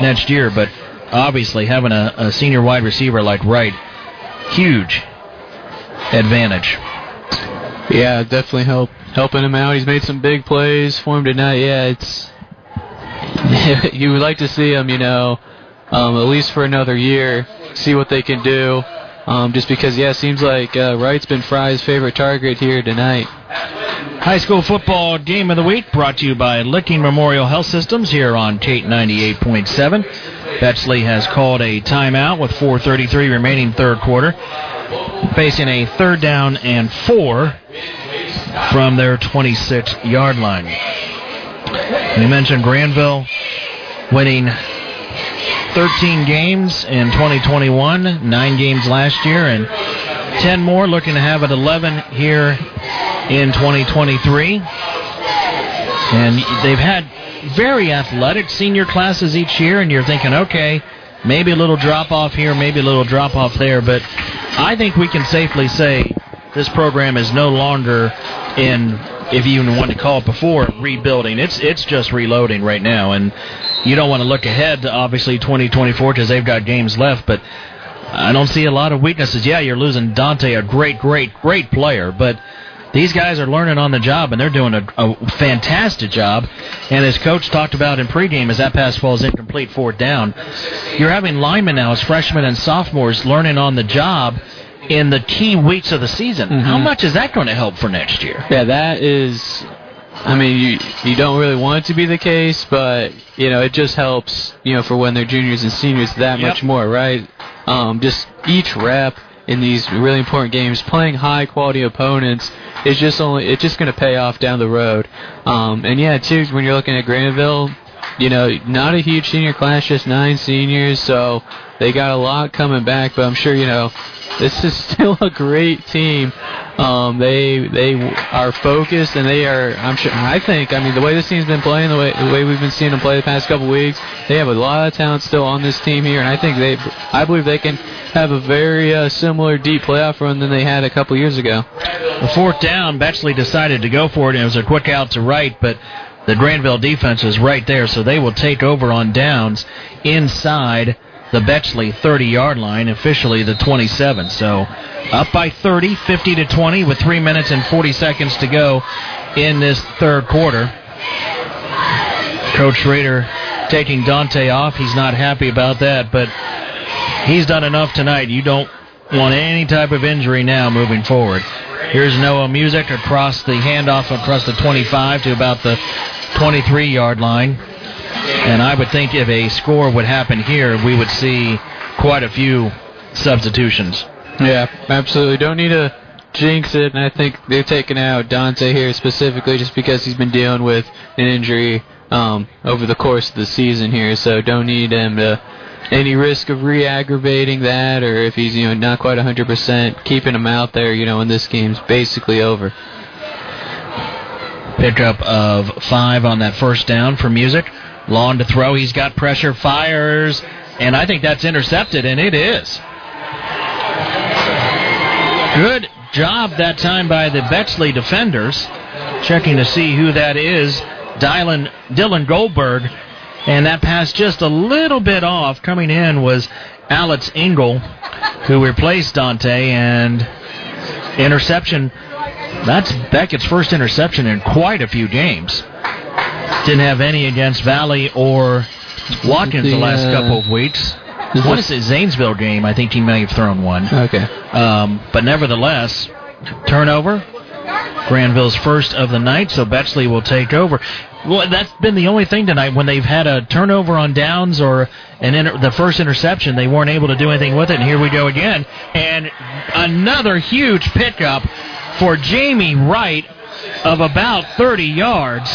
next year. But obviously, having a, a senior wide receiver like Wright, huge advantage. Yeah, definitely help helping him out. He's made some big plays for him tonight. Yeah, it's [laughs] you would like to see him, you know, um, at least for another year, see what they can do. Um, just because, yeah, it seems like uh, Wright's been Frey's favorite target here tonight. High school football game of the week brought to you by Licking Memorial Health Systems here on Kate 98.7. Bexley has called a timeout with 4.33 remaining third quarter. facing a third down and four from their 26 yard line. We mentioned Granville winning 13 games in 2021, nine games last year, and 10 more, looking to have at 11 here in 2023. And they've had very athletic senior classes each year, and you're thinking, okay, maybe a little drop off here, maybe a little drop off there, but I think we can safely say this program is no longer in if you even want to call it before rebuilding. It's it's just reloading right now, and you don't want to look ahead to obviously 2024 because they've got games left. But I don't see a lot of weaknesses. Yeah, you're losing Dante, a great, great, great player, but these guys are learning on the job and they're doing a, a fantastic job. And as coach talked about in pregame, as that pass falls incomplete, fourth down, you're having linemen now as freshmen and sophomores learning on the job in the key weeks of the season. Mm-hmm. How much is that going to help for next year? Yeah, that is. I mean, you you don't really want it to be the case, but you know, it just helps. You know, for when they're juniors and seniors, that Yep. much more, right? Um, just each rep in these really important games, playing high quality opponents, is just only it's just going to pay off down the road. Um, and yeah, too, when you're looking at Granville, you know, not a huge senior class, just nine seniors, so they got a lot coming back. But I'm sure you know this is [laughs] still a great team. Um, they they are focused and they are. I'm sure. I think. I mean, the way this team's been playing, the way the way we've been seeing them play the past couple weeks, they have a lot of talent still on this team here, and I think they. I believe they can have a very uh, similar deep playoff run than they had a couple years ago. The fourth down, Bexley decided to go for it, and it was a quick out to right, but the Granville defense is right there, so they will take over on downs inside the Bexley 30 yard line, officially the 27. So up by 30, 50 to 20, with 3 minutes and 40 seconds to go in this third quarter. Coach Schrader taking Dante off. He's not happy about that, but he's done enough tonight. You don't want any type of injury now moving forward. Here's Noah Music across the handoff across the 25 to about the 23 yard line. And I would think if a score would happen here, we would see quite a few substitutions. Yeah, absolutely. Don't need to jinx it, and I think they're taking out Dante here specifically just because he's been dealing with an injury um, over the course of the season here. So don't need him to any risk of re-aggravating that, or if he's you know not quite 100%, keeping him out there, you know, when this game's basically over. Pickup of five on that first down for Music. Long to throw. He's got pressure, fires, and I think that's intercepted, and it is. Good job that time by the Bexley defenders. Checking to see who that is. Dylan, Dylan Goldberg. And that pass just a little bit off. Coming in was Alex Engel, who replaced Dante, and interception. That's Beckett's first interception in quite a few games. Didn't have any against Valley or Watkins the, The, last uh, couple of weeks. What is it, Zanesville game? I think he may have thrown one. Okay. Um, but nevertheless, turnover. Granville's first of the night, so Bexley will take over. Well, that's been the only thing tonight. When they've had a turnover on downs or an inter- the first interception, they weren't able to do anything with it. And here we go again, and another huge pickup for Jamie Wright of about 30 yards.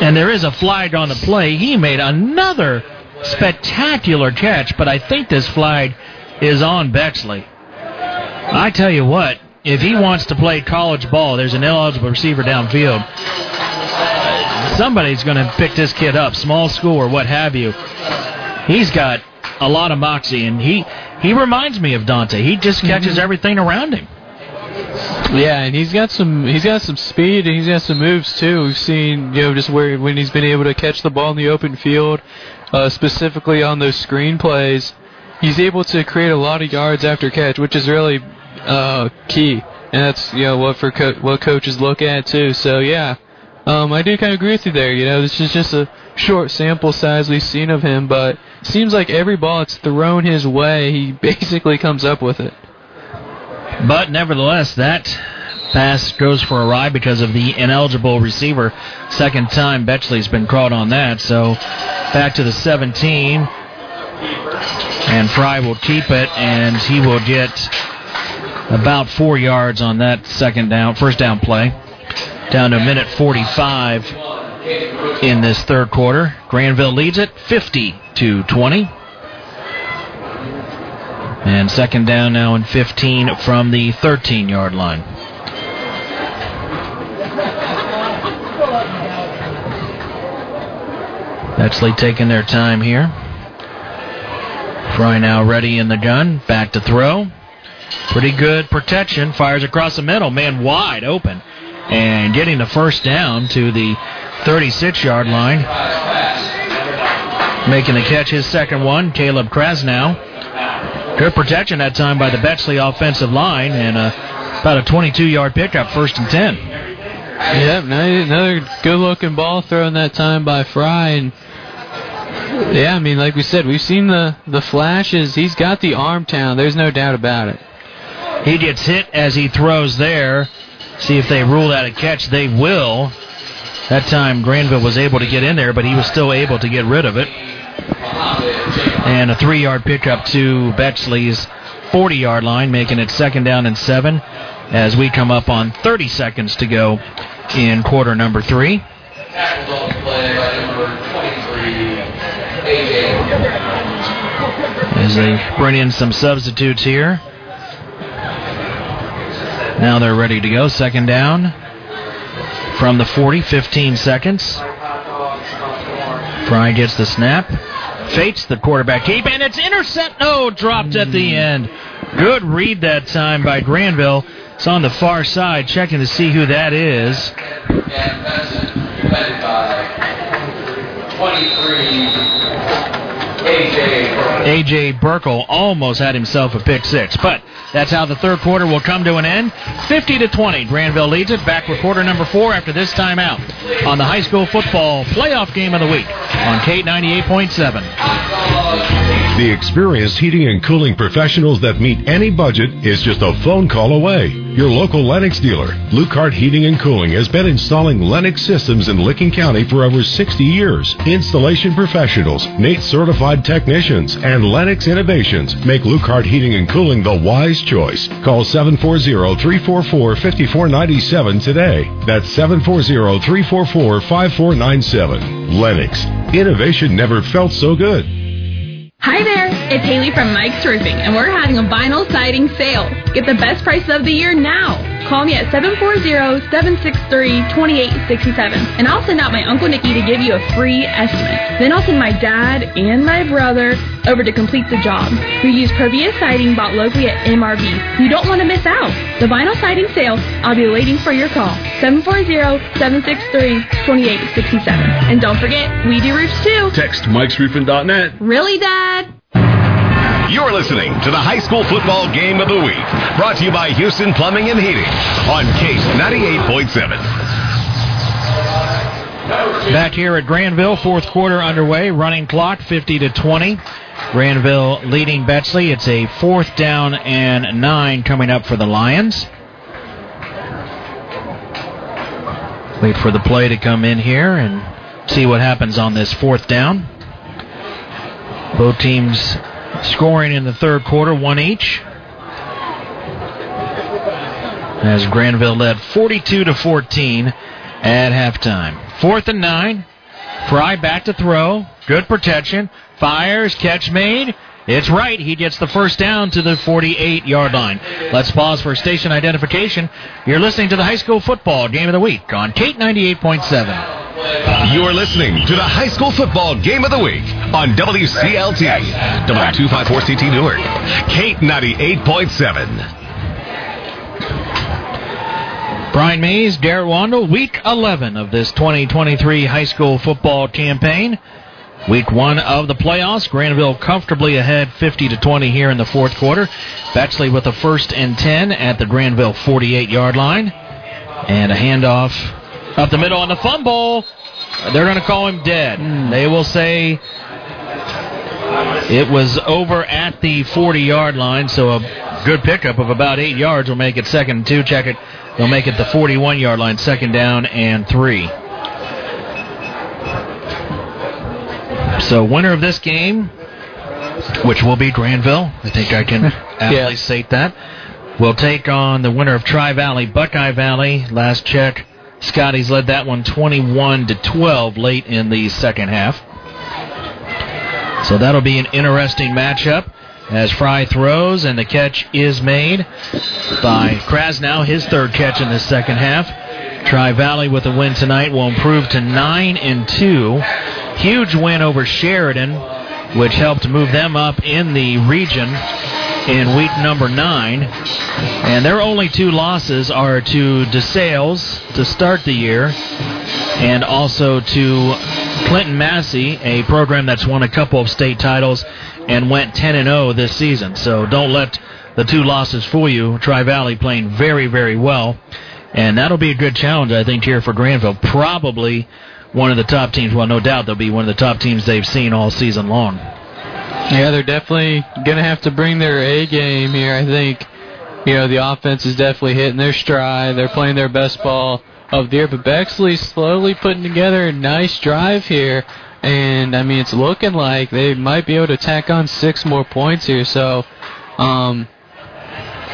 And there is a flag on the play. He made another spectacular catch, but I think this flag is on Bexley. I tell you what, if he wants to play college ball, there's an eligible receiver downfield. Somebody's going to pick this kid up, small school or what have you. He's got a lot of moxie, and he he reminds me of Dante. He just catches everything around him. Yeah, and he's got some he's got some speed and he's got some moves too. We've seen you know just where when he's been able to catch the ball in the open field, uh, specifically on those screen plays, he's able to create a lot of yards after catch, which is really uh, key. And that's you know what for co- what coaches look at too. So yeah, um, I do kind of agree with you there. You know, this is just a short sample size we've seen of him, but seems like every ball that's thrown his way, he [laughs] basically comes up with it. But nevertheless, that pass goes for a ride because of the ineligible receiver. Second time Bexley's been caught on that. So back to the 17. And Frey will keep it, and he will get about four yards on that second down, first down play. Down to a minute 45 in this third quarter. Granville leads it 50 to 20. And second down now in 15 from the 13 yard line. Bexley taking their time here. Frey now ready in the gun. Back to throw. Pretty good protection. Fires across the middle. Man wide open. And getting the first down to the 36 yard line. Making the catch, his second one, Caleb Krasnow. Good protection that time by the Bexley offensive line, and uh, about a 22 yard pickup, first and 10. Yep, another good looking ball thrown that time by Frey. And yeah, I mean, like we said, we've seen the, the flashes. He's got the arm talent. There's no doubt about it. He gets hit as he throws there. See if they rule that a catch. They will. That time Granville was able to get in there, but he was still able to get rid of it. And a three yard pickup to Bexley's 40 yard line, making it second down and seven as we come up on 30 seconds to go in quarter number three. As they bring in some substitutes here. Now they're ready to go. Second down from the 40, 15 seconds. Frey gets the snap. Fates the quarterback keep, and it's intercept. No, dropped at the end. Good read that time by Granville. It's on the far side, checking to see who that is. 23. AJ Burkle almost had himself a pick six, but that's how the third quarter will come to an end. 50 to 20, Granville leads it. Back with quarter number four after this timeout on the high school football playoff game of the week on K 98.7. The experienced heating and cooling professionals that meet any budget is just a phone call away. Your local Lennox dealer, Lucart Heating and Cooling, has been installing Lennox systems in Licking County for over 60 years. Installation professionals, NATE certified technicians, and Lennox innovations make Lucart Heating and Cooling the wise choice. Call 740-344-5497 today. That's 740-344-5497. Lennox. Innovation never felt so good. Hi there, it's Haley from Mike's Roofing, and we're having a vinyl siding sale. Get the best price of the year now. Call me at 740-763-2867, and I'll send out my Uncle Nicky to give you a free estimate. Then I'll send my dad and my brother over to complete the job. We use ProVia siding bought locally at MRV. You don't want to miss out. The vinyl siding sale, I'll be waiting for your call. 740-763-2867. And don't forget, we do roofs too. Text mikesroofing.net. Really, Dad? You're listening to the high school football game of the week, brought to you by Houston Plumbing and Heating on Case 98.7. Back here at Granville, fourth quarter underway, running clock 50 to 20. Granville leading Bexley. It's a fourth down and nine coming up for the Lions. Wait for the play to come in here and see what happens on this fourth down. Both teams scoring in the third quarter, one each. As Granville led 42 to 14 at halftime. Fourth and nine. Frey back to throw. Good protection. Fires. Catch made. It's right. He gets the first down to the 48 yard line. Let's pause for station identification. You're listening to the high school football game of the week on Kate 98.7. You're listening to the high school football game of the week on WCLT, W254CT Newark, Kate 98.7. Brian Maze, Wandle, week 11 of this 2023 high school football campaign. Week one of the playoffs. Granville comfortably ahead 50 to 20 here in the fourth quarter. Bexley with a first and 10 at the Granville 48 yard line. And a handoff up the middle on the fumble. They're going to call him dead. They will say it was over at the 40 yard line, so a good pickup of about eight yards will make it second and two. Check it. They'll make it the 41 yard line, second down and three. So, winner of this game, which will be Granville, I think I can [laughs] aptly state that, will take on the winner of Tri Valley, Buckeye Valley. Last check, Scotties led that one 21 to 12 late in the second half. So that'll be an interesting matchup as Frey throws and the catch is made by Krasnow, his third catch in the second half. Tri Valley with a win tonight will improve to 9 and 2. Huge win over Sheridan, which helped move them up in the region in week number 9. And their only two losses are to DeSales to start the year and also to Clinton-Massie, a program that's won a couple of state titles and went 10 and 0 this season. So don't let the two losses fool you. Tri Valley playing very, very well. And that'll be a good challenge, I think, here for Granville. Probably one of the top teams. Well, no doubt they'll be one of the top teams they've seen all season long. Yeah, they're definitely going to have to bring their A game here. I think, you know, the offense is definitely hitting their stride. They're playing their best ball of the year. But Bexley's slowly putting together a nice drive here. And, I mean, it's looking like they might be able to tack on six more points here. So, um,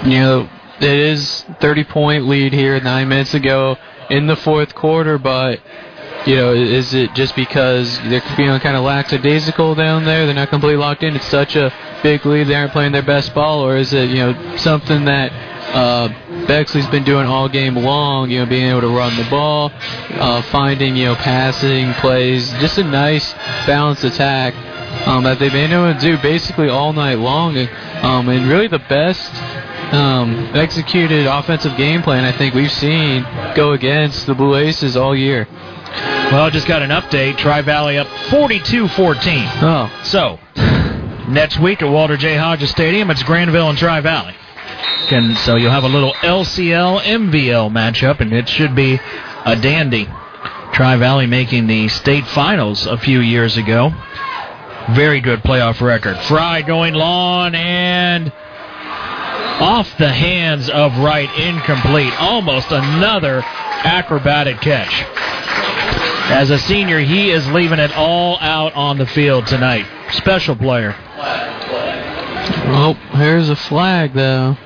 you know, it is 30 point lead here nine minutes ago in the fourth quarter, but you know, is it just because they're feeling kind of lackadaisical down there? They're not completely locked in. It's such a big lead. They aren't playing their best ball, or is it you know something that uh, Bexley's been doing all game long? You know, being able to run the ball, uh, finding you know passing plays, just a nice balanced attack um, that they've been able to do basically all night long, um, and really the best um, executed offensive game plan I think we've seen go against the Blue Aces all year. Well, just got an update. Tri Valley up 42 14. Oh. So, next week at Walter J. Hodges Stadium, it's Granville and Tri Valley. And so you'll have a little LCL MVL matchup, and it should be a dandy. Tri Valley making the state finals a few years ago. Very good playoff record. Frey going long and off the hands of Wright, incomplete. Almost another acrobatic catch. As a senior, he is leaving it all out on the field tonight. Special player. Oh, here's a flag, though.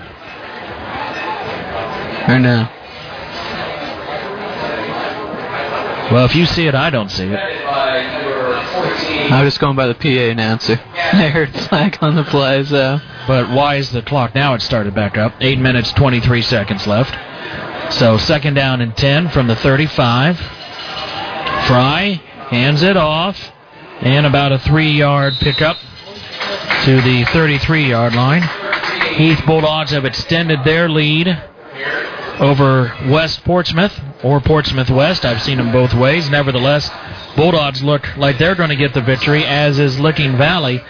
Or no? Well, if you see it, I don't see it. I'm just going by the PA announcer. [laughs] I heard flag on the play, so. But why is the clock now? It started back up. Eight minutes, 23 seconds left. So second down and 10 from the 35. Frey hands it off, and about a three-yard pickup to the 33-yard line. Heath Bulldogs have extended their lead over West Portsmouth or Portsmouth West. I've seen them both ways. Nevertheless, Bulldogs look like they're going to get the victory, as is Licking Valley.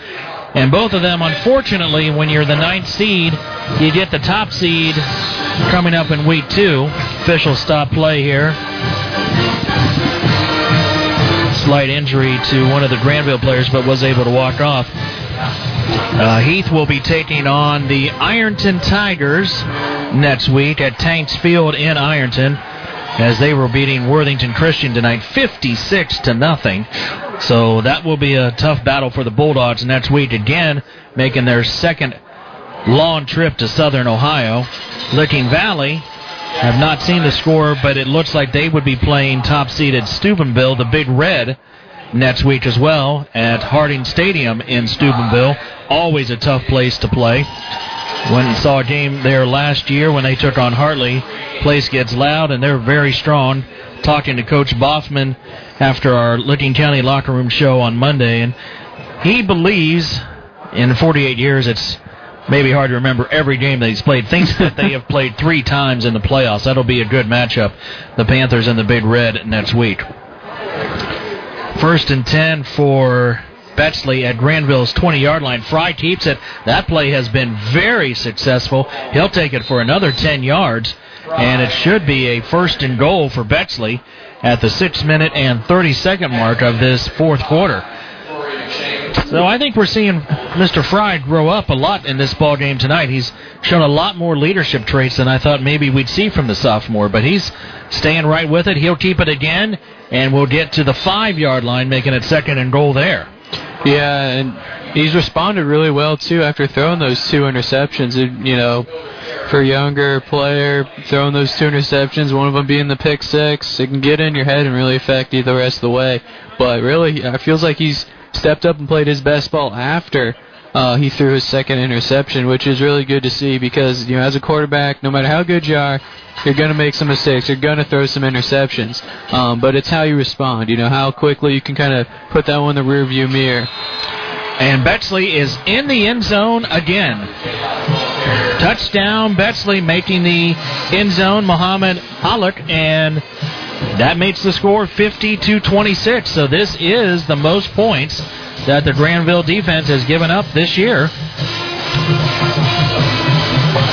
And both of them, unfortunately, when you're the ninth seed, you get the top seed coming up in week two. Official stop play here. Slight injury to one of the Granville players, but was able to walk off. Uh, Heath will be taking on the Ironton Tigers next week at Tanks Field in Ironton as they were beating Worthington Christian tonight 56 to nothing. So that will be a tough battle for the Bulldogs next week again, making their second long trip to southern Ohio. Licking Valley have not seen the score, but it looks like they would be playing top seeded Steubenville, the Big Red, next week as well at Harding Stadium in Steubenville. Always a tough place to play. Went and saw a game there last year when they took on Hartley. Place gets loud and they're very strong. Talking to Coach Boffman after our Licking County locker room show on Monday, and he believes in 48 years it's maybe hard to remember every game that he's played. Thinks that they have played three times in the playoffs. That'll be a good matchup. The Panthers and the Big Red next week. First and 10 for Bexley at Granville's 20 yard line. Frey keeps it. That play has been very successful. He'll take it for another 10 yards, and it should be a first and goal for Bexley at the 6 minute and 30 second mark of this fourth quarter. So I think we're seeing Mr. Frey grow up a lot in this ball game tonight. He's shown a lot more leadership traits than I thought maybe we'd see from the sophomore, but he's staying right with it. He'll keep it again, and we'll get to the five yard line, making it second and goal there. Yeah, and he's responded really well too after throwing those two interceptions. You know, for a younger player throwing those two interceptions, one of them being the pick six, it can get in your head and really affect you the rest of the way. But really, it feels like he's stepped up and played his best ball after uh, he threw his second interception, which is really good to see because you know as a quarterback, no matter how good you are, you're going to make some mistakes. You're going to throw some interceptions. Um, but it's how you respond. You know how quickly you can kind of put that one in the rearview mirror. And Bexley is in the end zone again. Touchdown, Bexley making the end zone, Muhammad Halak, and that makes the score 50 to 26. So this is the most points that the Granville defense has given up this year.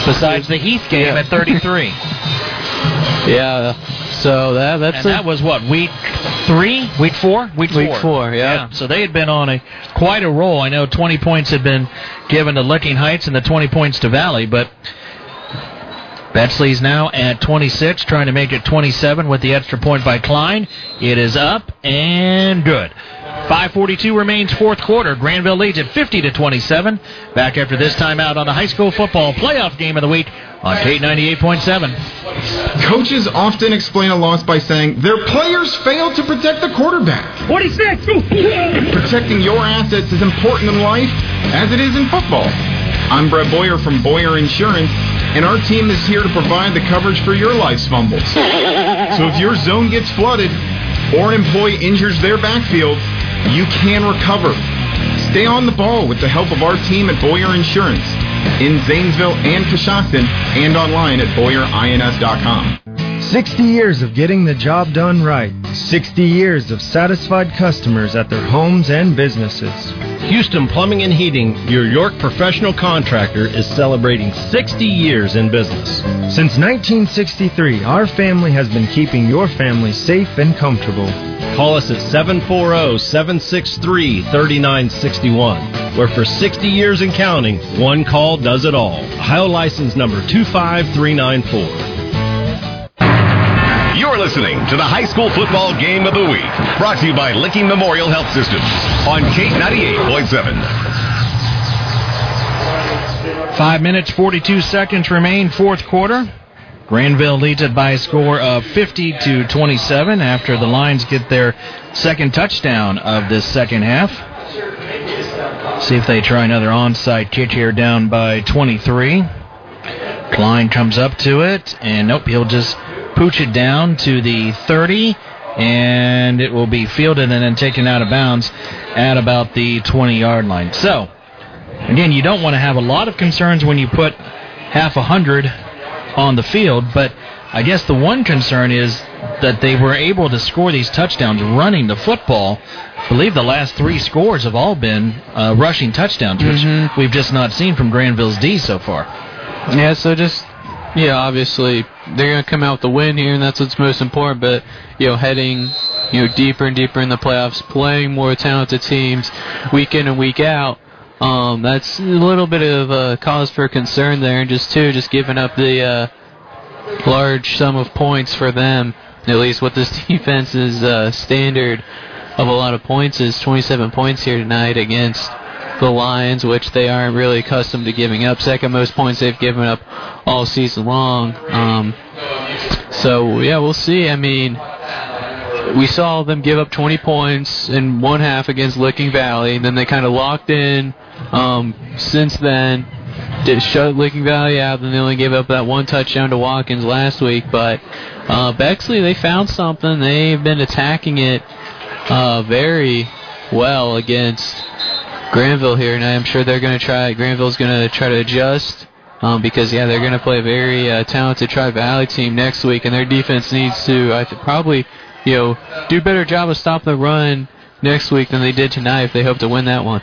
Besides the Heath game at 33. [laughs] yeah. So that that's and that was what week three, week four, week, Week four. four, yeah. So they had been on a quite a roll. I know 20 points had been given to Licking Heights and the 20 points to Valley, but Bexley's now at 26, trying to make it 27 with the extra point by Klein. It is up and good. 5:42 remains fourth quarter. Granville leads at 50 to 27. Back after this timeout on the high school football playoff game of the week on Kate 98.7. Coaches often explain a loss by saying their players failed to protect the quarterback. 46! Protecting your assets is important in life as it is in football. I'm Brett Boyer from Boyer Insurance, and our team is here to provide the coverage for your life's fumbles. So if your zone gets flooded or an employee injures their backfield, you can recover. Stay on the ball with the help of our team at Boyer Insurance in Zanesville and Coshocton and online at BoyerINS.com. 60 years of getting the job done right. 60 years of satisfied customers at their homes and businesses. Houston Plumbing and Heating, your York professional contractor, is celebrating 60 years in business. Since 1963, our family has been keeping your family safe and comfortable. Call us at 740-763-3961, where for 60 years and counting, one call does it all. Ohio license number 25394. You're listening to the high school football game of the week, brought to you by Licking Memorial Health Systems on Kate 98.7. Five minutes, 42 seconds remain, fourth quarter. Granville leads it by a score of 50 to 27 after the Lions get their second touchdown of this second half. See if they try another onside kick here down by 23. Klein comes up to it, and nope, he'll just pooch it down to the 30, and it will be fielded and then taken out of bounds at about the 20 yard line. So, again, you don't want to have a lot of concerns when you put half a hundred on the field, but I guess the one concern is that they were able to score these touchdowns running the football. I believe the last three scores have all been uh, rushing touchdowns, which we've just not seen from Granville's D so far. Yeah, so just yeah, obviously they're gonna come out with the win here, and that's what's most important. But you know, heading you know deeper and deeper in the playoffs, playing more talented teams week in and week out. Um, that's a little bit of a cause for concern there, and just two, just giving up the uh, large sum of points for them. At least what this [laughs] defense's uh, standard of a lot of points is 27 points here tonight against the Lions, which they aren't really accustomed to giving up. Second most points they've given up all season long. Um, so yeah, we'll see. I mean, we saw them give up 20 points in one half against Licking Valley, and then they kind of locked in. Um, since then, did shut Licking Valley out. Then they only gave up that one touchdown to Watkins last week. But uh, Bexley, they found something. They've been attacking it uh, very well against Granville here, and I'm sure they're going to try. Granville's going to try to adjust um, because yeah, they're going to play a very uh, talented Tri Valley team next week, and their defense needs to I th- probably you know do a better job of stopping the run next week than they did tonight if they hope to win that one.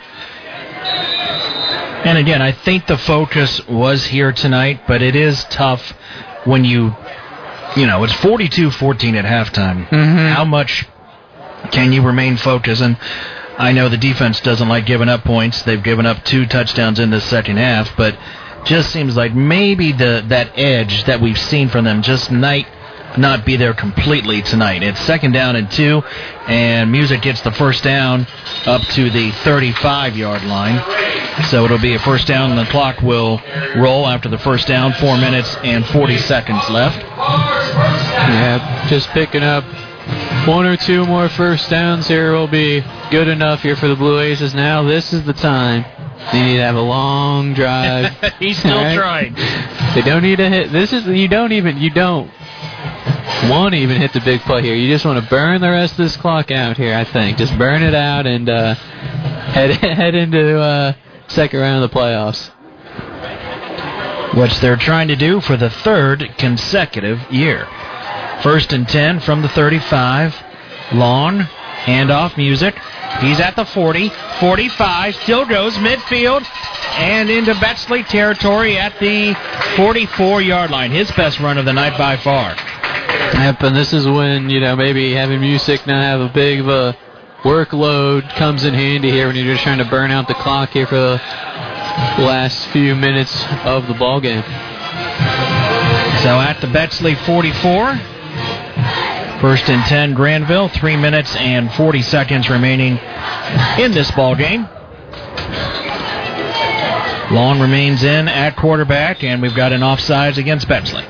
And again, I think the focus was here tonight, but it is tough when you, you know, it's 42-14 at halftime. How much can you remain focused? And I know the defense doesn't like giving up points. They've given up two touchdowns in the second half, but just seems like maybe the that edge that we've seen from them just night not be there completely tonight. It's second down and two, and Music gets the first down up to the 35 yard line. So it'll be a first down, and the clock will roll after the first down. Four minutes and 40 seconds left. Yeah, just picking up one or two more first downs here will be good enough here for the Blue Aces. Now this is the time. They need to have a long drive. [laughs] He's still Right? trying. They don't need to hit. This is you don't even you don't want to even hit the big play here. You just want to burn the rest of this clock out here. I think just burn it out and uh, [laughs] head head into uh, second round of the playoffs. which they're trying to do for the third consecutive year. First and 10 from the 35. Long, handoff Music. He's at the 40, 45, still goes midfield and into Bexley territory at the 44 yard line. His best run of the night by far. Yep, and this is when you know maybe having Music not have a big of a workload comes in handy here when you're just trying to burn out the clock here for the last few minutes of the ball game. So at the Bexley 44. First and 10 Granville, 3 minutes and 40 seconds remaining in this ball game. Long remains in at quarterback, and we've got an offsides against Bexley.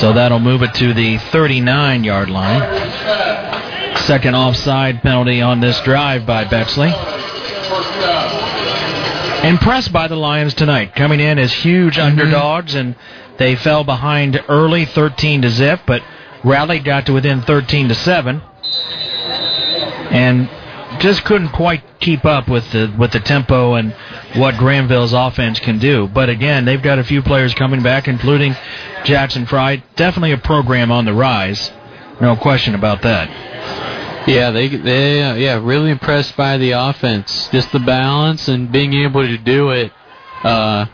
So that'll move it to the 39 yard line. Second offside penalty on this drive by Bexley. Impressed by the Lions tonight, coming in as huge mm-hmm. underdogs, and they fell behind early, 13 to zip, but rallied, got to within 13 to seven, and just couldn't quite keep up with the with the tempo and what Granville's offense can do. But again, they've got a few players coming back, including Jackson Frey. Definitely a program on the rise, no question about that. Yeah, they they uh, yeah really impressed by the offense, just the balance and being able to do it. Uh,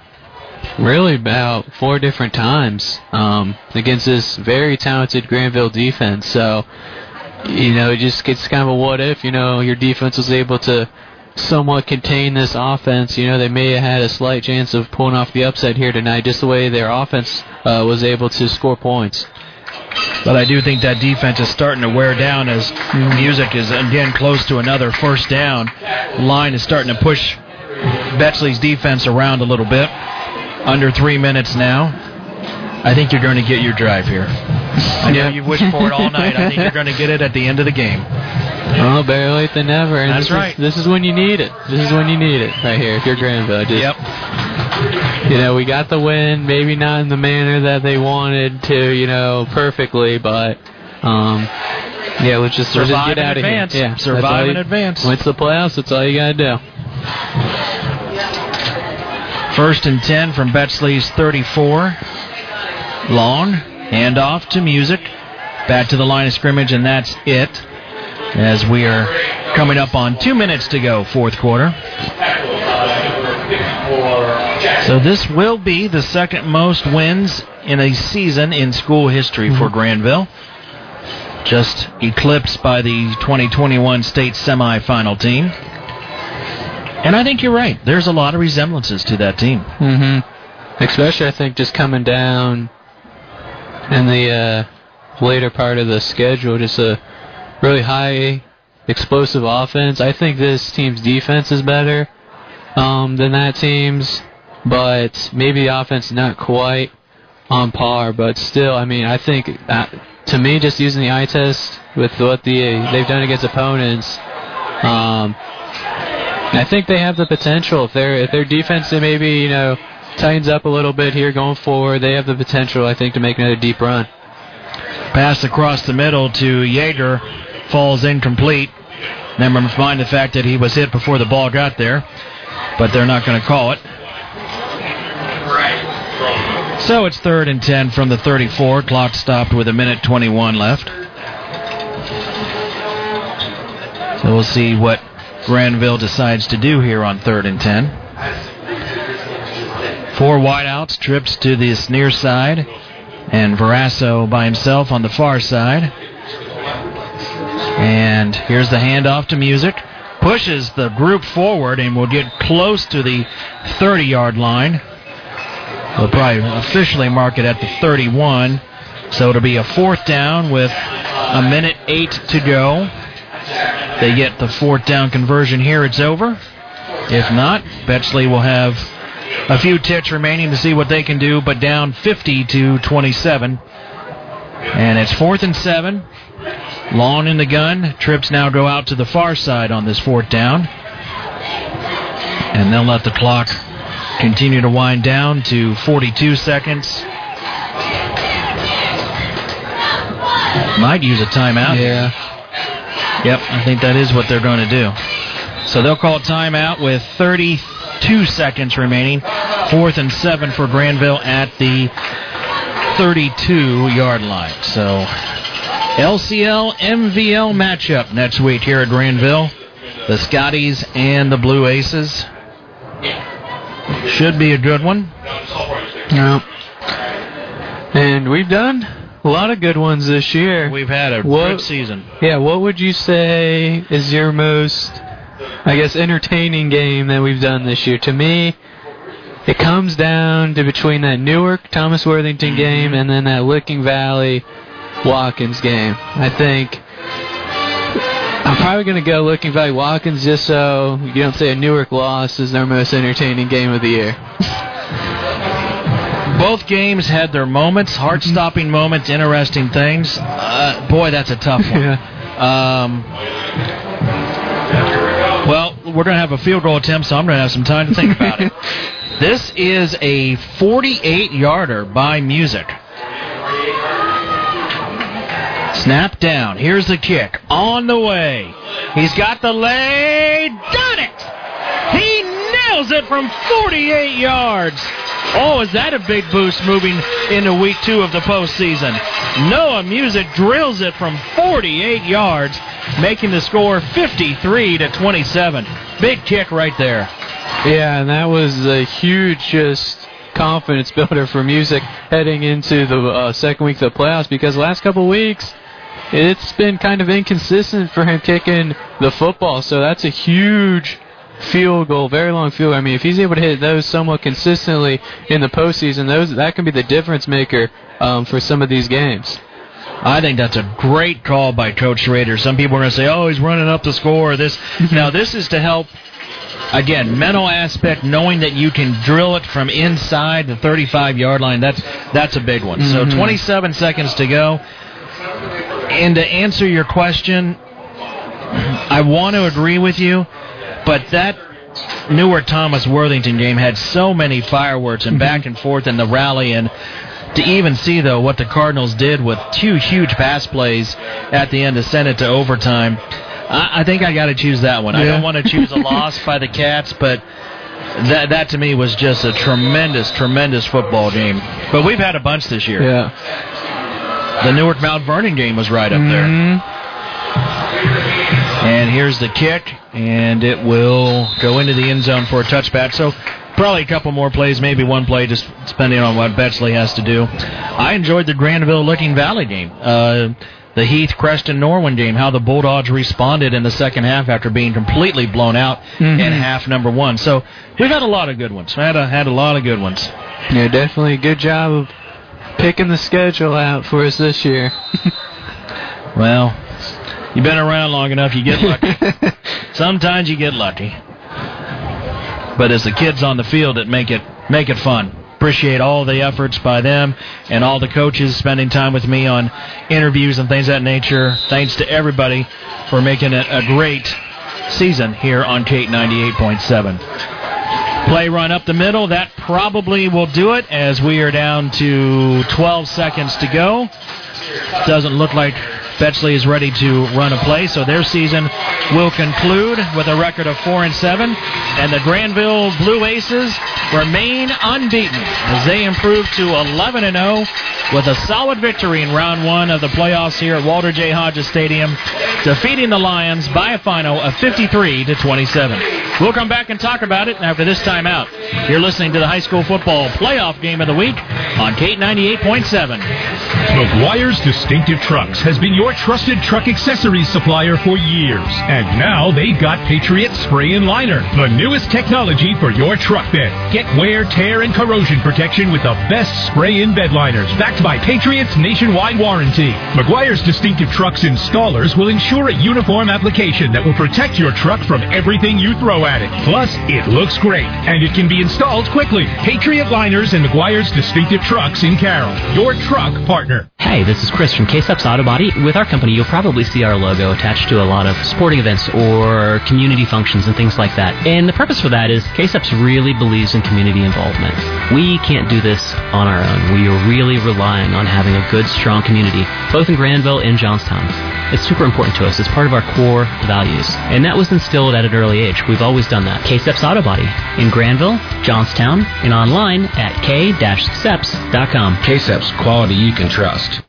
really about four different times um, against this very talented Granville defense. So, you know, it just gets kind of a what if. You know, your defense was able to somewhat contain this offense. You know, they may have had a slight chance of pulling off the upset here tonight, just the way their offense uh, was able to score points. But I do think that defense is starting to wear down as Music is again close to another first down. Line is starting to push Bexley's defense around a little bit. Under three minutes now. I think you're going to get your drive here. I know you've wished for it all night. I think you're going to get it at the end of the game. Oh, better late than never. And That's this right. Is, this is when you need it. This is when you need it right here. If you're Granville, just Yep. you know, we got the win. Maybe not in the manner that they wanted to, you know, perfectly, but um, yeah, let's just, let's just get in out of here. Yeah, Survive in you- advance. Once the playoffs, that's all you gotta do. First and 10 from Bexley's 34. Long. Handoff to Music. Back to the line of scrimmage, and that's it. As we are coming up on two minutes to go, fourth quarter. So this will be the second most wins in a season in school history for mhm. Granville. Just eclipsed by the 2021 state semifinal team. And I think you're right. There's a lot of resemblances to that team. Mm-hmm. Especially, I think, just coming down in the uh, later part of the schedule, just a really high explosive offense. I think this team's defense is better um, than that team's, but maybe the offense not quite on par. But still, I mean, I think uh, to me, just using the eye test with what the they've done against opponents. Um, I think they have the potential. If their if their defense maybe you know tightens up a little bit here going forward, they have the potential. I think to make another deep run. Pass across the middle to Yeager falls incomplete. Never mind the fact that he was hit before the ball got there, but they're not going to call it. So it's third and 10 from the 34. Clock stopped with a minute 21 left. So we'll see what Granville decides to do here on third and 10. Four wideouts, trips to this near side, and Verasso by himself on the far side. And here's the handoff to Music. Pushes the group forward and will get close to the 30 yard line. We'll probably officially mark it at the 31. So it'll be a fourth down with a minute eight to go. They get the fourth down conversion here, it's over. If not, Bexley will have a few ticks remaining to see what they can do, but down 50 to 27. And it's fourth and seven. Long in the gun. Trips now go out to the far side on this fourth down. And they'll let the clock continue to wind down to 42 seconds. Might use a timeout. Yeah. Yep, I think that is what they're going to do. So they'll call timeout with 32 seconds remaining. Fourth and seven for Granville at the 32 yard line. So LCL MVL matchup next week here at Granville. The Scotties and the Blue Aces. Should be a good one. Yeah. And we've done a lot of good ones this year. We've had a What- good season. Yeah, what would you say is your most, I guess, entertaining game that we've done this year? To me, it comes down to between that Newark Thomas Worthington mm-hmm. game and then that Licking Valley Watkins game. I think I'm probably going to go Licking Valley Watkins just so you don't say a Newark loss is their most entertaining game of the year. [laughs] Both games had their moments, heart-stopping moments, interesting things. Uh, boy, that's a tough one. [laughs] Um, well, we're going to have a field goal attempt, so I'm going to have some time to think about it. [laughs] This is a 48-yarder by Music. Snap down. Here's the kick. On the way. He's got the lay. Done it! He nails it from 48 yards. Oh, is that a big boost moving into week two of the postseason? Noah Music drills it from 48 yards, making the score 53 to 27. Big kick right there. Yeah, and that was a huge just confidence builder for Music heading into the uh, second week of the playoffs because last couple weeks it's been kind of inconsistent for him kicking the football. So that's a huge field goal, very long field. I mean, if he's able to hit those somewhat consistently in the postseason, those that can be the difference maker um, for some of these games. I think that's a great call by Coach Schrader. Some people are going to say, "Oh, he's running up the score." This [laughs] now this is to help. Again, mental aspect, knowing that you can drill it from inside the 35-yard line. That's that's a big one. So Mhm. 27 seconds to go. And to answer your question, [clears throat] I want to agree with you, but that Newark Thomas Worthington game had so many fireworks and mhm. back and forth in the rally and to even see though what the Cardinals did with two huge pass plays at the end to send it to overtime. I, I think I got to choose that one. I don't want to choose a [laughs] loss by the Cats, but that that to me was just a tremendous, tremendous football game. But we've had a bunch this year. Yeah. The Newark Mount Vernon game was right up there. Mm-hmm. And here's the kick, and it will go into the end zone for a touchback. So probably a couple more plays, maybe one play, just depending on what Bexley has to do. I enjoyed the Granville Licking Valley game. Uh, the Heath Creston Norwin game, how the Bulldogs responded in the second half after being completely blown out Mhm. in half number one. So we've had a lot of good ones. We Had a, had a lot of good ones. Yeah, definitely a good job of picking the schedule out for us this year. [laughs] Well, you've been around long enough, you get lucky. [laughs] Sometimes you get lucky. But it's the kids on the field that make it make it fun. Appreciate all the efforts by them and all the coaches spending time with me on interviews and things of that nature. Thanks to everybody for making it a great season here on Kate 98.7. Play run up the middle. That probably will do it as we are down to 12 seconds to go. Doesn't look like Bexley is ready to run a play, so their season will conclude with a record of four and seven, and the Granville Blue Aces remain unbeaten as they improve to 11 and 0 with a solid victory in round one of the playoffs here at Walter J. Hodges Stadium, defeating the Lions by a final of 53 to 27. We'll come back and talk about it after this timeout. You're listening to the high school football playoff game of the week on Kate 98.7. McGuire's Distinctive Trucks has been your trusted truck accessories supplier for years. And now they've got Patriot Spray and Liner, the newest technology for your truck bed. Get wear, tear, and corrosion protection with the best spray in bed liners, backed by Patriot's nationwide warranty. McGuire's Distinctive Trucks installers will ensure a uniform application that will protect your truck from everything you throw at it. Plus, it looks great, and it can be installed quickly. Patriot Liners and McGuire's Distinctive Trucks in Carroll, your truck partner. Hey, this is Chris from K-Steps Auto Body. With our company, you'll probably see our logo attached to a lot of sporting events or community functions and things like that. And the purpose for that is K-Steps really believes in community involvement. We can't do this on our own. We are really relying on having a good, strong community, both in Granville and Johnstown. It's super important to us. It's part of our core values. And that was instilled at an early age. We've always done that. K-Steps Auto Body in Granville, Johnstown, and online at k-steps.com. K-Steps, quality you can trust.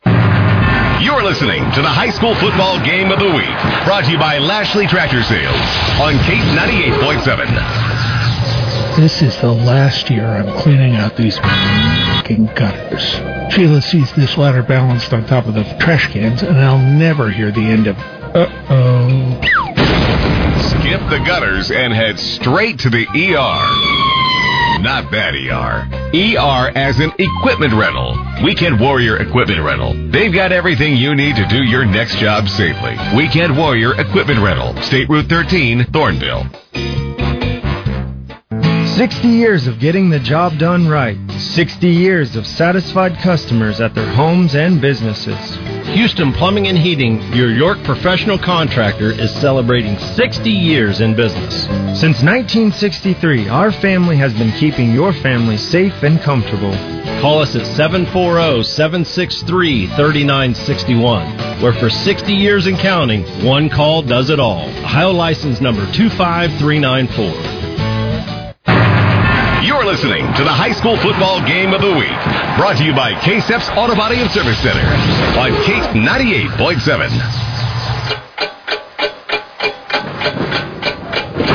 You're listening to the high school football game of the week, brought to you by Lashley Tractor Sales on Kate 98.7. This is the last year I'm cleaning out these fucking gutters. Sheila sees this ladder balanced on top of the trash cans, and I'll never hear the end of uh-oh. Skip the gutters and head straight to the ER. Not that ER. ER as an equipment rental. Weekend Warrior Equipment Rental. They've got everything you need to do your next job safely. Weekend Warrior Equipment Rental. State Route 13, Thornville. 60 years of getting the job done right. 60 years of satisfied customers at their homes and businesses. Houston Plumbing and Heating, your York professional contractor, is celebrating 60 years in business. Since 1963, our family has been keeping your family safe and comfortable. Call us at 740 763 3961, where for 60 years and counting, one call does it all. Ohio license number 25394. You're listening to the high school football game of the week, brought to you by KSEP's Auto Body and Service Center on KATE 98.7.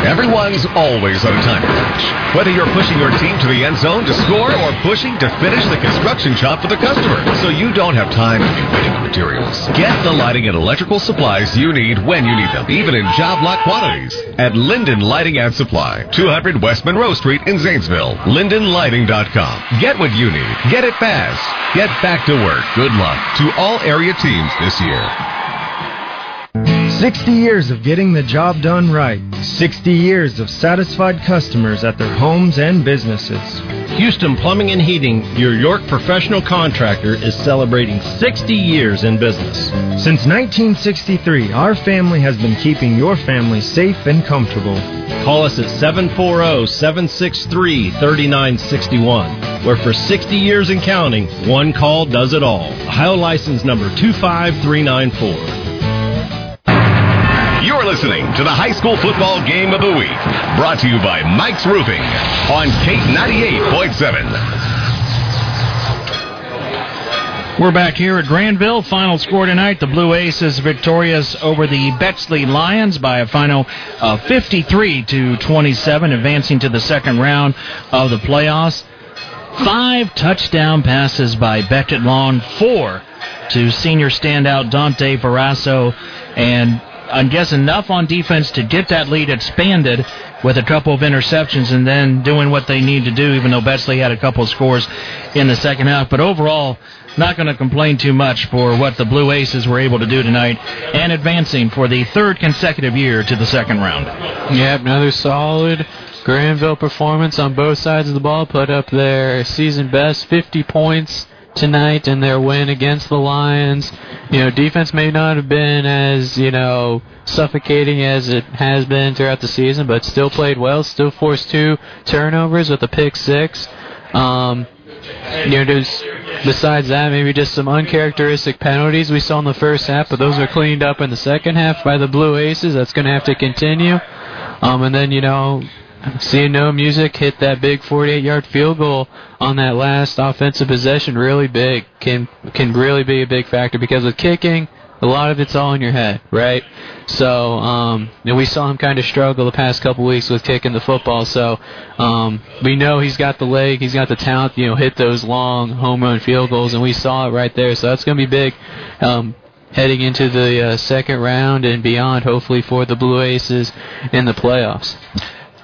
Everyone's always on a time crunch. Whether you're pushing your team to the end zone to score or pushing to finish the construction job for the customer, so you don't have time to be waiting on materials. Get the lighting and electrical supplies you need when you need them, even in job lot quantities. At Linden Lighting and Supply, 200 West Monroe Street in Zanesville. LindenLighting.com. Get what you need. Get it fast. Get back to work. Good luck to all area teams this year. 60 years of getting the job done right. 60 years of satisfied customers at their homes and businesses. Houston Plumbing and Heating, your York professional contractor, is celebrating 60 years in business. Since 1963, our family has been keeping your family safe and comfortable. Call us at 740 763 3961, where for 60 years and counting, one call does it all. Ohio license number 25394. Listening to the high school football game of the week, brought to you by Mike's Roofing on Kate 98.7. We're back here at Granville. Final score tonight: the Blue Aces victorious over the Bexley Lions by a final of 53 to 27, advancing to the second round of the playoffs. Five touchdown passes by Beckett Long, four to senior standout Dante Verasso, and I guess enough on defense to get that lead expanded with a couple of interceptions and then doing what they need to do, even though Bexley had a couple of scores in the second half. But overall, not going to complain too much for what the Blue Aces were able to do tonight and advancing for the third consecutive year to the second round. Yep, another solid Granville performance on both sides of the ball. Put up their season best 50 points tonight in their win against the Lions. You know, defense may not have been as, you know, suffocating as it has been throughout the season, but still played well, still forced two turnovers with a pick six. Um, you know, there's besides that, maybe just some uncharacteristic penalties we saw in the first half, but those were cleaned up in the second half by the Blue Aces. That's going to have to continue. Um, and then, you know, seeing Noah Music hit that big 48-yard field goal on that last offensive possession really big can can really be a big factor because with kicking a lot of it's all in your head, right? So, um, and we saw him kind of struggle the past couple weeks with kicking the football. So, um, we know he's got the leg, he's got the talent, you know, hit those long home run field goals, and we saw it right there. So that's going to be big. Um, heading into the uh, second round and beyond, hopefully for the Blue Aces in the playoffs.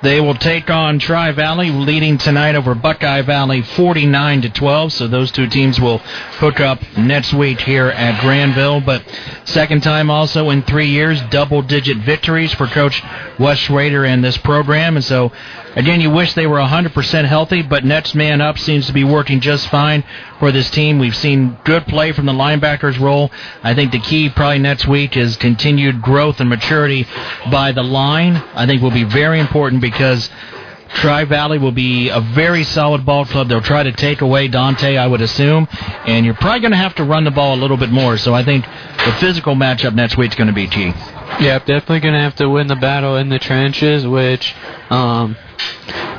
They will take on Tri Valley, leading tonight over Buckeye Valley 49 to 12. So those two teams will hook up next week here at Granville. But second time also in three years, double digit victories for Coach Wes Schrader and this program. And so again, you wish they were 100% healthy, but next man up seems to be working just fine for this team. We've seen good play from the linebackers role. I think the key probably next week is continued growth and maturity by the line. I think will be very important because Tri Valley will be a very solid ball club. They'll try to take away Dante, I would assume, and you're probably going to have to run the ball a little bit more. So I think the physical matchup next week is going to be key. Yeah, definitely going to have to win the battle in the trenches, which um,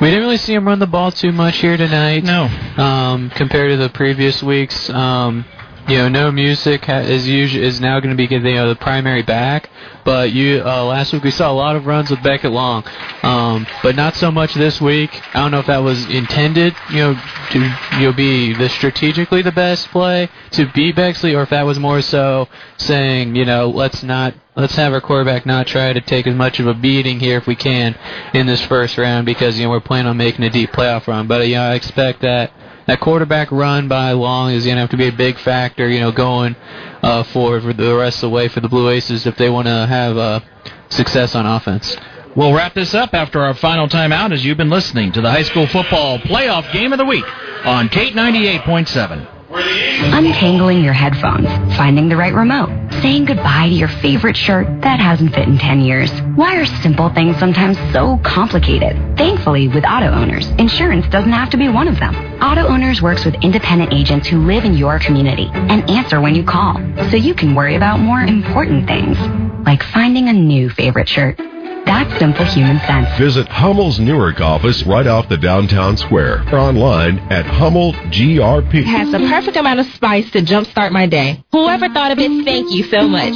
we didn't really see him run the ball too much here tonight. No. Um, compared to the previous weeks. Um, you know, Noah Music is usually is now going to be you know the primary back, but you uh, last week we saw a lot of runs with Beckett Long, um, but not so much this week. I don't know if that was intended, you know, to you know be the strategically the best play to be Bexley, or if that was more so saying you know let's not let's have our quarterback not try to take as much of a beating here if we can in this first round because you know we're planning on making a deep playoff run. But you know I expect that that quarterback run by Long is going to have to be a big factor, you know, going uh, forward for the rest of the way for the Blue Aces if they want to have uh, success on offense. We'll wrap this up after our final timeout as you've been listening to the high school football playoff game of the week on Kate 98.7. Untangling your headphones, finding the right remote, saying goodbye to your favorite shirt that hasn't fit in 10 years. Why are simple things sometimes so complicated? Thankfully, with auto owners, insurance doesn't have to be one of them. Auto Owners works with independent agents who live in your community and answer when you call, so you can worry about more important things, like finding a new favorite shirt. That's simple human sense. Visit Hummel's Newark office right off the downtown square or online at Hummel GRP. has the perfect amount of spice to jumpstart my day. Whoever thought of it, thank you so much.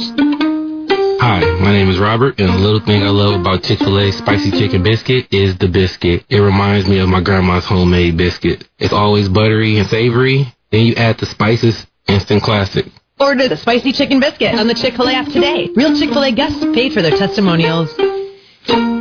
Hi, my name is Robert, and the little thing I love about Chick fil A spicy chicken biscuit is the biscuit. It reminds me of my grandma's homemade biscuit. It's always buttery and savory, then you add the spices, instant classic. Order the spicy chicken biscuit on the Chick-fil-A app today. Real Chick-fil-A guests paid for their testimonials. Thank you.